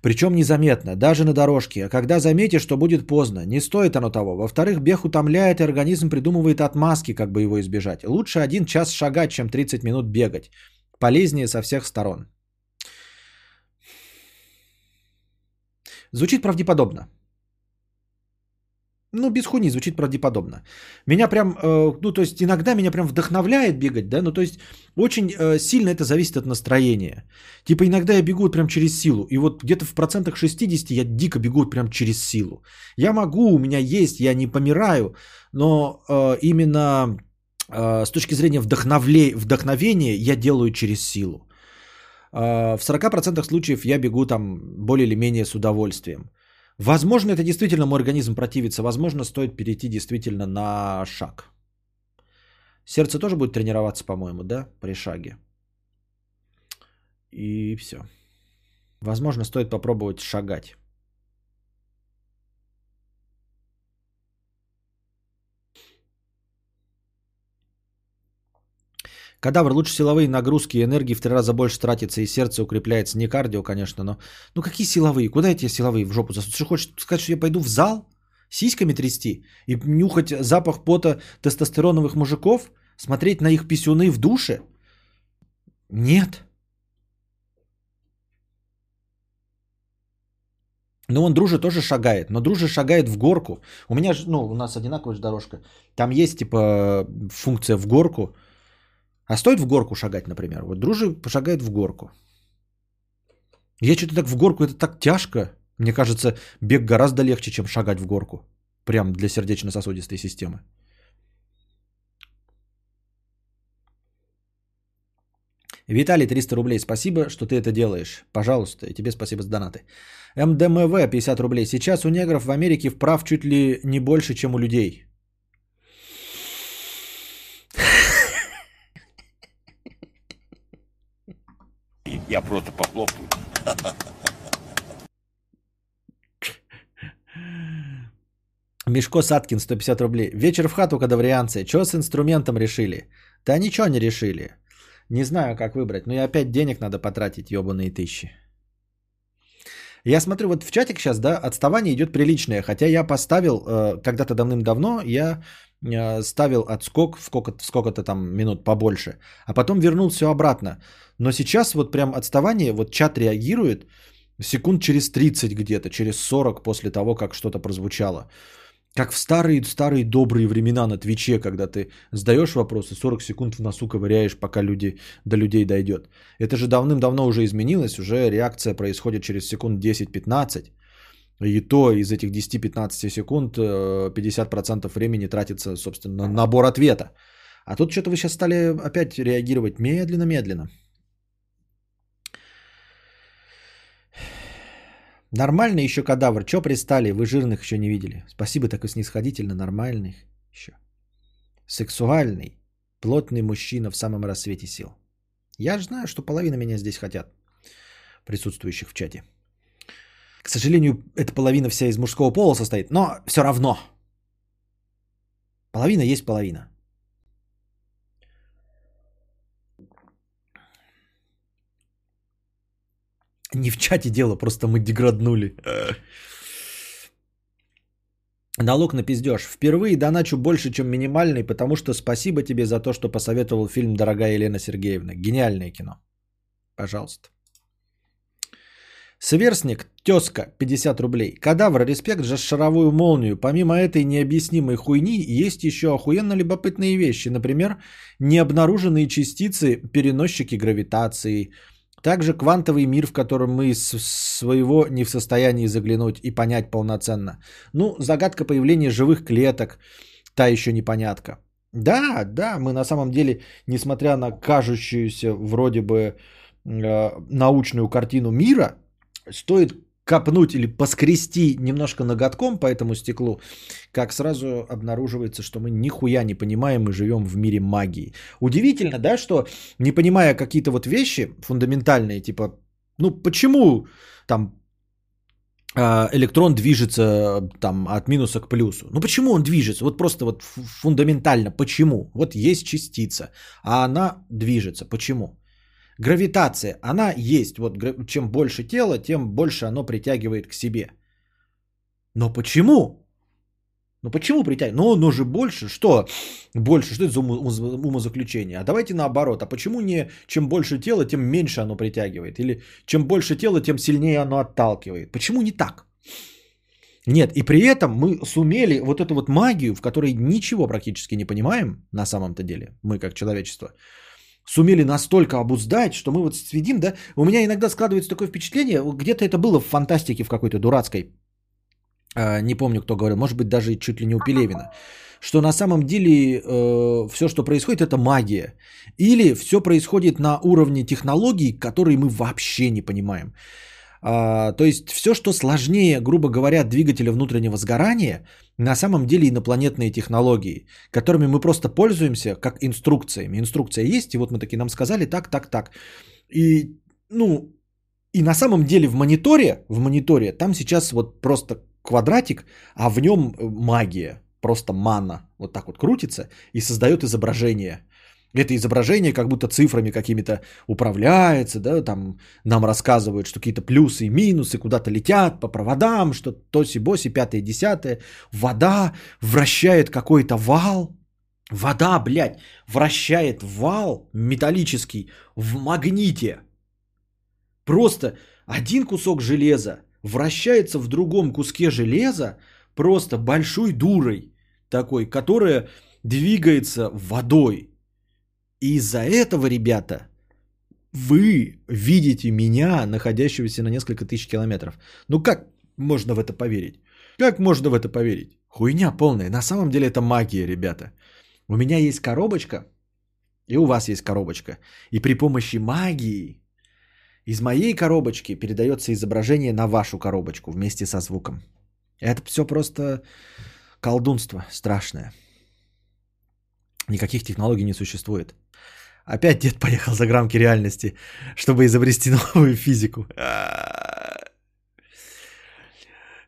A: причем незаметно, даже на дорожке. А когда заметишь, что будет поздно, не стоит оно того. Во-вторых, бег утомляет, и организм придумывает отмазки, как бы его избежать. Лучше один час шагать, чем 30 минут бегать. Полезнее со всех сторон. Звучит правдеподобно. Ну, без хуйни, звучит правдеподобно. Меня прям, э, ну, то есть иногда меня прям вдохновляет бегать, да, ну, то есть очень э, сильно это зависит от настроения. Типа иногда я бегу прям через силу, и вот где-то в процентах 60 я дико бегу прям через силу. Я могу, у меня есть, я не помираю, но э, именно э, с точки зрения вдохновле... вдохновения я делаю через силу. Э, в 40% случаев я бегу там более или менее с удовольствием. Возможно, это действительно мой организм противится. Возможно, стоит перейти действительно на шаг. Сердце тоже будет тренироваться, по-моему, да, при шаге. И все. Возможно, стоит попробовать шагать. Кадавр, лучше силовые нагрузки и энергии в три раза больше тратится, и сердце укрепляется. Не кардио, конечно, но... Ну какие силовые? Куда тебе силовые в жопу засунуть? Ты хочешь сказать, что я пойду в зал сиськами трясти и нюхать запах пота тестостероновых мужиков? Смотреть на их писюны в душе? Нет. Ну, он друже тоже шагает, но друже шагает в горку. У меня же, ну, у нас одинаковая же дорожка. Там есть, типа, функция в горку. А стоит в горку шагать, например. Вот дружи пошагает в горку. Я что-то так в горку, это так тяжко. Мне кажется, бег гораздо легче, чем шагать в горку. Прям для сердечно-сосудистой системы. Виталий, 300 рублей. Спасибо, что ты это делаешь. Пожалуйста. И тебе спасибо за донаты. МДМВ, 50 рублей. Сейчас у негров в Америке вправ чуть ли не больше, чем у людей.
H: Я просто похлопаю.
A: Мешко Саткин, 150 рублей. Вечер в хату, кадаврианцы. Что с инструментом решили? Да ничего не решили. Не знаю, как выбрать. Но и опять денег надо потратить, ебаные тысячи. Я смотрю, вот в чатик сейчас, да, отставание идет приличное. Хотя я поставил, э, когда-то давным-давно, я ставил отскок в сколько-то, сколько-то там минут побольше. А потом вернул все обратно. Но сейчас вот прям отставание, вот чат реагирует секунд через 30 где-то, через 40 после того, как что-то прозвучало. Как в старые-старые добрые времена на Твиче, когда ты задаешь вопросы, 40 секунд в носу ковыряешь, пока люди, до людей дойдет. Это же давным-давно уже изменилось, уже реакция происходит через секунд 10-15. И то из этих 10-15 секунд э, 50% времени тратится, собственно, на набор ответа. А тут что-то вы сейчас стали опять реагировать медленно-медленно. Нормальный еще кадавр. Че пристали? Вы жирных еще не видели. Спасибо, так и снисходительно. Нормальный еще. Сексуальный. Плотный мужчина в самом рассвете сил. Я же знаю, что половина меня здесь хотят. Присутствующих в чате. К сожалению, эта половина вся из мужского пола состоит. Но все равно. Половина есть половина. Не в чате дело, просто мы деграднули. Налог на пиздеж. Впервые доначу больше, чем минимальный, потому что спасибо тебе за то, что посоветовал фильм «Дорогая Елена Сергеевна». Гениальное кино. Пожалуйста. Сверстник, тезка, 50 рублей. Кадавр, респект за шаровую молнию. Помимо этой необъяснимой хуйни, есть еще охуенно любопытные вещи. Например, необнаруженные частицы, переносчики гравитации, также квантовый мир, в котором мы своего не в состоянии заглянуть и понять полноценно. Ну, загадка появления живых клеток, та еще непонятка. Да, да, мы на самом деле, несмотря на кажущуюся вроде бы э, научную картину мира, стоит копнуть или поскрести немножко ноготком по этому стеклу, как сразу обнаруживается, что мы нихуя не понимаем и живем в мире магии. Удивительно, да, что не понимая какие-то вот вещи фундаментальные, типа, ну почему там а, электрон движется там от минуса к плюсу. Ну почему он движется? Вот просто вот фундаментально почему? Вот есть частица, а она движется. Почему? Гравитация, она есть. Вот чем больше тела, тем больше оно притягивает к себе. Но почему? Ну почему притягивает? Ну оно же больше. Что больше? Что это за умозаключение? А давайте наоборот. А почему не чем больше тела, тем меньше оно притягивает? Или чем больше тела, тем сильнее оно отталкивает? Почему не так? Нет, и при этом мы сумели вот эту вот магию, в которой ничего практически не понимаем на самом-то деле, мы как человечество, сумели настолько обуздать, что мы вот сведим, да, у меня иногда складывается такое впечатление, где-то это было в фантастике в какой-то дурацкой, а, не помню, кто говорил, может быть, даже чуть ли не у Пелевина, что на самом деле э, все, что происходит, это магия. Или все происходит на уровне технологий, которые мы вообще не понимаем. А, то есть все, что сложнее, грубо говоря, двигателя внутреннего сгорания, на самом деле инопланетные технологии, которыми мы просто пользуемся как инструкциями. Инструкция есть, и вот мы такие нам сказали так, так, так. И, ну, и на самом деле в мониторе, в мониторе там сейчас вот просто квадратик, а в нем магия, просто мана, вот так вот крутится и создает изображение – это изображение как будто цифрами какими-то управляется, да, там нам рассказывают, что какие-то плюсы и минусы куда-то летят по проводам, что тоси-боси, пятое, десятое. Вода вращает какой-то вал. Вода, блядь, вращает вал металлический в магните. Просто один кусок железа вращается в другом куске железа просто большой дурой такой, которая двигается водой. И из-за этого, ребята, вы видите меня, находящегося на несколько тысяч километров. Ну как можно в это поверить? Как можно в это поверить? Хуйня полная. На самом деле это магия, ребята. У меня есть коробочка, и у вас есть коробочка. И при помощи магии из моей коробочки передается изображение на вашу коробочку вместе со звуком. Это все просто колдунство страшное. Никаких технологий не существует. Опять дед поехал за грамки реальности, чтобы изобрести новую физику.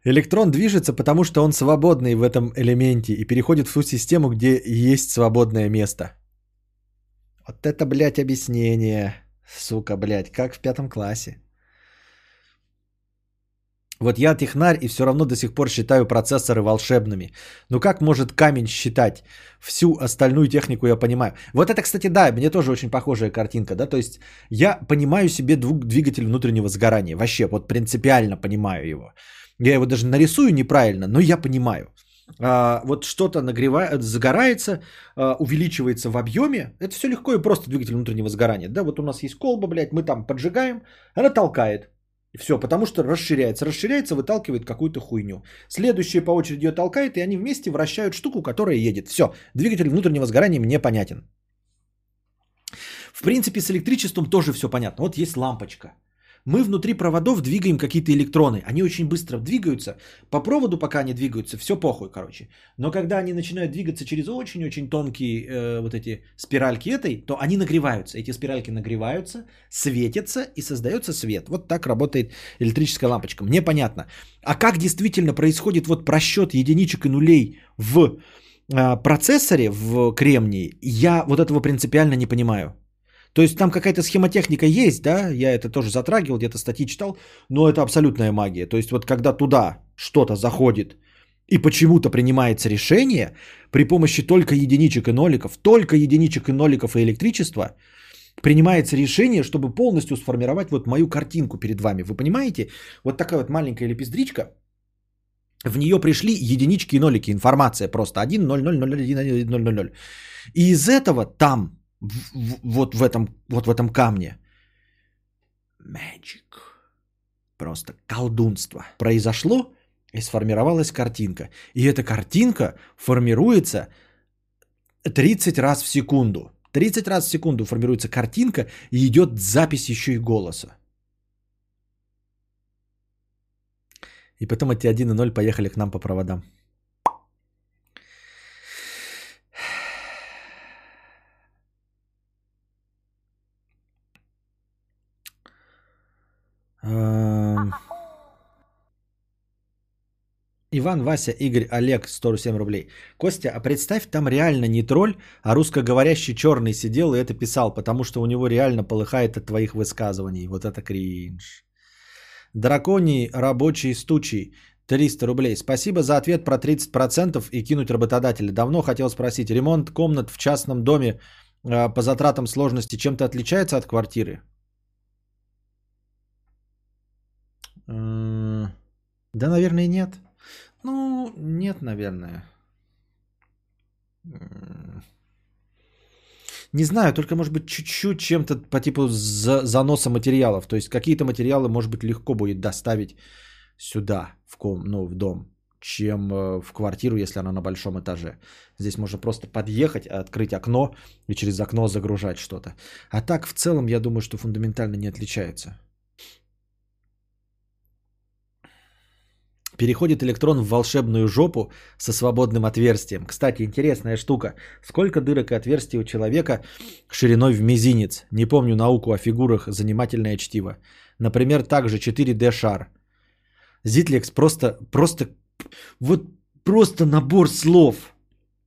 A: Электрон движется, потому что он свободный в этом элементе и переходит в ту систему, где есть свободное место. Вот это, блядь, объяснение. Сука, блядь, как в пятом классе. Вот я технарь и все равно до сих пор считаю процессоры волшебными. Ну как может камень считать? Всю остальную технику я понимаю. Вот это, кстати, да, мне тоже очень похожая картинка, да, то есть я понимаю себе двигатель внутреннего сгорания, вообще вот принципиально понимаю его. Я его даже нарисую неправильно, но я понимаю. А, вот что-то нагревает, загорается, а, увеличивается в объеме. Это все легко и просто двигатель внутреннего сгорания. Да, вот у нас есть колба, блядь, мы там поджигаем, она толкает. И все, потому что расширяется. Расширяется, выталкивает какую-то хуйню. Следующая по очереди ее толкает, и они вместе вращают штуку, которая едет. Все, двигатель внутреннего сгорания мне понятен. В принципе, с электричеством тоже все понятно. Вот есть лампочка. Мы внутри проводов двигаем какие-то электроны. Они очень быстро двигаются. По проводу, пока они двигаются, все похуй, короче. Но когда они начинают двигаться через очень-очень тонкие э, вот эти спиральки этой, то они нагреваются. Эти спиральки нагреваются, светятся и создается свет. Вот так работает электрическая лампочка. Мне понятно. А как действительно происходит вот просчет единичек и нулей в э, процессоре, в кремнии, я вот этого принципиально не понимаю. То есть там какая-то схемотехника есть, да, я это тоже затрагивал, где-то статьи читал, но это абсолютная магия. То есть вот когда туда что-то заходит и почему-то принимается решение при помощи только единичек и ноликов, только единичек и ноликов и электричества, принимается решение, чтобы полностью сформировать вот мою картинку перед вами. Вы понимаете? Вот такая вот маленькая лепестричка, в нее пришли единички и нолики, информация просто 1, 0, 0, 0, 1, 1, 0, 0, 0. И из этого там в, вот, в этом, вот в этом камне. Magic. Просто колдунство. Произошло и сформировалась картинка. И эта картинка формируется 30 раз в секунду. 30 раз в секунду формируется картинка и идет запись еще и голоса. И потом эти 1 и 0 поехали к нам по проводам. Иван, Вася, Игорь, Олег, 107 рублей. Костя, а представь, там реально не тролль, а русскоговорящий черный сидел и это писал, потому что у него реально полыхает от твоих высказываний. Вот это кринж. Драконий рабочий стучий. 300 рублей. Спасибо за ответ про 30% и кинуть работодателя. Давно хотел спросить, ремонт комнат в частном доме э, по затратам сложности чем-то отличается от квартиры? Да, наверное, нет. Ну, нет, наверное. Не знаю, только может быть чуть-чуть чем-то по типу за, заноса материалов. То есть какие-то материалы, может быть, легко будет доставить сюда, в, ком, ну, в дом, чем э, в квартиру, если она на большом этаже. Здесь можно просто подъехать, открыть окно и через окно загружать что-то. А так, в целом, я думаю, что фундаментально не отличается. Переходит электрон в волшебную жопу со свободным отверстием. Кстати, интересная штука. Сколько дырок и отверстий у человека шириной в мизинец? Не помню науку о фигурах, занимательное чтиво. Например, также 4D шар. Зитлекс просто, просто, вот просто набор слов.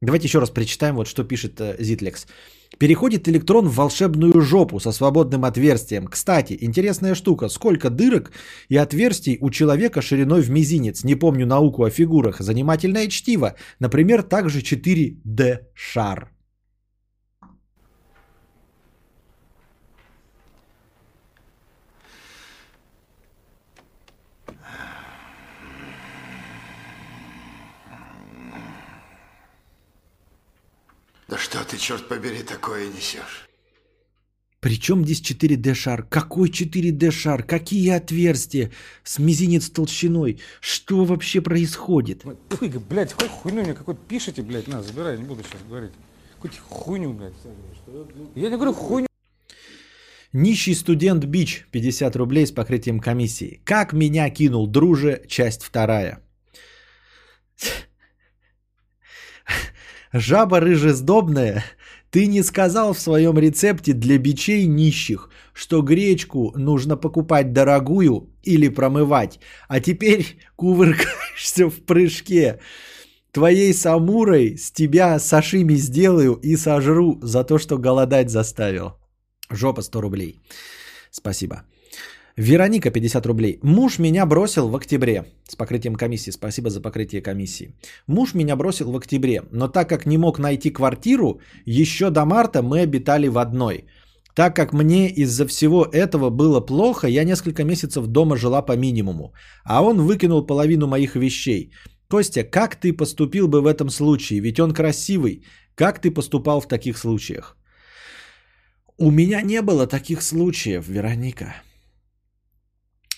A: Давайте еще раз прочитаем, вот что пишет Зитлекс. Переходит электрон в волшебную жопу со свободным отверстием. Кстати, интересная штука. Сколько дырок и отверстий у человека шириной в мизинец? Не помню науку о фигурах. Занимательное чтиво. Например, также 4D
I: что ты, черт побери, такое несешь?
A: Причем здесь 4D шар? Какой 4D шар? Какие отверстия с мизинец толщиной? Что вообще происходит?
I: Ой, блядь, хоть хуйню мне какой-то пишите, блядь, на, забирай, не буду сейчас говорить. Какую-то хуйню, блядь. Я не говорю хуйню.
A: Нищий студент Бич, 50 рублей с покрытием комиссии. Как меня кинул друже, часть вторая. Жаба рыжесдобная, ты не сказал в своем рецепте для бичей нищих, что гречку нужно покупать дорогую или промывать, а теперь кувыркаешься в прыжке. Твоей самурой с тебя сашими сделаю и сожру за то, что голодать заставил. Жопа 100 рублей. Спасибо. Вероника 50 рублей. Муж меня бросил в октябре с покрытием комиссии. Спасибо за покрытие комиссии. Муж меня бросил в октябре, но так как не мог найти квартиру, еще до марта мы обитали в одной. Так как мне из-за всего этого было плохо, я несколько месяцев дома жила по минимуму, а он выкинул половину моих вещей. Костя, как ты поступил бы в этом случае? Ведь он красивый. Как ты поступал в таких случаях? У меня не было таких случаев, Вероника.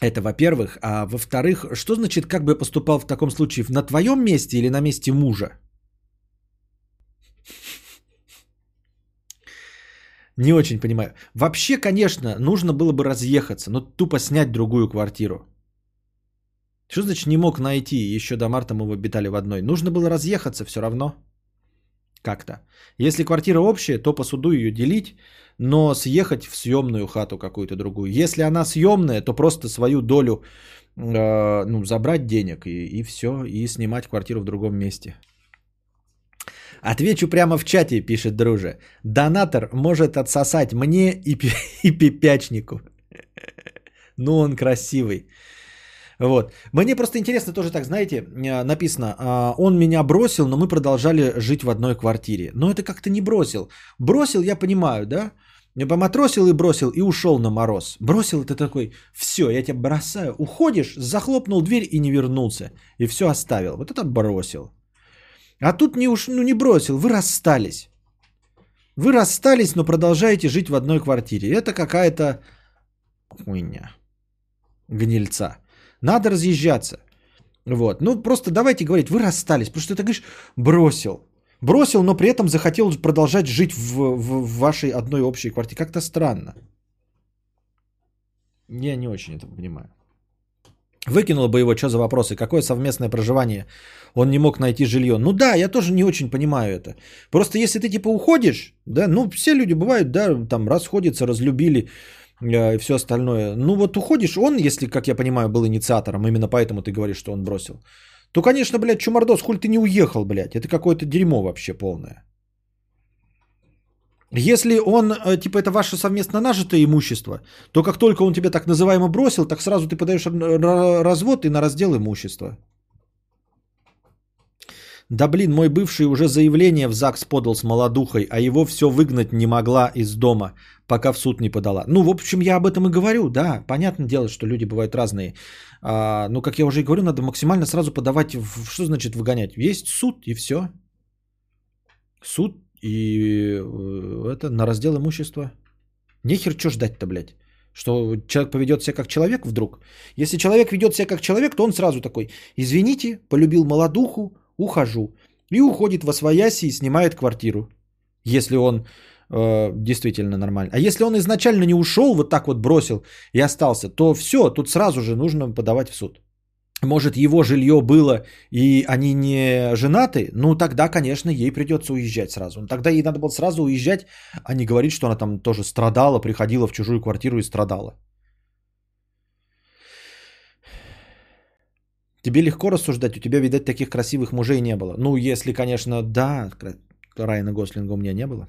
A: Это во-первых. А во-вторых, что значит, как бы я поступал в таком случае? На твоем месте или на месте мужа? Не очень понимаю. Вообще, конечно, нужно было бы разъехаться, но тупо снять другую квартиру. Что значит не мог найти? Еще до марта мы обитали в одной. Нужно было разъехаться все равно. Как-то. Если квартира общая, то по суду ее делить, но съехать в съемную хату какую-то другую. Если она съемная, то просто свою долю э, ну, забрать денег и, и все, и снимать квартиру в другом месте. Отвечу прямо в чате, пишет друже. Донатор может отсосать мне и, пи- и пипячнику. Ну, он красивый. Вот. Мне просто интересно тоже так, знаете, э, написано, а, он меня бросил, но мы продолжали жить в одной квартире. Но это как-то не бросил. Бросил, я понимаю, да? Я поматросил и бросил, и ушел на мороз. Бросил это такой, все, я тебя бросаю. Уходишь, захлопнул дверь и не вернулся. И все оставил. Вот это бросил. А тут не уж, ну не бросил, вы расстались. Вы расстались, но продолжаете жить в одной квартире. Это какая-то хуйня. Гнильца. Надо разъезжаться. Вот. Ну, просто давайте говорить, вы расстались. Потому что ты говоришь, бросил. Бросил, но при этом захотел продолжать жить в, в, в вашей одной общей квартире. Как-то странно. Я не очень это понимаю. Выкинул бы его, что за вопросы? Какое совместное проживание? Он не мог найти жилье. Ну да, я тоже не очень понимаю это. Просто если ты типа уходишь, да, ну все люди бывают, да, там расходятся, разлюбили э, и все остальное. Ну вот уходишь, он, если, как я понимаю, был инициатором, именно поэтому ты говоришь, что он бросил, то, конечно, блядь, чумардос, хуль ты не уехал, блядь. Это какое-то дерьмо вообще полное. Если он, э, типа, это ваше совместно нажитое имущество, то как только он тебя так называемо бросил, так сразу ты подаешь развод и на раздел имущества. Да блин, мой бывший уже заявление в ЗАГС подал с молодухой, а его все выгнать не могла из дома, пока в суд не подала. Ну, в общем, я об этом и говорю, да, понятное дело, что люди бывают разные. А, ну, как я уже и говорю, надо максимально сразу подавать, в, что значит выгонять? Есть суд и все. Суд и э, это на раздел имущества. Нехер что ждать-то, блядь. Что человек поведет себя как человек вдруг. Если человек ведет себя как человек, то он сразу такой, извините, полюбил молодуху, ухожу. И уходит во свояси и снимает квартиру. Если он э, действительно нормально. А если он изначально не ушел, вот так вот бросил и остался, то все, тут сразу же нужно подавать в суд. Может, его жилье было, и они не женаты, ну тогда, конечно, ей придется уезжать сразу. Ну, тогда ей надо было сразу уезжать, а не говорить, что она там тоже страдала, приходила в чужую квартиру и страдала. Тебе легко рассуждать, у тебя, видать, таких красивых мужей не было. Ну, если, конечно, да, Райана Гослинга у меня не было.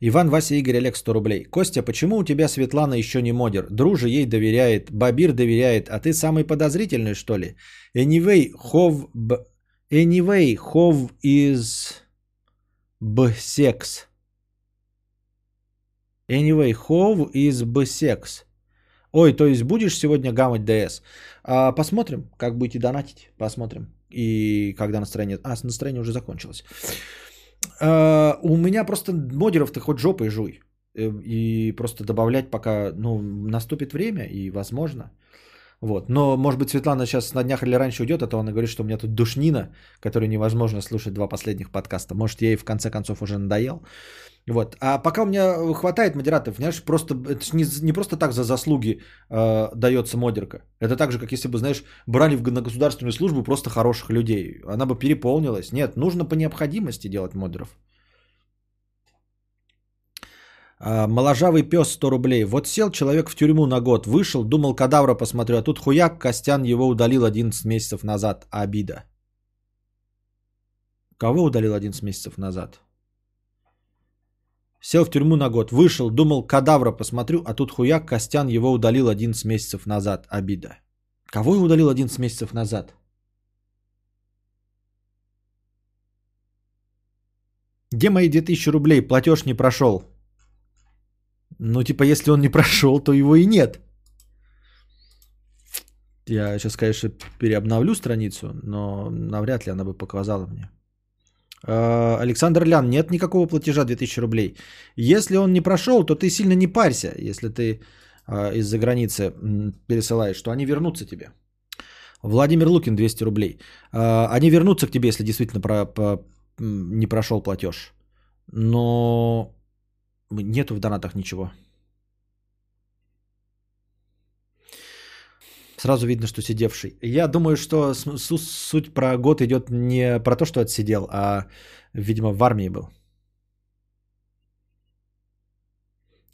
A: Иван, Вася, Игорь, Олег, 100 рублей. Костя, почему у тебя Светлана еще не модер? Друже ей доверяет, Бабир доверяет, а ты самый подозрительный, что ли? Anyway, хов... Anyway, хов is... Б-секс. Anyway, хов is б-секс. Ой, то есть будешь сегодня гамать ДС? А, посмотрим, как будете донатить. Посмотрим. И когда настроение... А, настроение уже закончилось. Э, у меня просто модеров ты хоть жопой жуй. Э, И просто добавлять пока, ну, наступит время и возможно. Вот. Но, может быть, Светлана сейчас на днях или раньше уйдет, а то она говорит, что у меня тут душнина, которую невозможно слушать два последних подкаста. Может, я ей в конце концов уже надоел. Вот. А пока у меня хватает модераторов, знаешь, просто, это ж не, не просто так за заслуги э, дается модерка. Это так же, как если бы, знаешь, брали в, на государственную службу просто хороших людей. Она бы переполнилась. Нет, нужно по необходимости делать модеров. А, Моложавый пес 100 рублей. Вот сел человек в тюрьму на год, вышел, думал кадавра посмотрю, а тут хуяк, Костян его удалил 11 месяцев назад. Обида. Кого удалил 11 месяцев назад? Сел в тюрьму на год, вышел, думал кадавра посмотрю, а тут хуяк, Костян его удалил 11 месяцев назад. Обида. Кого я удалил 11 месяцев назад? Где мои 2000 рублей? Платеж не прошел. Ну, типа, если он не прошел, то его и нет. Я сейчас, конечно, переобновлю страницу, но навряд ли она бы показала мне. Э, Александр Лян, нет никакого платежа 2000 рублей. Если он не прошел, то ты сильно не парься, если ты э, из-за границы пересылаешь, что они вернутся тебе. Владимир Лукин 200 рублей. Э, Они вернутся к тебе, если действительно про- по- не прошел платеж. Но нету в донатах ничего. Сразу видно, что сидевший. Я думаю, что суть про год идет не про то, что отсидел, а, видимо, в армии был.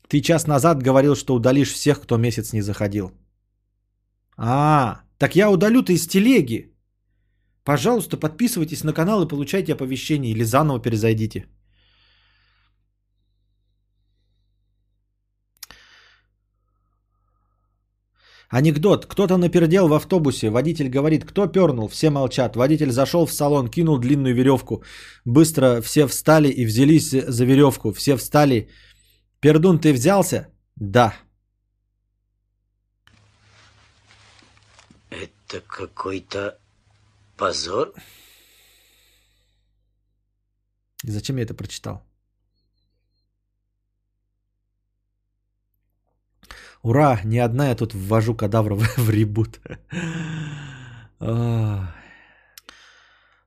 A: Ты час назад говорил, что удалишь всех, кто месяц не заходил. А, так я удалю ты из телеги. Пожалуйста, подписывайтесь на канал и получайте оповещения или заново перезайдите. Анекдот. Кто-то напердел в автобусе. Водитель говорит, кто пернул? Все молчат. Водитель зашел в салон, кинул длинную веревку. Быстро все встали и взялись за веревку. Все встали. Пердун, ты взялся? Да.
J: Это какой-то позор?
A: Зачем я это прочитал? Ура, не одна я тут ввожу кадавров в ребут. Ах.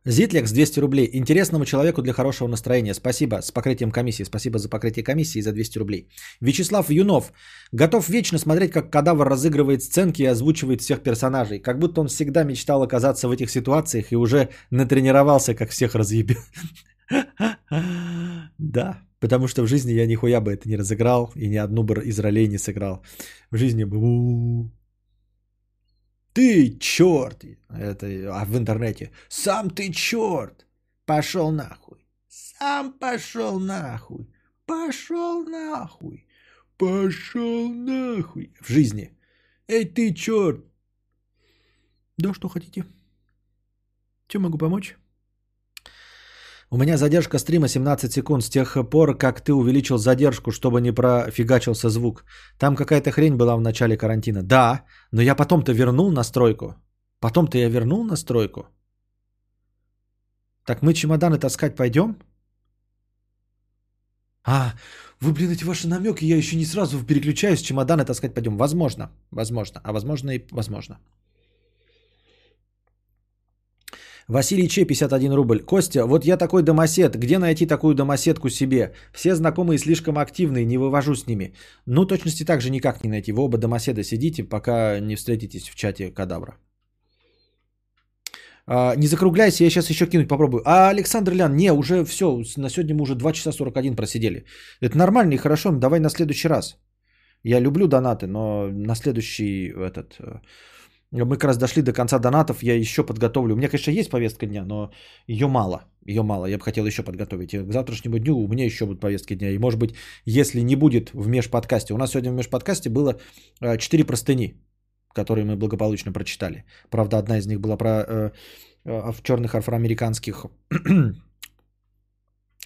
A: Зитлекс 200 рублей. Интересному человеку для хорошего настроения. Спасибо с покрытием комиссии. Спасибо за покрытие комиссии за 200 рублей. Вячеслав Юнов. Готов вечно смотреть, как кадавр разыгрывает сценки и озвучивает всех персонажей. Как будто он всегда мечтал оказаться в этих ситуациях и уже натренировался, как всех разъебет. Да, потому что в жизни я нихуя бы это не разыграл и ни одну бы из ролей не сыграл. В жизни бы... Ты черт! Это, а в интернете. Сам ты черт! Пошел нахуй. Сам пошел нахуй. Пошел нахуй. Пошел нахуй. В жизни. Эй, ты черт! Да, что хотите? Чем могу помочь? У меня задержка стрима 17 секунд с тех пор, как ты увеличил задержку, чтобы не профигачился звук. Там какая-то хрень была в начале карантина. Да, но я потом-то вернул настройку. Потом-то я вернул настройку. Так мы чемоданы таскать пойдем? А, вы, блин, эти ваши намеки, я еще не сразу переключаюсь, чемоданы таскать пойдем. Возможно, возможно, а возможно и возможно. Василий Че, 51 рубль. Костя, вот я такой домосед. Где найти такую домоседку себе? Все знакомые слишком активные, не вывожу с ними. Ну, точности так же никак не найти. Вы оба домоседа сидите, пока не встретитесь в чате кадавра. А, не закругляйся, я сейчас еще кинуть попробую. А Александр Лян, не, уже все, на сегодня мы уже 2 часа 41 просидели. Это нормально и хорошо, но давай на следующий раз. Я люблю донаты, но на следующий этот... э, Мы как раз дошли до конца донатов, я еще подготовлю. У меня, конечно, есть повестка дня, но ее мало. Ее мало, я бы хотел еще подготовить. И к завтрашнему дню у меня еще будут повестки дня. И может быть, если не будет в межподкасте. У нас сегодня в межподкасте было 4 простыни, которые мы благополучно прочитали. Правда, одна из них была про э, э, в черных афроамериканских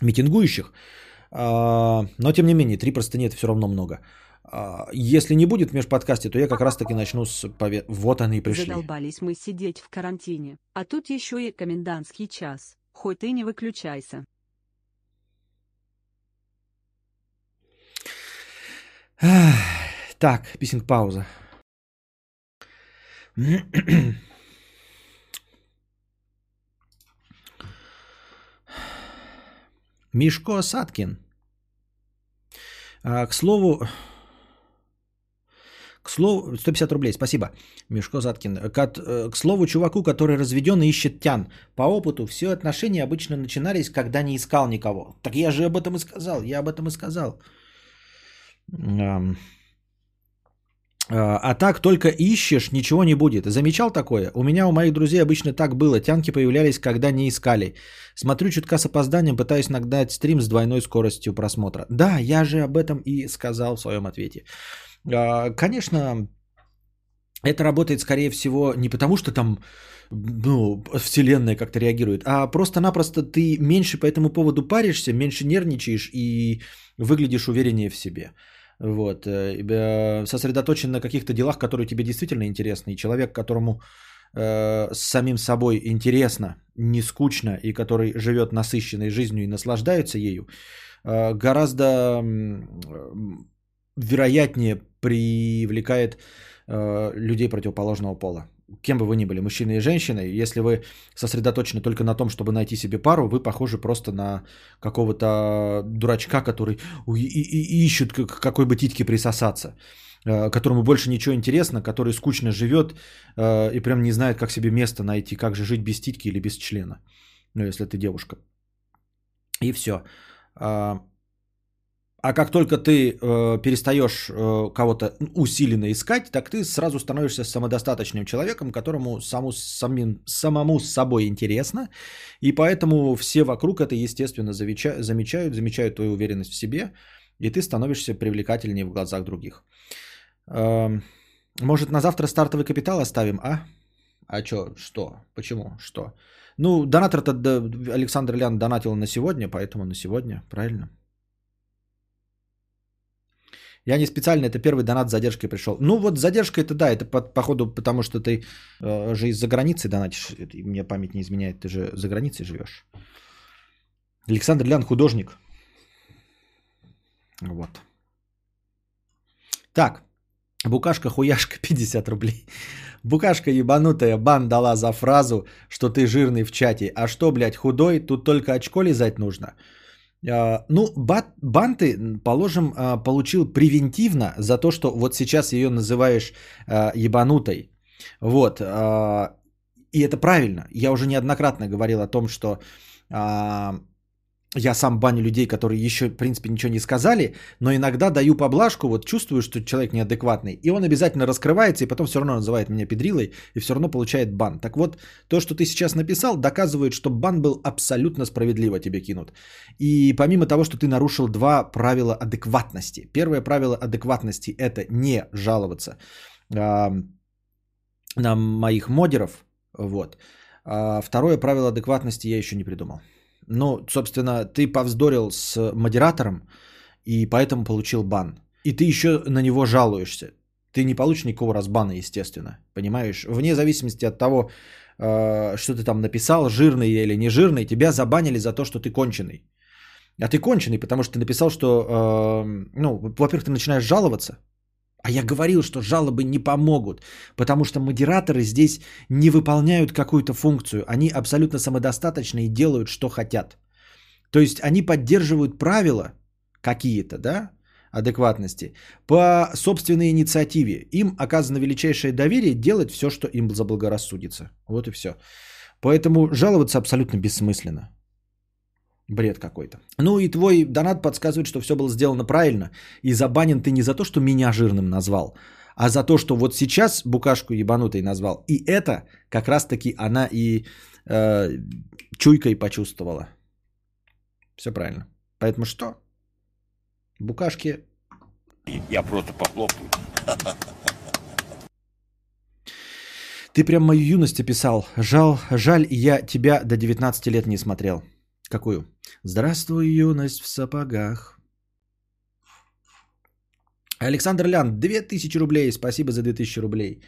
A: митингующих. А, Но, тем не менее, три простыни это все равно много. А, если не будет в межподкасте, то я как раз-таки начну с пове... Вот они и пришли.
E: Задолбались мы сидеть в карантине, а тут еще и комендантский час. Хоть ты не выключайся.
A: Так, писинг пауза. Мишко Саткин. А, к слову, к слову, 150 рублей, спасибо, Мишко Заткин. К, э, к слову, чуваку, который разведен и ищет тян. По опыту, все отношения обычно начинались, когда не искал никого. Так я же об этом и сказал, я об этом и сказал. А, а так только ищешь, ничего не будет. Замечал такое? У меня, у моих друзей обычно так было. Тянки появлялись, когда не искали. Смотрю чутка с опозданием, пытаюсь нагнать стрим с двойной скоростью просмотра. Да, я же об этом и сказал в своем ответе. А, конечно, это работает, скорее всего, не потому, что там ну, вселенная как-то реагирует, а просто-напросто ты меньше по этому поводу паришься, меньше нервничаешь и выглядишь увереннее в себе. Вот. Э, сосредоточен на каких-то делах, которые тебе действительно интересны. И человек, которому э, с самим собой интересно, не скучно, и который живет насыщенной жизнью и наслаждается ею, э, гораздо вероятнее привлекает э, людей противоположного пола. Кем бы вы ни были, мужчиной и женщиной, если вы сосредоточены только на том, чтобы найти себе пару, вы похожи просто на какого-то дурачка, который и, и ищет к какой бы титьке присосаться, э, которому больше ничего интересно, который скучно живет э, и прям не знает, как себе место найти, как же жить без титьки или без члена, ну если ты девушка. И все. А, а как только ты э, перестаешь э, кого-то усиленно искать, так ты сразу становишься самодостаточным человеком, которому саму, самим, самому с собой интересно. И поэтому все вокруг это, естественно, замечают, замечают, замечают твою уверенность в себе, и ты становишься привлекательнее в глазах других. Э, может, на завтра стартовый капитал оставим, а? А что? Что? Почему? Что? Ну, донатор-то Александр Лян донатил на сегодня, поэтому на сегодня, правильно? Я не специально, это первый донат с задержкой пришел. Ну вот задержка это да, это по, походу потому, что ты э, же из-за границы донатишь. Это, мне память не изменяет, ты же за границей живешь. Александр Лян художник. Вот. Так, Букашка-хуяшка 50 рублей. Букашка ебанутая бан дала за фразу, что ты жирный в чате. А что, блядь, худой? Тут только очко лизать нужно. А, ну, бан ты, положим, а, получил превентивно за то, что вот сейчас ее называешь а, ебанутой. Вот. И это правильно. Я уже неоднократно говорил о том, что я сам баню людей, которые еще, в принципе, ничего не сказали, но иногда даю поблажку, вот чувствую, что человек неадекватный, и он обязательно раскрывается, и потом все равно называет меня педрилой, и все равно получает бан. Так вот, то, что ты сейчас написал, доказывает, что бан был абсолютно справедливо тебе кинут. И помимо того, что ты нарушил два правила адекватности. Первое правило адекватности – это не жаловаться э, на моих модеров, вот. А второе правило адекватности я еще не придумал. Ну, собственно, ты повздорил с модератором и поэтому получил бан. И ты еще на него жалуешься. Ты не получишь никакого разбана, естественно. Понимаешь? Вне зависимости от того, э, что ты там написал, жирный или не жирный, тебя забанили за то, что ты конченый. А ты конченый, потому что ты написал, что, э, ну, во-первых, ты начинаешь жаловаться, а я говорил, что жалобы не помогут, потому что модераторы здесь не выполняют какую-то функцию. Они абсолютно самодостаточны и делают, что хотят. То есть они поддерживают правила какие-то, да, адекватности по собственной инициативе. Им оказано величайшее доверие делать все, что им заблагорассудится. Вот и все. Поэтому жаловаться абсолютно бессмысленно. Бред какой-то. Ну и твой донат подсказывает, что все было сделано правильно. И забанен ты не за то, что меня жирным назвал, а за то, что вот сейчас букашку ебанутой назвал. И это как раз-таки она и э, чуйкой почувствовала. Все правильно. Поэтому что? Букашки...
H: Я просто похлопаю.
A: Ты прям мою юность описал. Жал, жаль, я тебя до 19 лет не смотрел. Какую? Здравствуй, юность в сапогах. Александр Лян, 2000 рублей. Спасибо за 2000 рублей.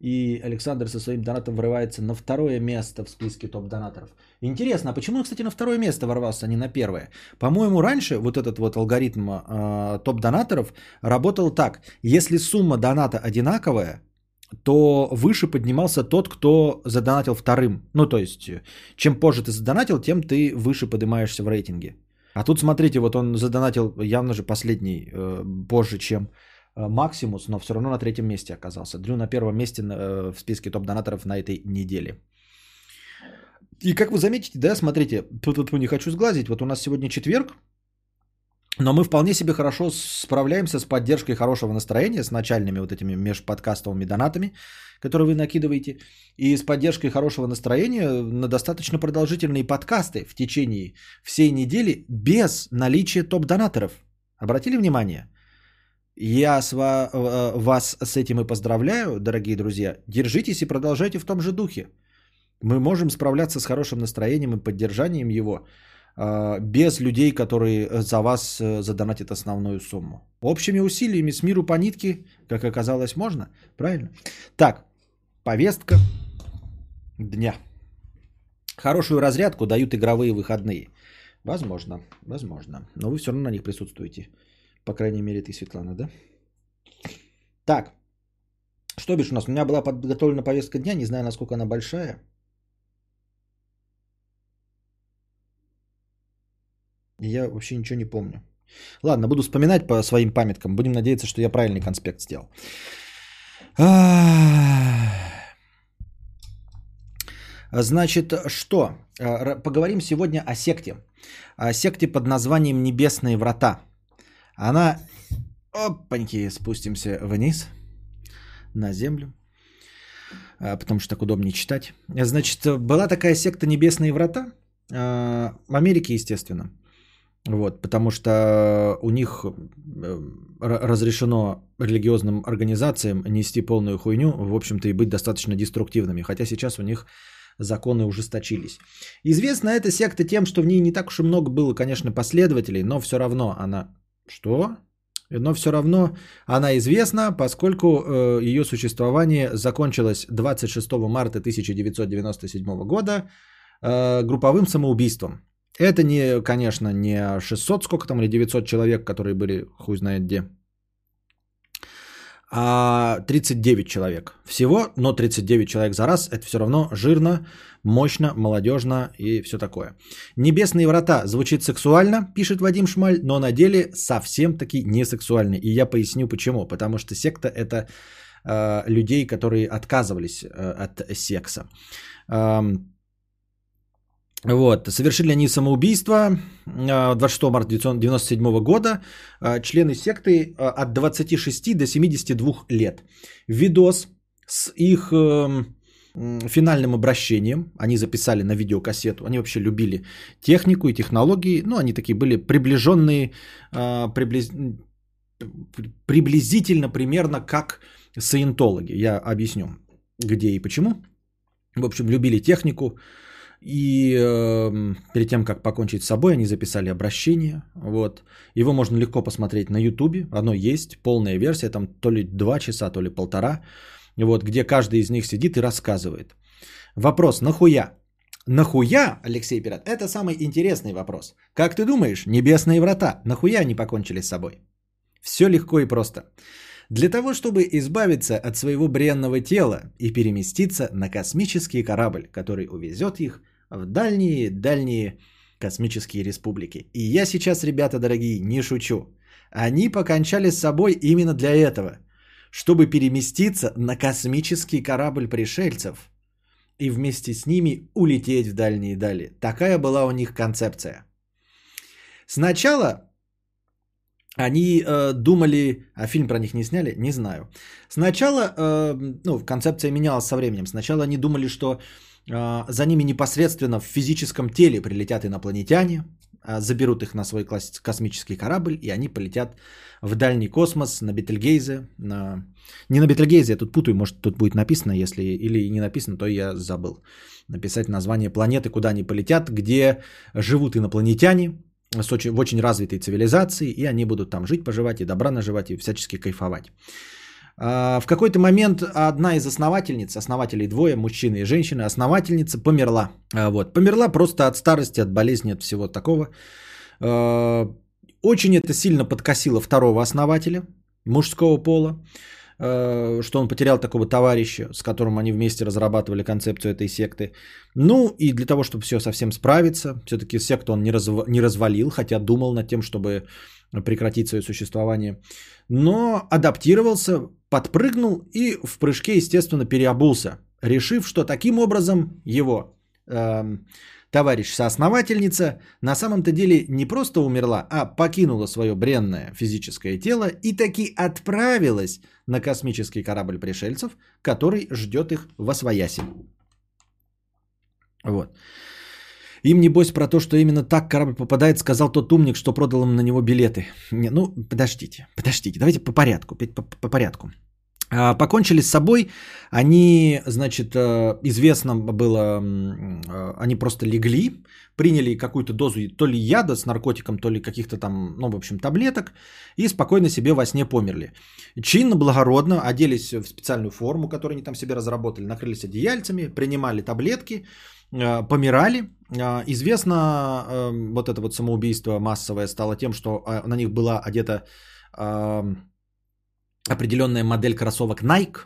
A: И Александр со своим донатом врывается на второе место в списке топ-донаторов. Интересно, а почему он, кстати, на второе место ворвался, а не на первое? По-моему, раньше вот этот вот алгоритм э, топ-донаторов работал так. Если сумма доната одинаковая, то выше поднимался тот, кто задонатил вторым. Ну, то есть, чем позже ты задонатил, тем ты выше поднимаешься в рейтинге. А тут, смотрите, вот он задонатил явно же последний, э, позже, чем э, Максимус, но все равно на третьем месте оказался. Дрю на первом месте э, в списке топ-донаторов на этой неделе. И как вы заметите, да, смотрите, тут, тут не хочу сглазить, вот у нас сегодня четверг, но мы вполне себе хорошо справляемся с поддержкой хорошего настроения, с начальными вот этими межподкастовыми донатами, которые вы накидываете, и с поддержкой хорошего настроения на достаточно продолжительные подкасты в течение всей недели без наличия топ-донаторов. Обратили внимание? Я с э, вас с этим и поздравляю, дорогие друзья. Держитесь и продолжайте в том же духе. Мы можем справляться с хорошим настроением и поддержанием его без людей, которые за вас э, задонатят основную сумму. Общими усилиями с миру по нитке, как оказалось, можно. Правильно? Так, повестка дня. Хорошую разрядку дают игровые выходные. Возможно, возможно. Но вы все равно на них присутствуете. По крайней мере, ты, Светлана, да? Так, что бишь у нас? У меня была подготовлена повестка дня, не знаю, насколько она большая. Я вообще ничего не помню. Ладно, буду вспоминать по своим памяткам. Будем надеяться, что я правильный конспект сделал. Значит, что? А, поговорим сегодня о секте. О секте под названием Небесные врата. Она... Опаньки, спустимся вниз на землю. А, потому что так удобнее читать. Значит, была такая секта Небесные врата. А, в Америке, естественно. Вот, потому что у них э, разрешено религиозным организациям нести полную хуйню, в общем-то, и быть достаточно деструктивными. Хотя сейчас у них законы ужесточились. Известна эта секта тем, что в ней не так уж и много было, конечно, последователей, но все равно она... Что? Но все равно она известна, поскольку э, ее существование закончилось 26 марта 1997 года э, групповым самоубийством. Это не, конечно, не 600, сколько там, или 900 человек, которые были хуй знает где, а 39 человек всего, но 39 человек за раз, это все равно жирно, мощно, молодежно и все такое. Небесные врата звучит сексуально, пишет Вадим Шмаль, но на деле совсем таки не сексуальны. И я поясню почему. Потому что секта это э, людей, которые отказывались э, от секса. Вот. Совершили они самоубийство 26 а, марта 1997 года. А, члены секты а, от 26 до 72 лет. Видос с их эм, финальным обращением. Они записали на видеокассету. Они вообще любили технику и технологии. Ну, они такие были приближенные, приблиз... приблизительно примерно как саентологи. Я объясню, где и почему. В общем, любили технику, и э, перед тем, как покончить с собой, они записали обращение. Вот. Его можно легко посмотреть на Ютубе. Оно есть, полная версия, там то ли два часа, то ли полтора. Вот, где каждый из них сидит и рассказывает. Вопрос, нахуя? Нахуя, Алексей Пират? Это самый интересный вопрос. Как ты думаешь, небесные врата, нахуя они покончили с собой? Все легко и просто. Для того, чтобы избавиться от своего бренного тела и переместиться на космический корабль, который увезет их в дальние-дальние космические республики. И я сейчас, ребята дорогие, не шучу. Они покончали с собой именно для этого, чтобы переместиться на космический корабль пришельцев и вместе с ними улететь в дальние дали. Такая была у них концепция. Сначала они э, думали, а фильм про них не сняли, не знаю. Сначала, э, ну, концепция менялась со временем. Сначала они думали, что за ними непосредственно в физическом теле прилетят инопланетяне, а, заберут их на свой космический корабль, и они полетят в дальний космос на Бетельгейзе. На... Не на Бетельгейзе, я тут путаю, может тут будет написано, если или не написано, то я забыл. Написать название планеты, куда они полетят, где живут инопланетяне с очень, в очень развитой цивилизации, и они будут там жить, поживать, и добра наживать, и всячески кайфовать. А, В какой-то момент одна из основательниц, основателей двое, мужчина и женщина, основательница померла. А, Вот. Померла просто от старости, от болезни, от всего такого. А, Очень это сильно подкосило второго основателя мужского пола, что он потерял такого товарища, с которым они вместе разрабатывали концепцию этой секты. Ну и для того, чтобы все совсем справиться, все-таки секту он не, разв- не развалил, хотя думал над тем, чтобы прекратить свое существование, но адаптировался, подпрыгнул и в прыжке, естественно, переобулся, решив, что таким образом его эм, товарищ-соосновательница на самом-то деле не просто умерла, а покинула свое бренное физическое тело и таки отправилась на космический корабль пришельцев, который ждет их в Освоясе. Вот. Им небось про то, что именно так корабль попадает, сказал тот умник, что продал им на него билеты. Не, ну, подождите, подождите, давайте по порядку, по, по- по порядку. А, Покончили с собой, они, значит, э, известно было, э, они просто легли, приняли какую-то дозу то ли яда с наркотиком, то ли каких-то там, ну, в общем, таблеток, и спокойно себе во сне померли. Чинно, благородно оделись в специальную форму, которую они там себе разработали, накрылись одеяльцами, принимали таблетки, помирали. Э, Известно, э, вот это вот самоубийство массовое стало тем, что э, на них была одета э, определенная модель кроссовок Nike,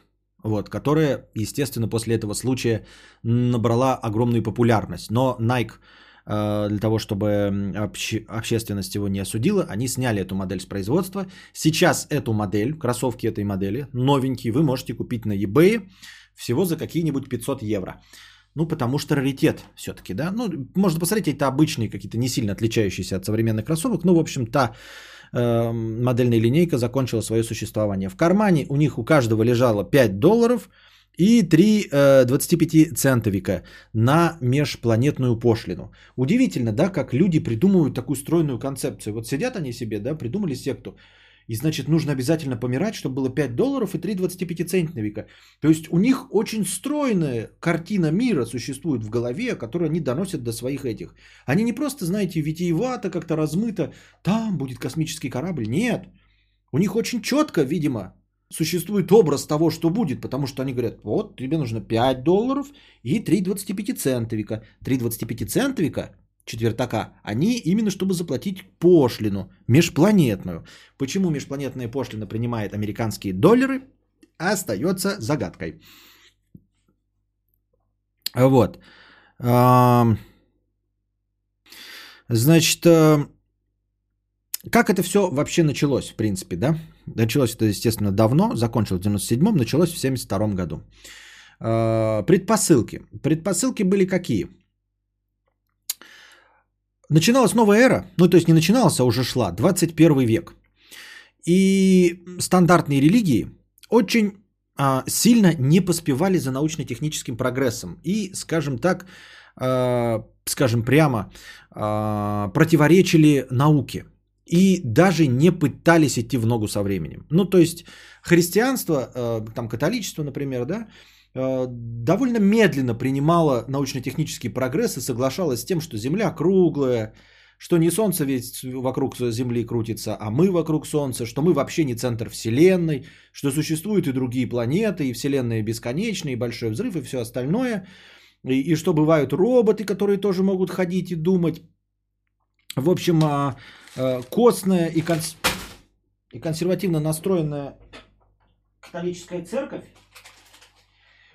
A: вот, которая, естественно, после этого случая набрала огромную популярность. Но Nike э, для того, чтобы обще- общественность его не осудила, они сняли эту модель с производства. Сейчас эту модель, кроссовки этой модели, новенькие, вы можете купить на eBay всего за какие-нибудь 500 евро. Ну, потому что раритет все-таки, да. Ну, можно посмотреть, это обычные какие-то не сильно отличающиеся от современных кроссовок. Ну, в общем, та э, модельная линейка закончила свое существование. В кармане у них у каждого лежало 5 долларов и 3 э, 25 центовика на межпланетную пошлину. Удивительно, да, как люди придумывают такую стройную концепцию. Вот сидят они себе, да, придумали секту. И значит, нужно обязательно помирать, чтобы было 5 долларов и 3 25 центнерика. То есть у них очень стройная картина мира существует в голове, которую они доносят до своих этих. Они не просто, знаете, витиевато, как-то размыто, там будет космический корабль. Нет. У них очень четко, видимо, существует образ того, что будет, потому что они говорят, вот, тебе нужно 5 долларов и 3 25 центовика. 3 25 центовика четвертака, они именно чтобы заплатить пошлину межпланетную. Почему межпланетная пошлина принимает американские доллары, остается загадкой. Вот. Значит, э, как это все вообще началось, в принципе, да? Началось это, естественно, давно, закончилось в 97-м, началось в 72 году. Э, Предпосылки. Предпосылки были какие? Начиналась новая эра, ну то есть не начиналась, а уже шла, 21 век. И стандартные религии очень а, сильно не поспевали за научно-техническим прогрессом. И, скажем так, а, скажем прямо, а, противоречили науке. И даже не пытались идти в ногу со временем. Ну, то есть христианство, а, там католичество, например, да, довольно медленно принимало научно-технический прогресс и соглашалось с тем, что Земля круглая, что не Солнце весь вокруг Земли крутится, а мы вокруг Солнца, что мы вообще не центр Вселенной, что существуют и другие планеты, и Вселенная бесконечная, и Большой взрыв, и все остальное, и, и что бывают роботы, которые тоже могут ходить и думать. В общем, а, а, костная и, конс- и консервативно настроенная католическая церковь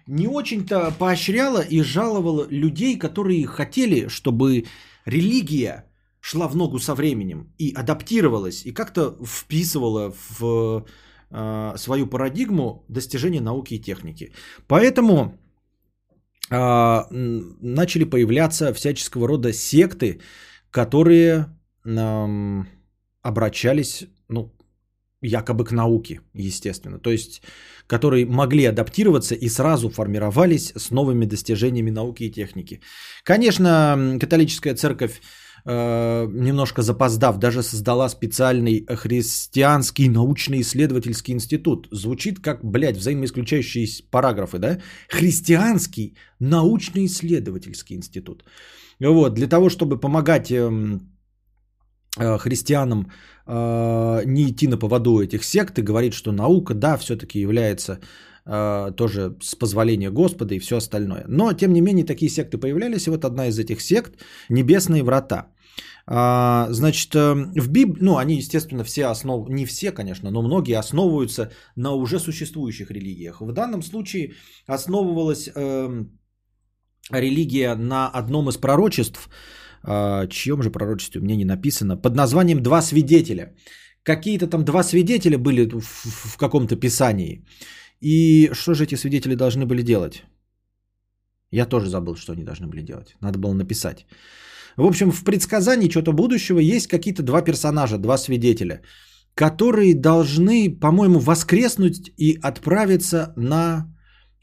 A: не очень-то поощряла и жаловала людей, которые хотели, чтобы религия шла в ногу со временем и адаптировалась, и как-то вписывала в э, свою парадигму достижения науки и техники. Поэтому э, начали появляться всяческого рода секты, которые эм, обращались, ну, якобы к науке, естественно. То есть, которые могли адаптироваться и сразу формировались с новыми достижениями науки и техники. Конечно, католическая церковь, э, немножко запоздав, даже создала специальный христианский научно-исследовательский институт. Звучит как, блядь, взаимоисключающие параграфы, да? Христианский научно-исследовательский институт. Вот, для того, чтобы помогать эм, христианам э, не идти на поводу этих сект и говорит, что наука, да, все-таки является э, тоже с позволения Господа и все остальное. Но, тем не менее, такие секты появлялись, и вот одна из этих сект – Небесные врата. А, значит, э, в Библии, ну, они, естественно, все основ... не все, конечно, но многие основываются на уже существующих религиях. В данном случае основывалась э, религия на одном из пророчеств, э, чьем же пророчестве мне не написано, под названием «Два свидетеля». Какие-то там два свидетеля были в, в каком-то писании. И что же эти свидетели должны были делать? Я тоже забыл, что они должны были делать. Надо было написать. В общем, в предсказании чего-то будущего есть какие-то два персонажа, два свидетеля, которые должны, по-моему, воскреснуть и отправиться на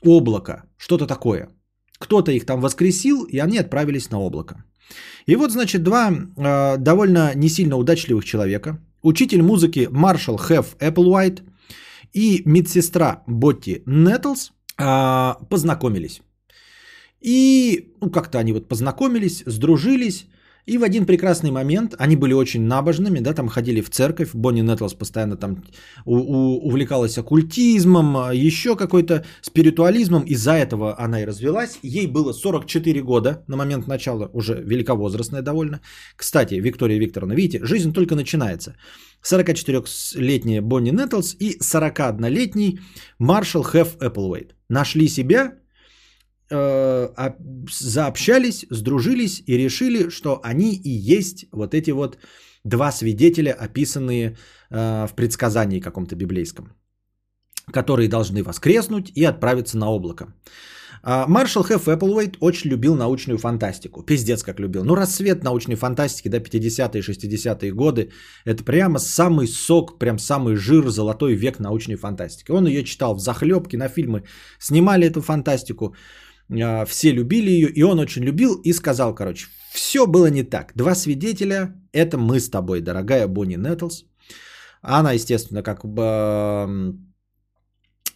A: облако. Что-то такое. Кто-то их там воскресил, и они отправились на облако. И вот, значит, два э, довольно не сильно удачливых человека. Учитель музыки Маршал Хеф Эпплвайт и медсестра Ботти Нетлс э, познакомились. И ну, как-то они вот познакомились, сдружились. И в один прекрасный момент они были очень набожными, да, там ходили в церковь. Бонни Нетлс постоянно там у- у- увлекалась оккультизмом, еще какой-то спиритуализмом. Из-за этого она и развелась. Ей было 44 года на момент начала, уже великовозрастная довольно. Кстати, Виктория Викторовна, видите, жизнь только начинается. 44-летняя Бонни Нетлс и 41-летний Маршал Хеф Эпплвейт нашли себя заобщались, сдружились и решили, что они и есть вот эти вот два свидетеля, описанные э, в предсказании каком-то библейском, которые должны воскреснуть и отправиться на облако. А Маршал Хеф Эпплвейт очень любил научную фантастику. Пиздец как любил. Ну, рассвет научной фантастики, да, 50-е, 60-е годы. Это прямо самый сок, прям самый жир, золотой век научной фантастики. Он ее читал в захлебке, на фильмы снимали эту фантастику. А, Все любили ее, и он очень любил и сказал, короче, все было не так. Два свидетеля, это мы с тобой, дорогая Бонни Нетлс. Она, естественно, как бы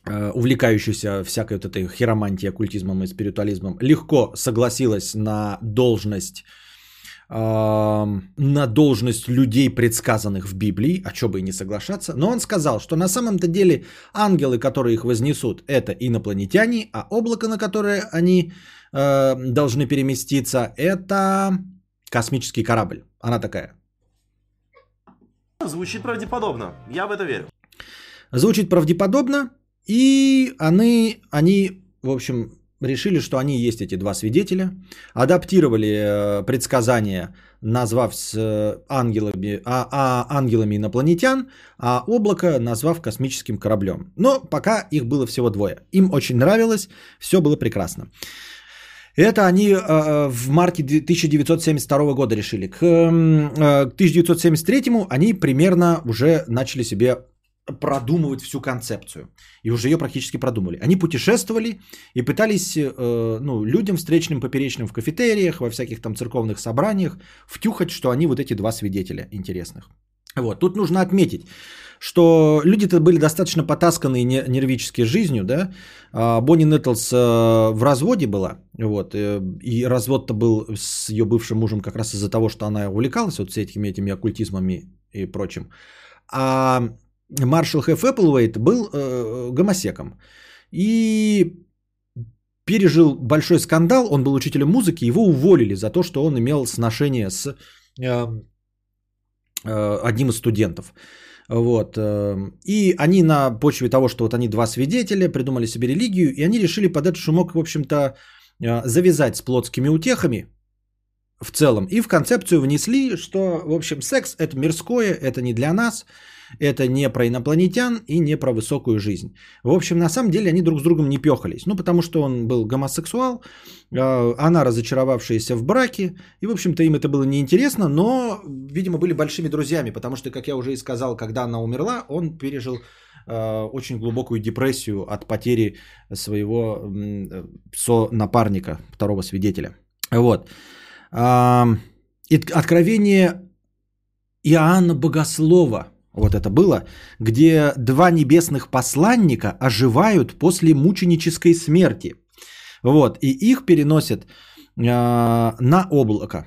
A: э, увлекающаяся всякой вот этой хиромантией, оккультизмом и спиритуализмом, легко согласилась на должность на должность людей, предсказанных в Библии, а что бы и не соглашаться. Но он сказал, что на самом-то деле ангелы, которые их вознесут, это инопланетяне, а облако, на которое они э, должны переместиться, это космический корабль. Она такая.
K: Звучит правдеподобно. Я в это верю.
A: Звучит правдеподобно, и они, они, в общем, решили, что они есть эти два свидетеля, адаптировали э, предсказания, назвав с э, ангелами, а, а ангелами инопланетян, а облако назвав космическим кораблем. Но пока их было всего двое. Им очень нравилось, все было прекрасно. Это они э, в марте 1972 года решили. К, э, к 1973 они примерно уже начали себе продумывать всю концепцию. И уже ее практически продумали. Они путешествовали и пытались э, ну, людям встречным, поперечным в кафетериях, во всяких там церковных собраниях втюхать, что они вот эти два свидетеля интересных. Вот. Тут нужно отметить, что люди-то были достаточно потасканные не- нервически жизнью, да. А Бонни Нетлс э, в разводе была, вот, э, и развод-то был с ее бывшим мужем как раз из-за того, что она увлекалась вот с этими, этими оккультизмами и прочим. А Маршал Хеф Эпплвейт был э, гомосеком. И пережил большой скандал, он был учителем музыки, его уволили за то, что он имел сношение с э, э, одним из студентов. Вот. э, И они на почве того, что вот они два свидетеля, придумали себе религию, и они решили под этот шумок, в общем-то, э, завязать с плотскими утехами в целом. И в концепцию внесли, что, в общем, секс это мирское, это не для нас, это не про инопланетян и не про высокую жизнь. В общем, на самом деле они друг с другом не пехались. Ну, потому что он был гомосексуал, э, она разочаровавшаяся в браке. И, в общем-то, им это было неинтересно, но, видимо, были большими друзьями. Потому что, как я уже и сказал, когда она умерла, он пережил э, очень глубокую депрессию от потери своего со-напарника, второго свидетеля. Вот. А, Откровение Иоанна Богослова, вот это было, где два небесных посланника оживают после мученической смерти. Вот, и их переносят а, на облако.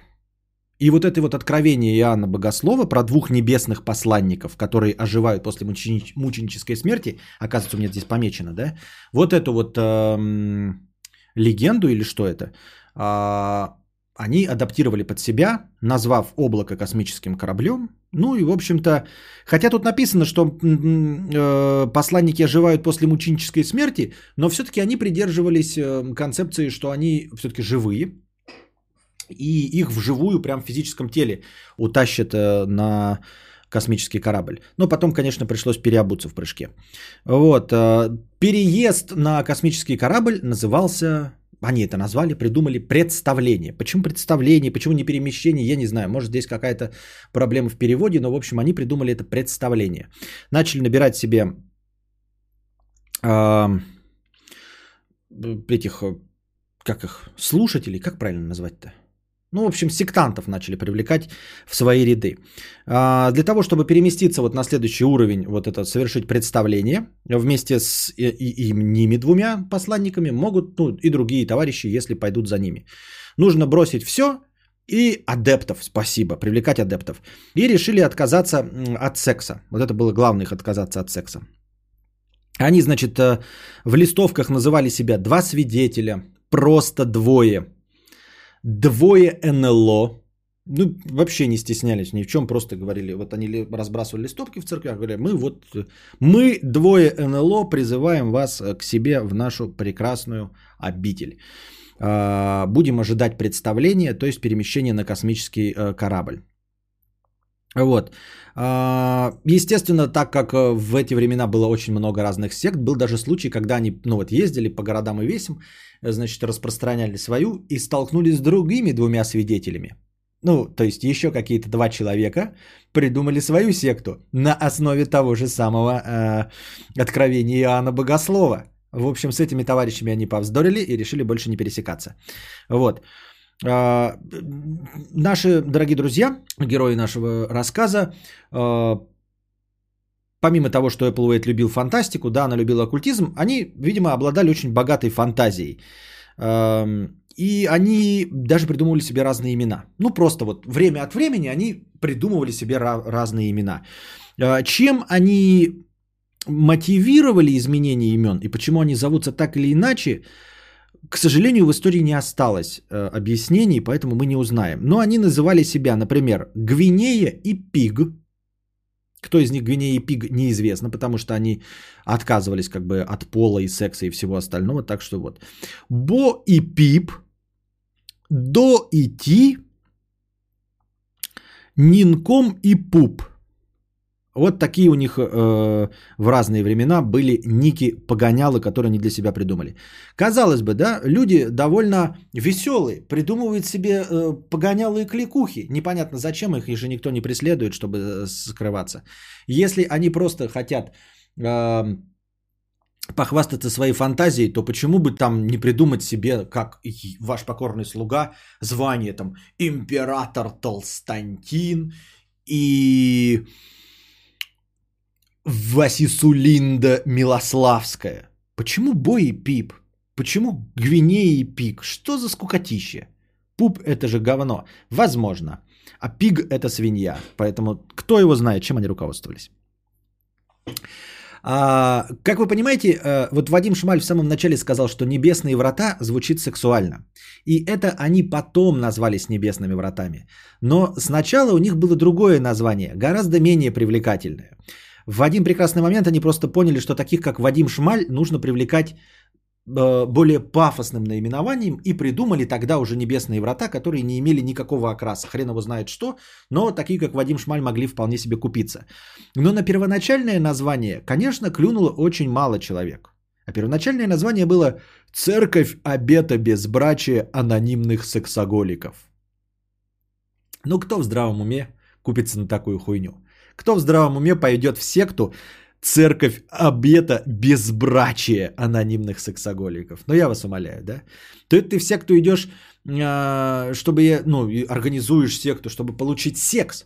A: И вот это вот откровение Иоанна Богослова про двух небесных посланников, которые оживают после мучени- мученической смерти, оказывается, у меня здесь помечено, да? Вот эту вот эм, легенду или что это, а, они адаптировали под себя, назвав облако космическим кораблем. Ну и, в общем-то, хотя тут написано, что э, посланники оживают после мученической смерти, но все-таки они придерживались э, концепции, что они все-таки живые, и их вживую, прям в физическом теле утащат э, на космический корабль. Но потом, конечно, пришлось переобуться в прыжке. Вот. э, Переезд на космический корабль назывался... Они это назвали, придумали представление. Почему представление, почему не перемещение, я не знаю. Может, здесь какая-то проблема в переводе, но, в общем, они придумали это представление. Начали набирать себе э, этих, как их, слушателей, как правильно назвать-то? Ну, в общем, сектантов начали привлекать в свои ряды. А, Для того, чтобы переместиться вот на следующий уровень, вот это совершить представление вместе с и, и- и ними двумя посланниками, могут ну, и другие товарищи, если пойдут за ними. Нужно бросить все и адептов, спасибо, привлекать адептов. И решили отказаться от секса. Вот это было главное их отказаться от секса. Они, значит, э, в листовках называли себя два свидетеля, просто двое. Двое НЛО. Ну, вообще не стеснялись ни в чем, просто говорили, вот они ли- разбрасывали листовки в церквях, говорили, мы вот, мы двое НЛО призываем вас э, к себе в нашу прекрасную обитель. А, Будем ожидать представления, то есть перемещения на космический э, корабль. Вот. А, Естественно, так как э, в эти времена было очень много разных сект, был даже случай, когда они, ну вот, ездили по городам и весям, э, значит, распространяли свою и столкнулись с другими двумя свидетелями. Ну, то есть еще какие-то два человека придумали свою секту на основе того же самого э, откровения Иоанна Богослова. В общем, с этими товарищами они повздорили и решили больше не пересекаться. Вот. А, Наши дорогие друзья, герои нашего рассказа, а, помимо того, что Эпплвейт любил фантастику, да, она любила оккультизм, они, видимо, обладали очень богатой фантазией. Ам, И они даже придумывали себе разные имена. Ну, просто вот время от времени они придумывали себе ра- разные имена. А, Чем они мотивировали изменение имен и почему они зовутся так или иначе, к сожалению, в истории не осталось э, объяснений, поэтому мы не узнаем. Но они называли себя, например, Гвинея и Пиг. Кто из них Гвинея и Пиг, неизвестно, потому что они отказывались как бы от пола и секса и всего остального. Так что вот. Бо и Пип, До и Ти, Нинком и Пуп. Вот такие у них э, в разные времена были ники погонялы, которые они для себя придумали. Казалось бы, да, люди довольно веселые, придумывают себе э, погонялы и кликухи. Непонятно зачем их, их же никто не преследует, чтобы э, скрываться. Если они просто хотят э, похвастаться своей фантазией, то почему бы там не придумать себе, как ваш покорный слуга, звание там император Толстантин и Васисулинда Милославская. Почему Бой и Пип? Почему Гвинея и Пик? Что за скукотище? Пуп это же говно. Возможно. А пиг это свинья. Поэтому кто его знает, чем они руководствовались. А, как вы понимаете, э, вот Вадим Шмаль в самом начале сказал, что небесные врата звучит сексуально. И это они потом назвались небесными вратами. Но сначала у них было другое название, гораздо менее привлекательное. В один прекрасный момент они просто поняли, что таких как Вадим Шмаль нужно привлекать э, более пафосным наименованием и придумали тогда уже небесные врата, которые не имели никакого окраса. Хрен его знает что, но такие как Вадим Шмаль могли вполне себе купиться. Но на первоначальное название, конечно, клюнуло очень мало человек. А первоначальное название было «Церковь обета безбрачия анонимных сексоголиков». Ну кто в здравом уме купится на такую хуйню? Кто в здравом уме пойдет в секту церковь обета безбрачия анонимных сексоголиков? Ну, я вас умоляю, да? То есть ты в секту идешь, а, чтобы, ну, организуешь секту, чтобы получить секс.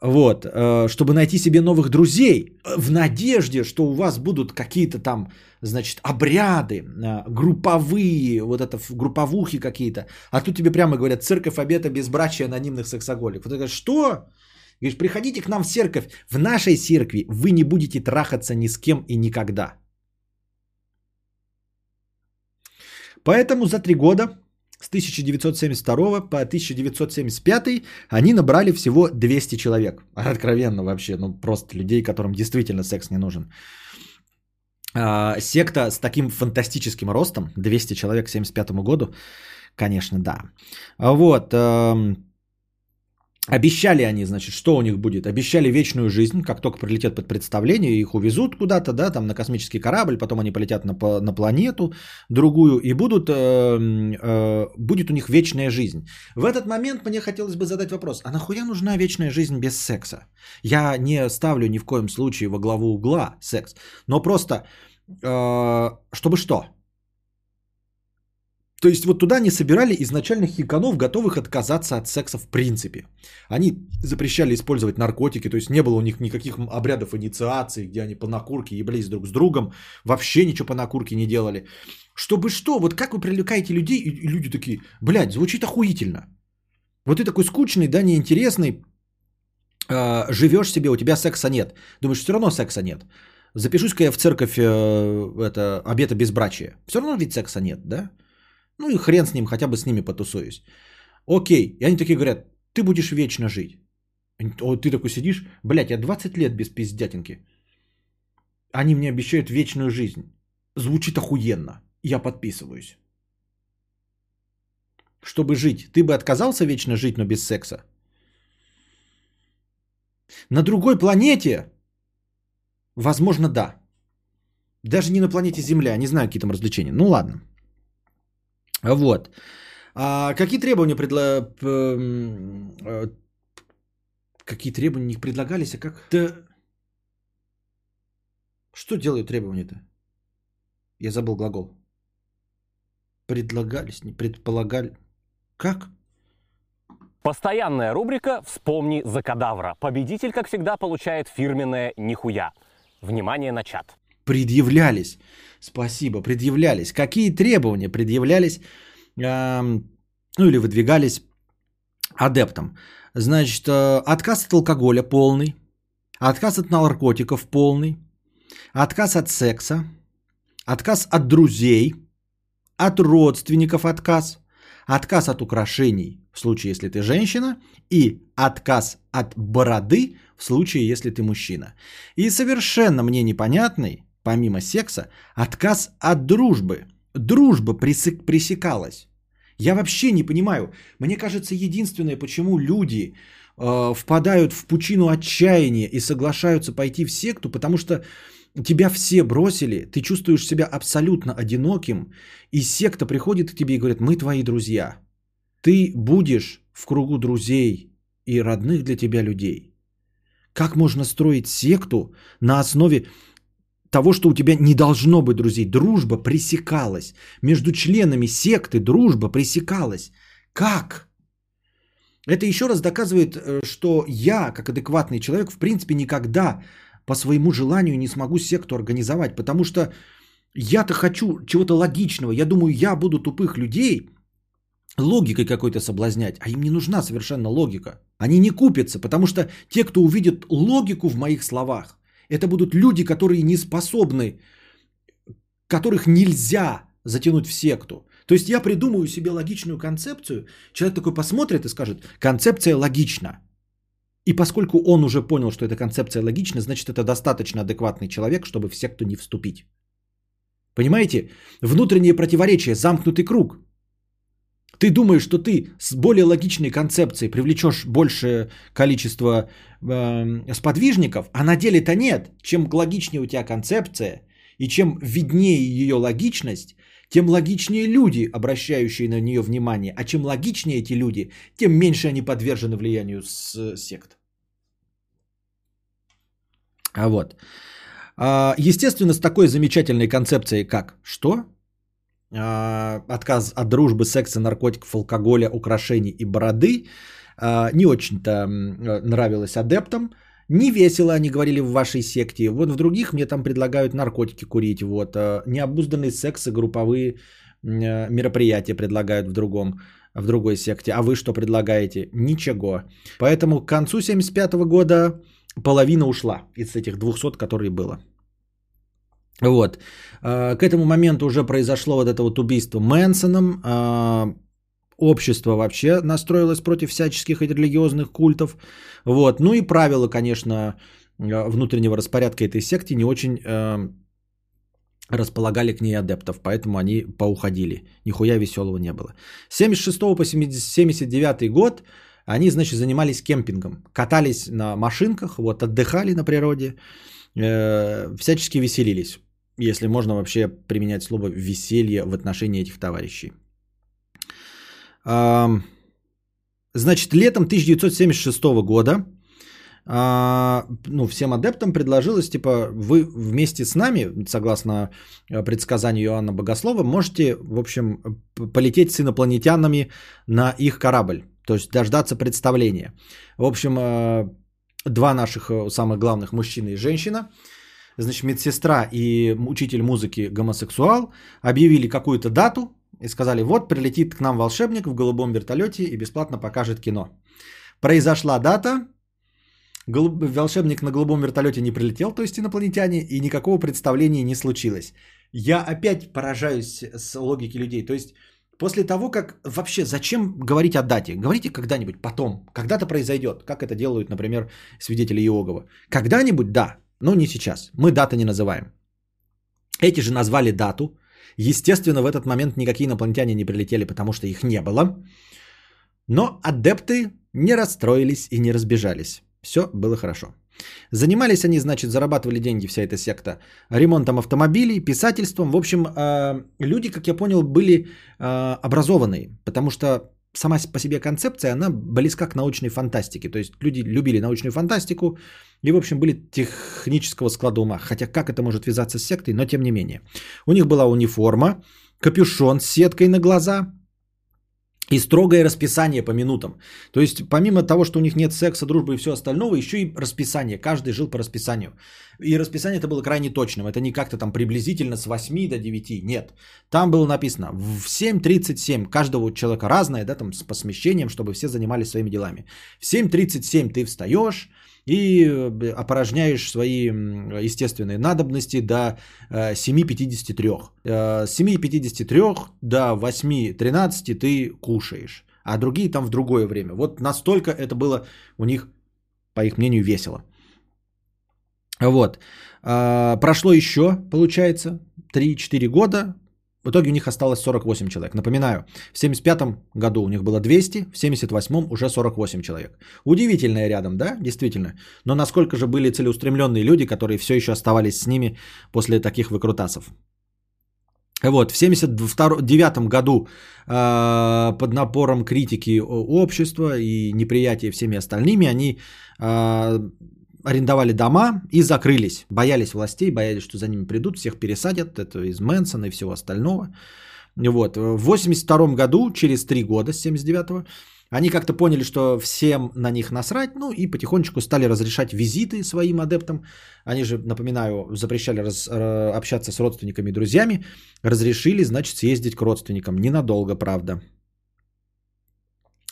A: вот, э, чтобы найти себе новых друзей, э, в надежде, что у вас будут какие-то там, значит, обряды, э, групповые, вот это групповухи какие-то. А тут тебе прямо говорят, церковь обета безбрачия анонимных сексоголиков. Вот говоришь, что? Говоришь, приходите к нам в церковь. В нашей церкви вы не будете трахаться ни с кем и никогда. Поэтому за три года с 1972 по 1975 они набрали всего 200 человек. Откровенно вообще, ну просто людей, которым действительно секс не нужен. А, секта с таким фантастическим ростом, 200 человек к 75 году, конечно, да. А Вот. эм, Обещали они, значит, что у них будет? Обещали вечную жизнь, как только прилетят под представление, их увезут куда-то, да, там на космический корабль, потом они полетят на, на планету другую, и будут, э, э, будет у них вечная жизнь. В этот момент мне хотелось бы задать вопрос, а нахуя нужна вечная жизнь без секса? Я не ставлю ни в коем случае во главу угла секс, но просто, э, чтобы что? То есть вот туда не собирали изначально хиканов, готовых отказаться от секса в принципе. Они запрещали использовать наркотики, то есть не было у них никаких обрядов инициации, где они по накурке еблись друг с другом, вообще ничего по накурке не делали. Чтобы что? Вот как вы привлекаете людей, и люди такие, блядь, звучит охуительно. Вот ты такой скучный, да, неинтересный, э, живешь себе, у тебя секса нет. Думаешь, все равно секса нет. Запишусь-ка я в церковь, э, это, обета безбрачия. Все равно ведь секса нет, да? Ну и хрен с ним, хотя бы с ними потусуюсь. Окей. И они такие говорят, ты будешь вечно жить. О, ты такой сидишь, блядь, я 20 лет без пиздятинки. Они мне обещают вечную жизнь. Звучит охуенно. Я подписываюсь. Чтобы жить. Ты бы отказался вечно жить, но без секса? На другой планете? Возможно, да. Даже не на планете Земля. Не знаю, какие там развлечения. Ну ладно. Вот. А какие требования предла... э, Какие требования не предлагались, а как? Да... Что делают требования-то? Я забыл глагол. Предлагались, не предполагали. Как?
L: Постоянная рубрика «Вспомни за кадавра». Победитель, как всегда, получает фирменное «Нихуя». Внимание на чат.
A: Предъявлялись. Спасибо, предъявлялись. Какие требования предъявлялись, эм, ну или выдвигались адептам? Значит, э, отказ от алкоголя полный, отказ от наркотиков полный, отказ от секса, отказ от друзей, от родственников отказ, отказ от украшений в случае, если ты женщина, и отказ от бороды в случае, если ты мужчина. И совершенно мне непонятный, помимо секса, отказ от дружбы. Дружба пресек- пресекалась. Я вообще не понимаю. Мне кажется, единственное, почему люди э, впадают в пучину отчаяния и соглашаются пойти в секту, потому что тебя все бросили, ты чувствуешь себя абсолютно одиноким, и секта приходит к тебе и говорит, мы твои друзья. Ты будешь в кругу друзей и родных для тебя людей. Как можно строить секту на основе того, что у тебя не должно быть друзей? Дружба пресекалась. Между членами секты дружба пресекалась. Как? Это еще раз доказывает, э, что я, как адекватный человек, в принципе, никогда по своему желанию не смогу секту организовать, потому что я-то хочу чего-то логичного. Я думаю, я буду тупых людей логикой какой-то соблазнять, а им не нужна совершенно логика. Они не купятся, потому что те, кто увидит логику в моих словах, это будут люди, которые не способны, которых нельзя затянуть в секту. То есть я придумаю себе логичную концепцию, человек такой посмотрит и скажет, концепция логична. И поскольку он уже понял, что эта концепция логична, значит это достаточно адекватный человек, чтобы в секту не вступить. Понимаете? Внутреннее противоречие, замкнутый круг. Ты думаешь, что ты с более логичной концепцией привлечешь большее количество э, сподвижников, а на деле-то нет. Чем логичнее у тебя концепция и чем виднее ее логичность, тем логичнее люди, обращающие на нее внимание. А чем логичнее эти люди, тем меньше они подвержены влиянию с сект. А вот. А, Естественно, с такой замечательной концепцией, как что? А, Отказ от дружбы, секса, наркотиков, алкоголя, украшений и бороды. а, не очень-то нравилось адептам. Не весело, они говорили в вашей секте. Вот в других мне там предлагают наркотики курить. Вот. а, Необузданный секс и групповые мероприятия предлагают в другом в другой секте. А вы что предлагаете? Ничего. Поэтому к концу 75 года половина ушла из этих 200, которые было. Вот. А, К этому моменту уже произошло вот это вот убийство Мэнсоном. А, Общество вообще настроилось против всяческих религиозных культов. Вот. Ну и правила, конечно, а, внутреннего распорядка этой секты не очень располагали к ней адептов, поэтому они поуходили. Нихуя веселого не было. С 76 по 79 год они, значит, занимались кемпингом. Катались на машинках, вот, отдыхали на природе, э, всячески веселились. Если можно вообще применять слово веселье в отношении этих товарищей. Значит, летом 1976 года а, ну, всем адептам предложилось, типа, вы вместе с нами, согласно э, предсказанию Иоанна Богослова, можете, в общем, полететь с инопланетянами на их корабль, то есть дождаться представления. В общем, э, два наших э, самых главных мужчина и женщина, значит, медсестра и учитель музыки гомосексуал объявили какую-то дату и сказали, вот прилетит к нам волшебник в голубом вертолете и бесплатно покажет кино. Произошла дата, Голуб- волшебник на голубом вертолете не прилетел, то есть инопланетяне, и никакого представления не случилось. Я опять поражаюсь с логики людей. То есть после того, как вообще зачем говорить о дате? Говорите когда-нибудь потом, когда-то произойдет, как это делают, например, свидетели Иогова. Когда-нибудь, да, но не сейчас. Мы даты не называем. Эти же назвали дату. Естественно, в этот момент никакие инопланетяне не прилетели, потому что их не было. Но адепты не расстроились и не разбежались. Все было хорошо. Занимались они, значит, зарабатывали деньги, вся эта секта, ремонтом автомобилей, писательством. В общем, э, люди, как я понял, были э, образованные, потому что сама по себе концепция, она близка к научной фантастике. То есть люди любили научную фантастику и, в общем, были технического склада ума. Хотя как это может вязаться с сектой, но тем не менее. У них была униформа, капюшон с сеткой на глаза – и строгое расписание по минутам. То есть, помимо того, что у них нет секса, дружбы и все остального, еще и расписание. Каждый жил по расписанию. И расписание это было крайне точным. Это не как-то там приблизительно с 8 до 9. Нет. Там было написано в 7.37. Каждого человека разное, да, там с по смещениям, чтобы все занимались своими делами. В 7.37 ты встаешь и э, опорожняешь свои естественные надобности до э, 7.53. Э, С 7.53 до 8.13 ты кушаешь, а другие там в другое время. Вот настолько это было у них, по их мнению, весело. Вот. А, Прошло еще, получается, 3-4 года. В итоге у них осталось 48 человек. Напоминаю, в 75 году у них было 200, в 78 уже 48 человек. Удивительное рядом, да, действительно. Но насколько же были целеустремленные люди, которые все еще оставались с ними после таких выкрутасов. Вот, в 79 году э, под напором критики общества и неприятия всеми остальными они э, арендовали дома и закрылись. Боялись властей, боялись, что за ними придут, всех пересадят. Это из Мэнсона и всего остального. Вот. В 82 году, через 3 года, с 79-го, они как-то поняли, что всем на них насрать, ну и потихонечку стали разрешать визиты своим адептам. Они же, напоминаю, запрещали раз- э, общаться с родственниками и друзьями. Разрешили, значит, съездить к родственникам. Ненадолго, правда.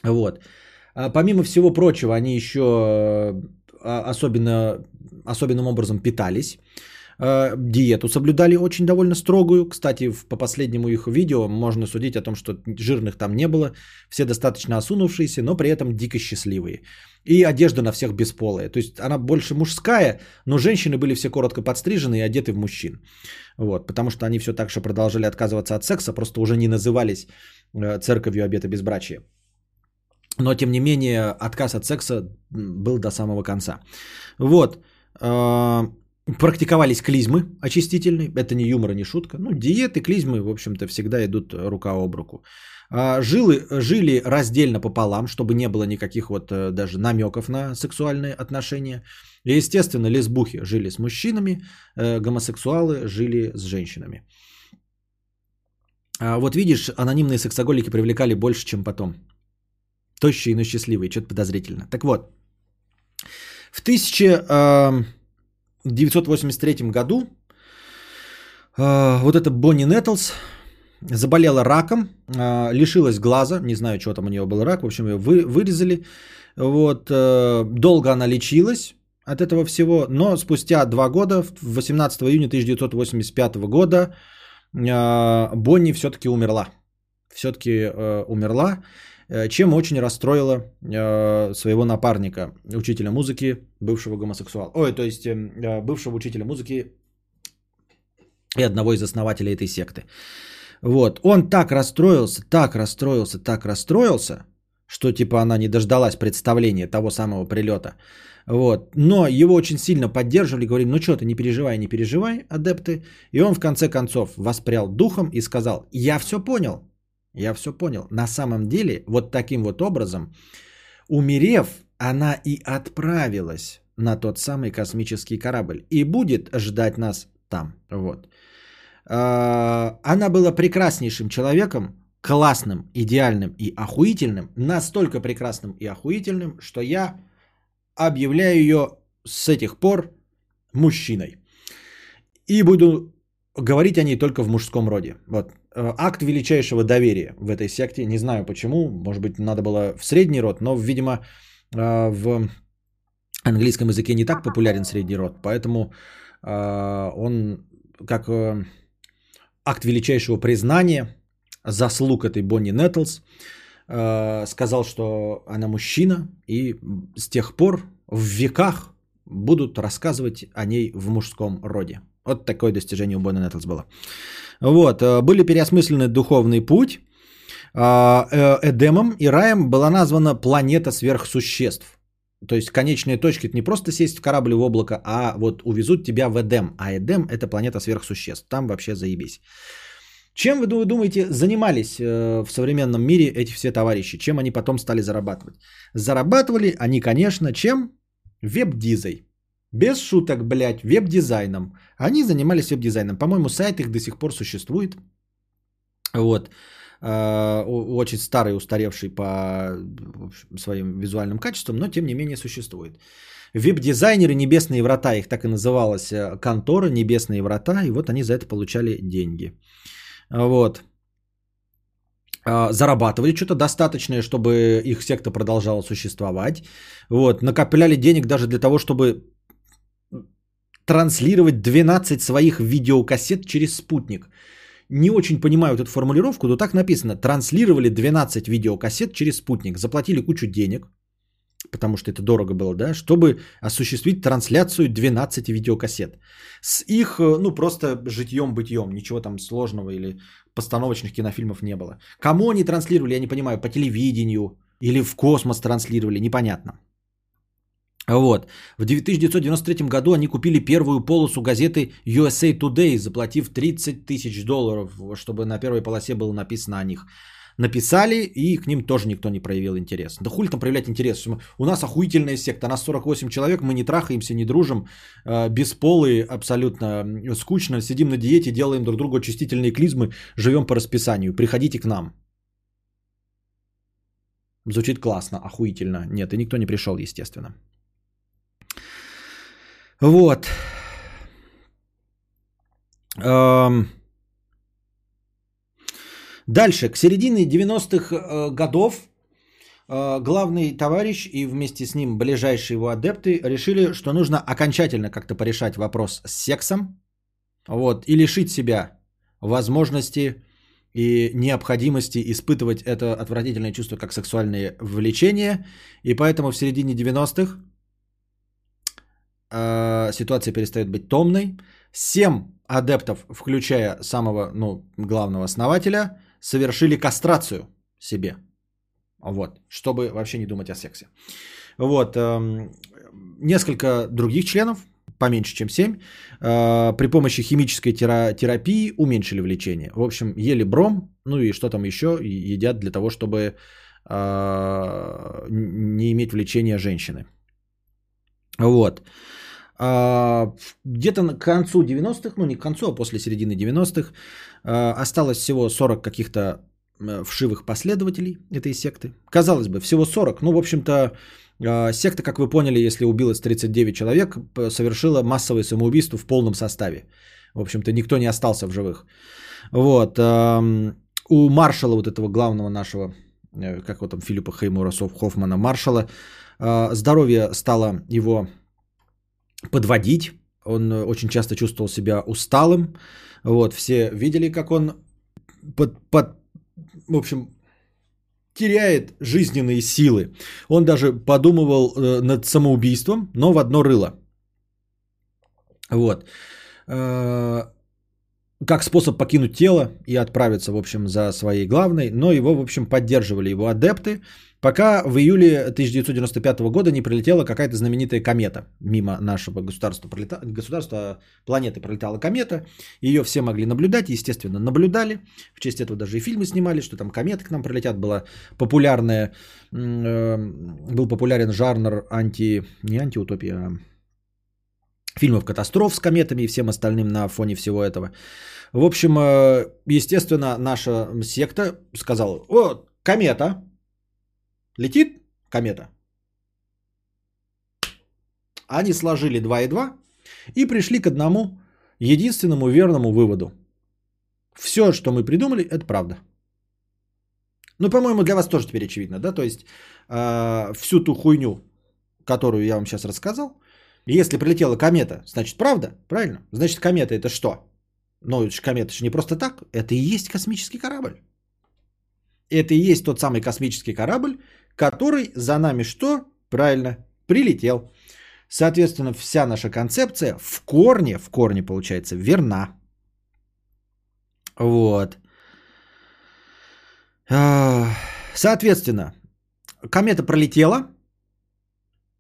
A: Вот. А помимо всего прочего, они еще особенно, особенным образом питались. Э, Диету соблюдали очень довольно строгую. Кстати, по последнему их видео можно судить о том, что жирных там не было. Все достаточно осунувшиеся, но при этом дико счастливые. И одежда на всех бесполая. То есть она больше мужская, но женщины были все коротко подстрижены и одеты в мужчин. Вот, потому что они все так же продолжали отказываться от секса, просто уже не назывались э, церковью обета безбрачия. Но, тем не менее, отказ от секса был до самого конца. Вот. э, Практиковались клизмы очистительные. Это не юмор, не шутка. Ну, диеты, клизмы, в общем-то, всегда идут рука об руку. А, Жилы, жили раздельно пополам, чтобы не было никаких вот э, даже намеков на сексуальные отношения. И, естественно, лесбухи жили с мужчинами, э, гомосексуалы жили с женщинами. А Вот видишь, анонимные сексоголики привлекали больше, чем потом. Тощие, но счастливые, что-то подозрительно. Так вот, в 1983 году э, вот эта Бонни Нетлс заболела раком, э, лишилась глаза, не знаю, что там у нее был рак, в общем, ее вы, вырезали. Вот, э, долго она лечилась от этого всего, но спустя два года, 18 июня 1985 года, Бонни все-таки умерла. Все-таки умерла чем очень расстроила своего напарника, учителя музыки, бывшего гомосексуала. Ой, то есть бывшего учителя музыки и одного из основателей этой секты. Вот, он так расстроился, так расстроился, так расстроился, что типа она не дождалась представления того самого прилета. Вот. Но его очень сильно поддерживали, говорили, ну что ты, не переживай, не переживай, адепты. И он в конце концов воспрял духом и сказал, я все понял, я все понял. На самом деле, вот таким вот образом, умерев, она и отправилась на тот самый космический корабль и будет ждать нас там. Вот. А, она была прекраснейшим человеком, классным, идеальным и охуительным, настолько прекрасным и охуительным, что я объявляю ее с этих пор мужчиной. И буду говорить о ней только в мужском роде. Вот. Э, акт величайшего доверия в этой секте. Не знаю почему. Может быть, надо было в средний род, но, видимо, э, в английском языке не так популярен средний род. Поэтому э, он как акт величайшего признания заслуг этой Бонни Нетлс сказал, что она мужчина, и с тех пор в веках будут рассказывать о ней в мужском роде. Вот такое достижение у Бонни Нетлс было. Вот, э, были переосмыслены духовный путь. А, э, Эдемом и раем была названа планета сверхсуществ. То есть конечная точка это не просто сесть в корабль в облако, а вот увезут тебя в Эдем. А Эдем это планета сверхсуществ. Там вообще заебись. Чем вы думаете занимались э, в современном мире эти все товарищи? Чем они потом стали зарабатывать? Зарабатывали они, конечно, чем? Веб-дизой. Без шуток, блядь, веб-дизайном. Они занимались веб-дизайном. По-моему, сайт их до сих пор существует. Вот. Э, очень старый, устаревший по своим визуальным качествам, но тем не менее существует. Веб-дизайнеры «Небесные врата», их так и называлась э, контора «Небесные врата», и вот они за это получали деньги. Вот. Э, зарабатывали что-то достаточное, чтобы их секта продолжала существовать. Вот. Накопляли денег даже для того, чтобы транслировать 12 своих видеокассет через спутник. Не очень понимаю эту формулировку, но так написано. Транслировали 12 видеокассет через спутник. Заплатили кучу денег, потому что это дорого было, да, чтобы осуществить трансляцию 12 видеокассет. С их, ну, просто житьем-бытьем, ничего там сложного или постановочных кинофильмов не было. Кому они транслировали, я не понимаю, по телевидению или в космос транслировали, непонятно. Вот. В 1993 году они купили первую полосу газеты USA Today, заплатив 30 тысяч долларов, чтобы на первой полосе было написано о них. Написали, и к ним тоже никто не проявил интерес. Да хули там проявлять интерес? У нас охуительная секта, нас 48 человек, мы не трахаемся, не дружим, э, бесполые, абсолютно скучно, сидим на диете, делаем друг другу очистительные клизмы, живем по расписанию. Приходите к нам. Звучит классно, охуительно. Нет, и никто не пришел, естественно. Вот. Дальше, к середине 90-х э, годов э, главный товарищ и вместе с ним ближайшие его адепты решили, что нужно окончательно как-то порешать вопрос с сексом вот, и лишить себя возможности и необходимости испытывать это отвратительное чувство как сексуальное влечение. И поэтому в середине 90-х э, ситуация перестает быть томной. Семь адептов, включая самого ну, главного основателя, совершили кастрацию себе. Вот, чтобы вообще не думать о сексе. Вот, э, несколько других членов, поменьше, чем 7, э, при помощи химической терапии уменьшили влечение. В общем, ели бром, ну и что там еще едят для того, чтобы э, не иметь влечения женщины. Вот. А, где-то к концу 90-х, ну не к концу, а после середины 90-х, а, осталось всего 40 каких-то э, вшивых последователей этой секты. Казалось бы, всего 40. Ну, в общем-то, э, секта, как вы поняли, если убилось 39 человек, совершила массовое самоубийство в полном составе. В общем-то, никто не остался в живых. Вот. У маршала, вот этого главного нашего, э, как его там, Филиппа Хеймура Хоффмана, маршала, здоровье стало его подводить. Он э, очень часто чувствовал себя усталым. Вот, все видели, как он под, под- в общем, теряет жизненные силы. Он даже подумывал э, над самоубийством, но в одно рыло. Вот. Э, как способ покинуть тело и отправиться, в общем, за своей главной, но его, в общем, поддерживали его адепты, пока в июле 1995 года не прилетела какая-то знаменитая комета. Мимо нашего государства, пролета... государства планеты пролетала комета, ее все могли наблюдать, естественно, наблюдали, в честь этого даже и фильмы снимали, что там кометы к нам прилетят, была популярная, э, был популярен жанр анти, не антиутопия, а фильмов катастроф с кометами и всем остальным на фоне всего этого. В общем, э, естественно, наша секта сказала, о, комета, летит комета. Они сложили 2 и 2 и пришли к одному единственному верному выводу. Все, что мы придумали, это правда. Ну, по-моему, для вас тоже теперь очевидно, да? То есть э, всю ту хуйню, которую я вам сейчас рассказал, если прилетела комета, значит правда, правильно? Значит комета это что? Ну, комета же не просто так, это и есть космический корабль. Это и есть тот самый космический корабль, который за нами что? Правильно, прилетел. Соответственно, вся наша концепция в корне, в корне получается, верна. Вот. А, Соответственно, комета пролетела.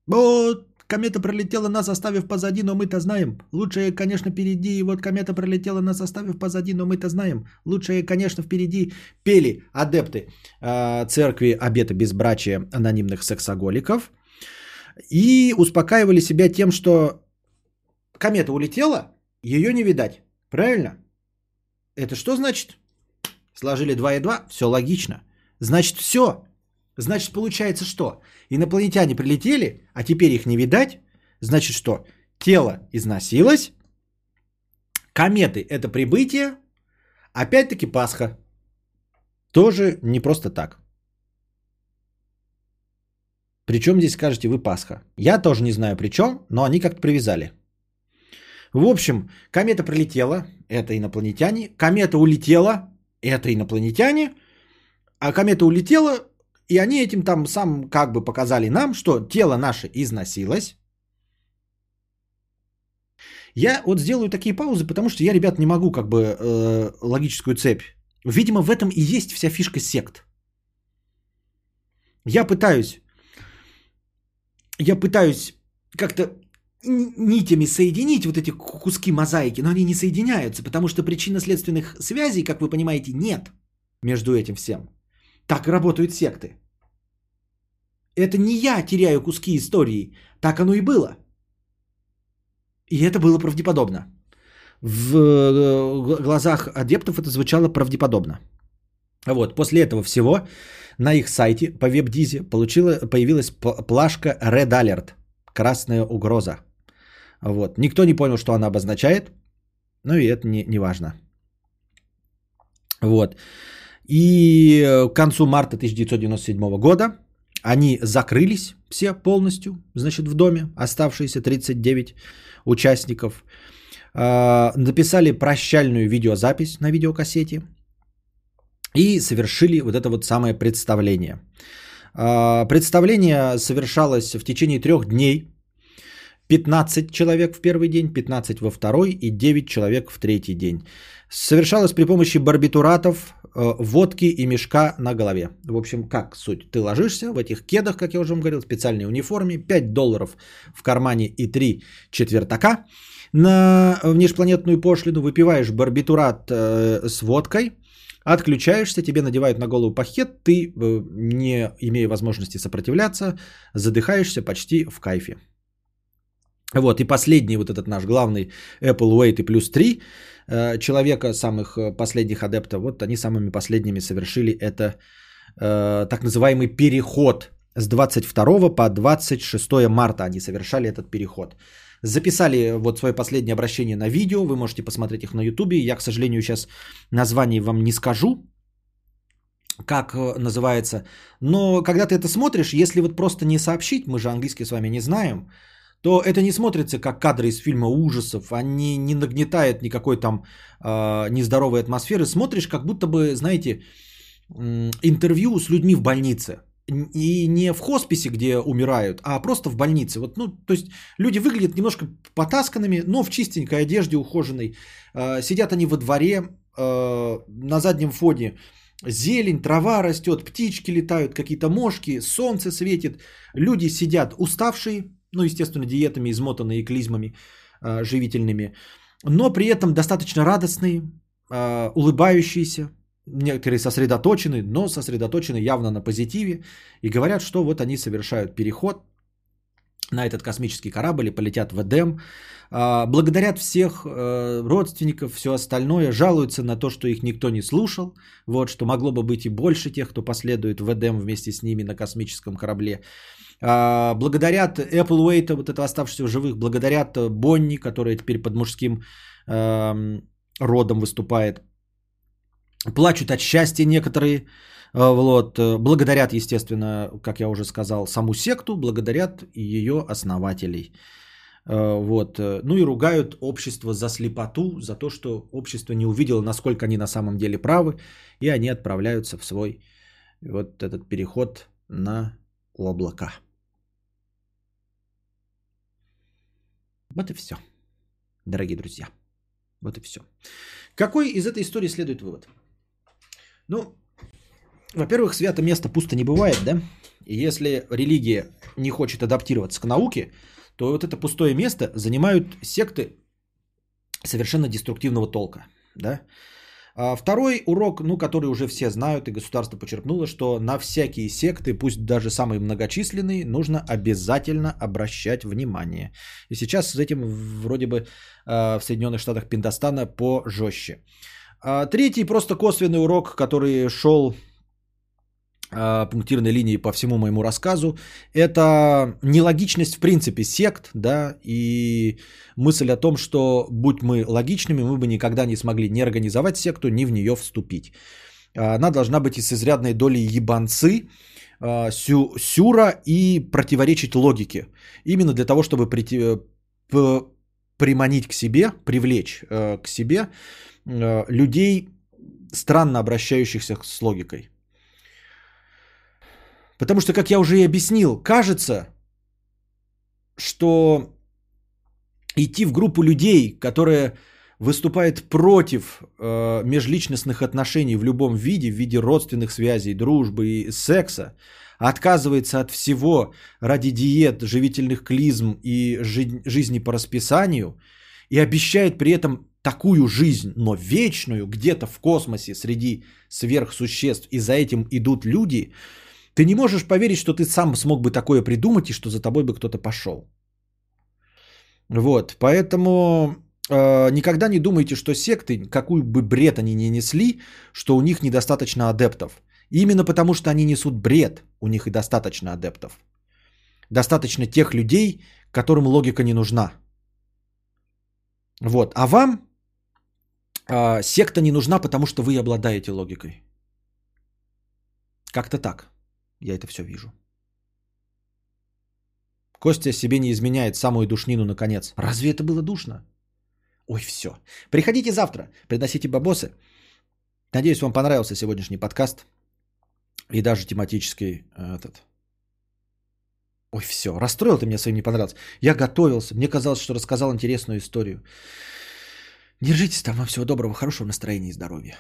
A: Вот, комета пролетела, нас оставив позади, но мы-то знаем. Лучшее, конечно, впереди. И вот комета пролетела, нас оставив позади, но мы-то знаем. Лучшее, конечно, впереди. Пели адепты э, церкви обета безбрачия анонимных сексоголиков. И успокаивали себя тем, что комета улетела, ее не видать. Правильно? Это что значит? Сложили 2 и 2, все логично. Значит, все. Значит, получается что? Инопланетяне прилетели, а теперь их не видать. Значит, что? Тело износилось. Кометы – это прибытие. Опять-таки Пасха. Тоже не просто так. Причем здесь скажете вы Пасха? Я тоже не знаю причем, но они как-то привязали. В общем, комета прилетела, это инопланетяне. Комета улетела, это инопланетяне. А комета улетела, и они этим там сам как бы показали нам, что тело наше износилось. Я вот сделаю такие паузы, потому что я, ребят, не могу как бы э, логическую цепь. Видимо, в этом и есть вся фишка сект. Я пытаюсь, я пытаюсь как-то нитями соединить вот эти ку- куски мозаики, но они не соединяются, потому что причинно-следственных связей, как вы понимаете, нет между этим всем. Так работают секты. Это не я теряю куски истории, так оно и было. И это было правдеподобно. В э, глазах адептов это звучало правдеподобно. Вот, после этого всего на их сайте по веб-дизе появилась плашка Red Alert, красная угроза. Вот. Никто не понял, что она обозначает, ну и это не, не важно. Вот. И э, к концу марта 1997 года они закрылись все полностью, значит, в доме, оставшиеся 39 участников. А, Написали прощальную видеозапись на видеокассете и совершили вот это вот самое представление. А, Представление совершалось в течение трех дней. 15 человек в первый день, 15 во второй и 9 человек в третий день. Совершалось при помощи барбитуратов, водки и мешка на голове. В общем, как суть? Ты ложишься в этих кедах, как я уже вам говорил, специальной униформе, 5 долларов в кармане и 3 четвертака на внешпланетную пошлину, выпиваешь барбитурат э, с водкой, отключаешься, тебе надевают на голову пакет, ты, э, не имея возможности сопротивляться, задыхаешься почти в кайфе. Вот, и последний вот этот наш главный Apple Wait и плюс 3 э, человека, самых э, последних адептов, вот они самыми последними совершили это э, так называемый переход с 22 по 26 марта они совершали этот переход. Записали вот свое последнее обращение на видео, вы можете посмотреть их на ютубе. Я, к сожалению, сейчас название вам не скажу, как э, называется. Но когда ты это смотришь, если вот просто не сообщить, мы же английский с вами не знаем, то это не смотрится как кадры из фильма ужасов, они не нагнетает никакой там э, нездоровой атмосферы. Смотришь, как будто бы, знаете, интервью с людьми в больнице. И не в хосписе, где умирают, а просто в больнице. Вот, ну, то есть люди выглядят немножко потасканными, но в чистенькой одежде ухоженной. Э, сидят они во дворе, э, на заднем фоне зелень, трава растет, птички летают, какие-то мошки, солнце светит. Люди сидят уставшие, ну, естественно, диетами, измотанные клизмами э, живительными, но при этом достаточно радостные, э, улыбающиеся, некоторые сосредоточены, но сосредоточены явно на позитиве и говорят, что вот они совершают переход на этот космический корабль и полетят в Эдем, э, благодарят всех э, родственников, все остальное, жалуются на то, что их никто не слушал, вот, что могло бы быть и больше тех, кто последует в Эдем вместе с ними на космическом корабле. А, благодарят Apple Wait, вот этого оставшегося в живых, благодарят Бонни, которая теперь под мужским э, родом выступает. Плачут от счастья некоторые, а, вот, благодарят, естественно, как я уже сказал, саму секту, благодарят ее основателей. А, вот. Ну и ругают общество за слепоту, за то, что общество не увидело, насколько они на самом деле правы, и они отправляются в свой вот этот переход на облака. Вот и все, дорогие друзья. Вот и все. Какой из этой истории следует вывод? Ну, во-первых, свято место пусто не бывает, да? И если религия не хочет адаптироваться к науке, то вот это пустое место занимают секты совершенно деструктивного толка, да? А второй урок, ну, который уже все знают и государство почерпнуло, что на всякие секты, пусть даже самые многочисленные, нужно обязательно обращать внимание. И сейчас с этим вроде бы а, в Соединенных Штатах Пиндостана пожестче. А третий просто косвенный урок, который шел пунктирной линии по всему моему рассказу, это нелогичность в принципе сект, да, и мысль о том, что будь мы логичными, мы бы никогда не смогли ни организовать секту, ни в нее вступить. Она должна быть и с изрядной долей ебанцы, а, сю, сюра и противоречить логике. Именно для того, чтобы прийти, э, приманить к себе, привлечь э, к себе э, людей, странно обращающихся с логикой. Потому что, как я уже и объяснил, кажется, что идти в группу людей, которая выступает против э, межличностных отношений в любом виде, в виде родственных связей, дружбы и секса, отказывается от всего ради диет, живительных клизм и жи- жизни по расписанию и обещает при этом такую жизнь, но вечную, где-то в космосе среди сверхсуществ, и за этим идут люди – ты не можешь поверить, что ты сам смог бы такое придумать и что за тобой бы кто-то пошел. Вот, поэтому э, никогда не думайте, что секты, какую бы бред они ни несли, что у них недостаточно адептов. Именно потому, что они несут бред, у них и достаточно адептов. Достаточно тех людей, которым логика не нужна. Вот, а вам э, секта не нужна, потому что вы обладаете логикой. Как-то так. Я это все вижу. Костя себе не изменяет самую душнину наконец. Разве это было душно? Ой, все. Приходите завтра, приносите бабосы. Надеюсь, вам понравился сегодняшний подкаст. И даже тематический э, этот. Ой, все. Расстроил ты меня своим не понравился. Я готовился. Мне казалось, что рассказал интересную историю. Держитесь там. Вам всего доброго, хорошего настроения и здоровья.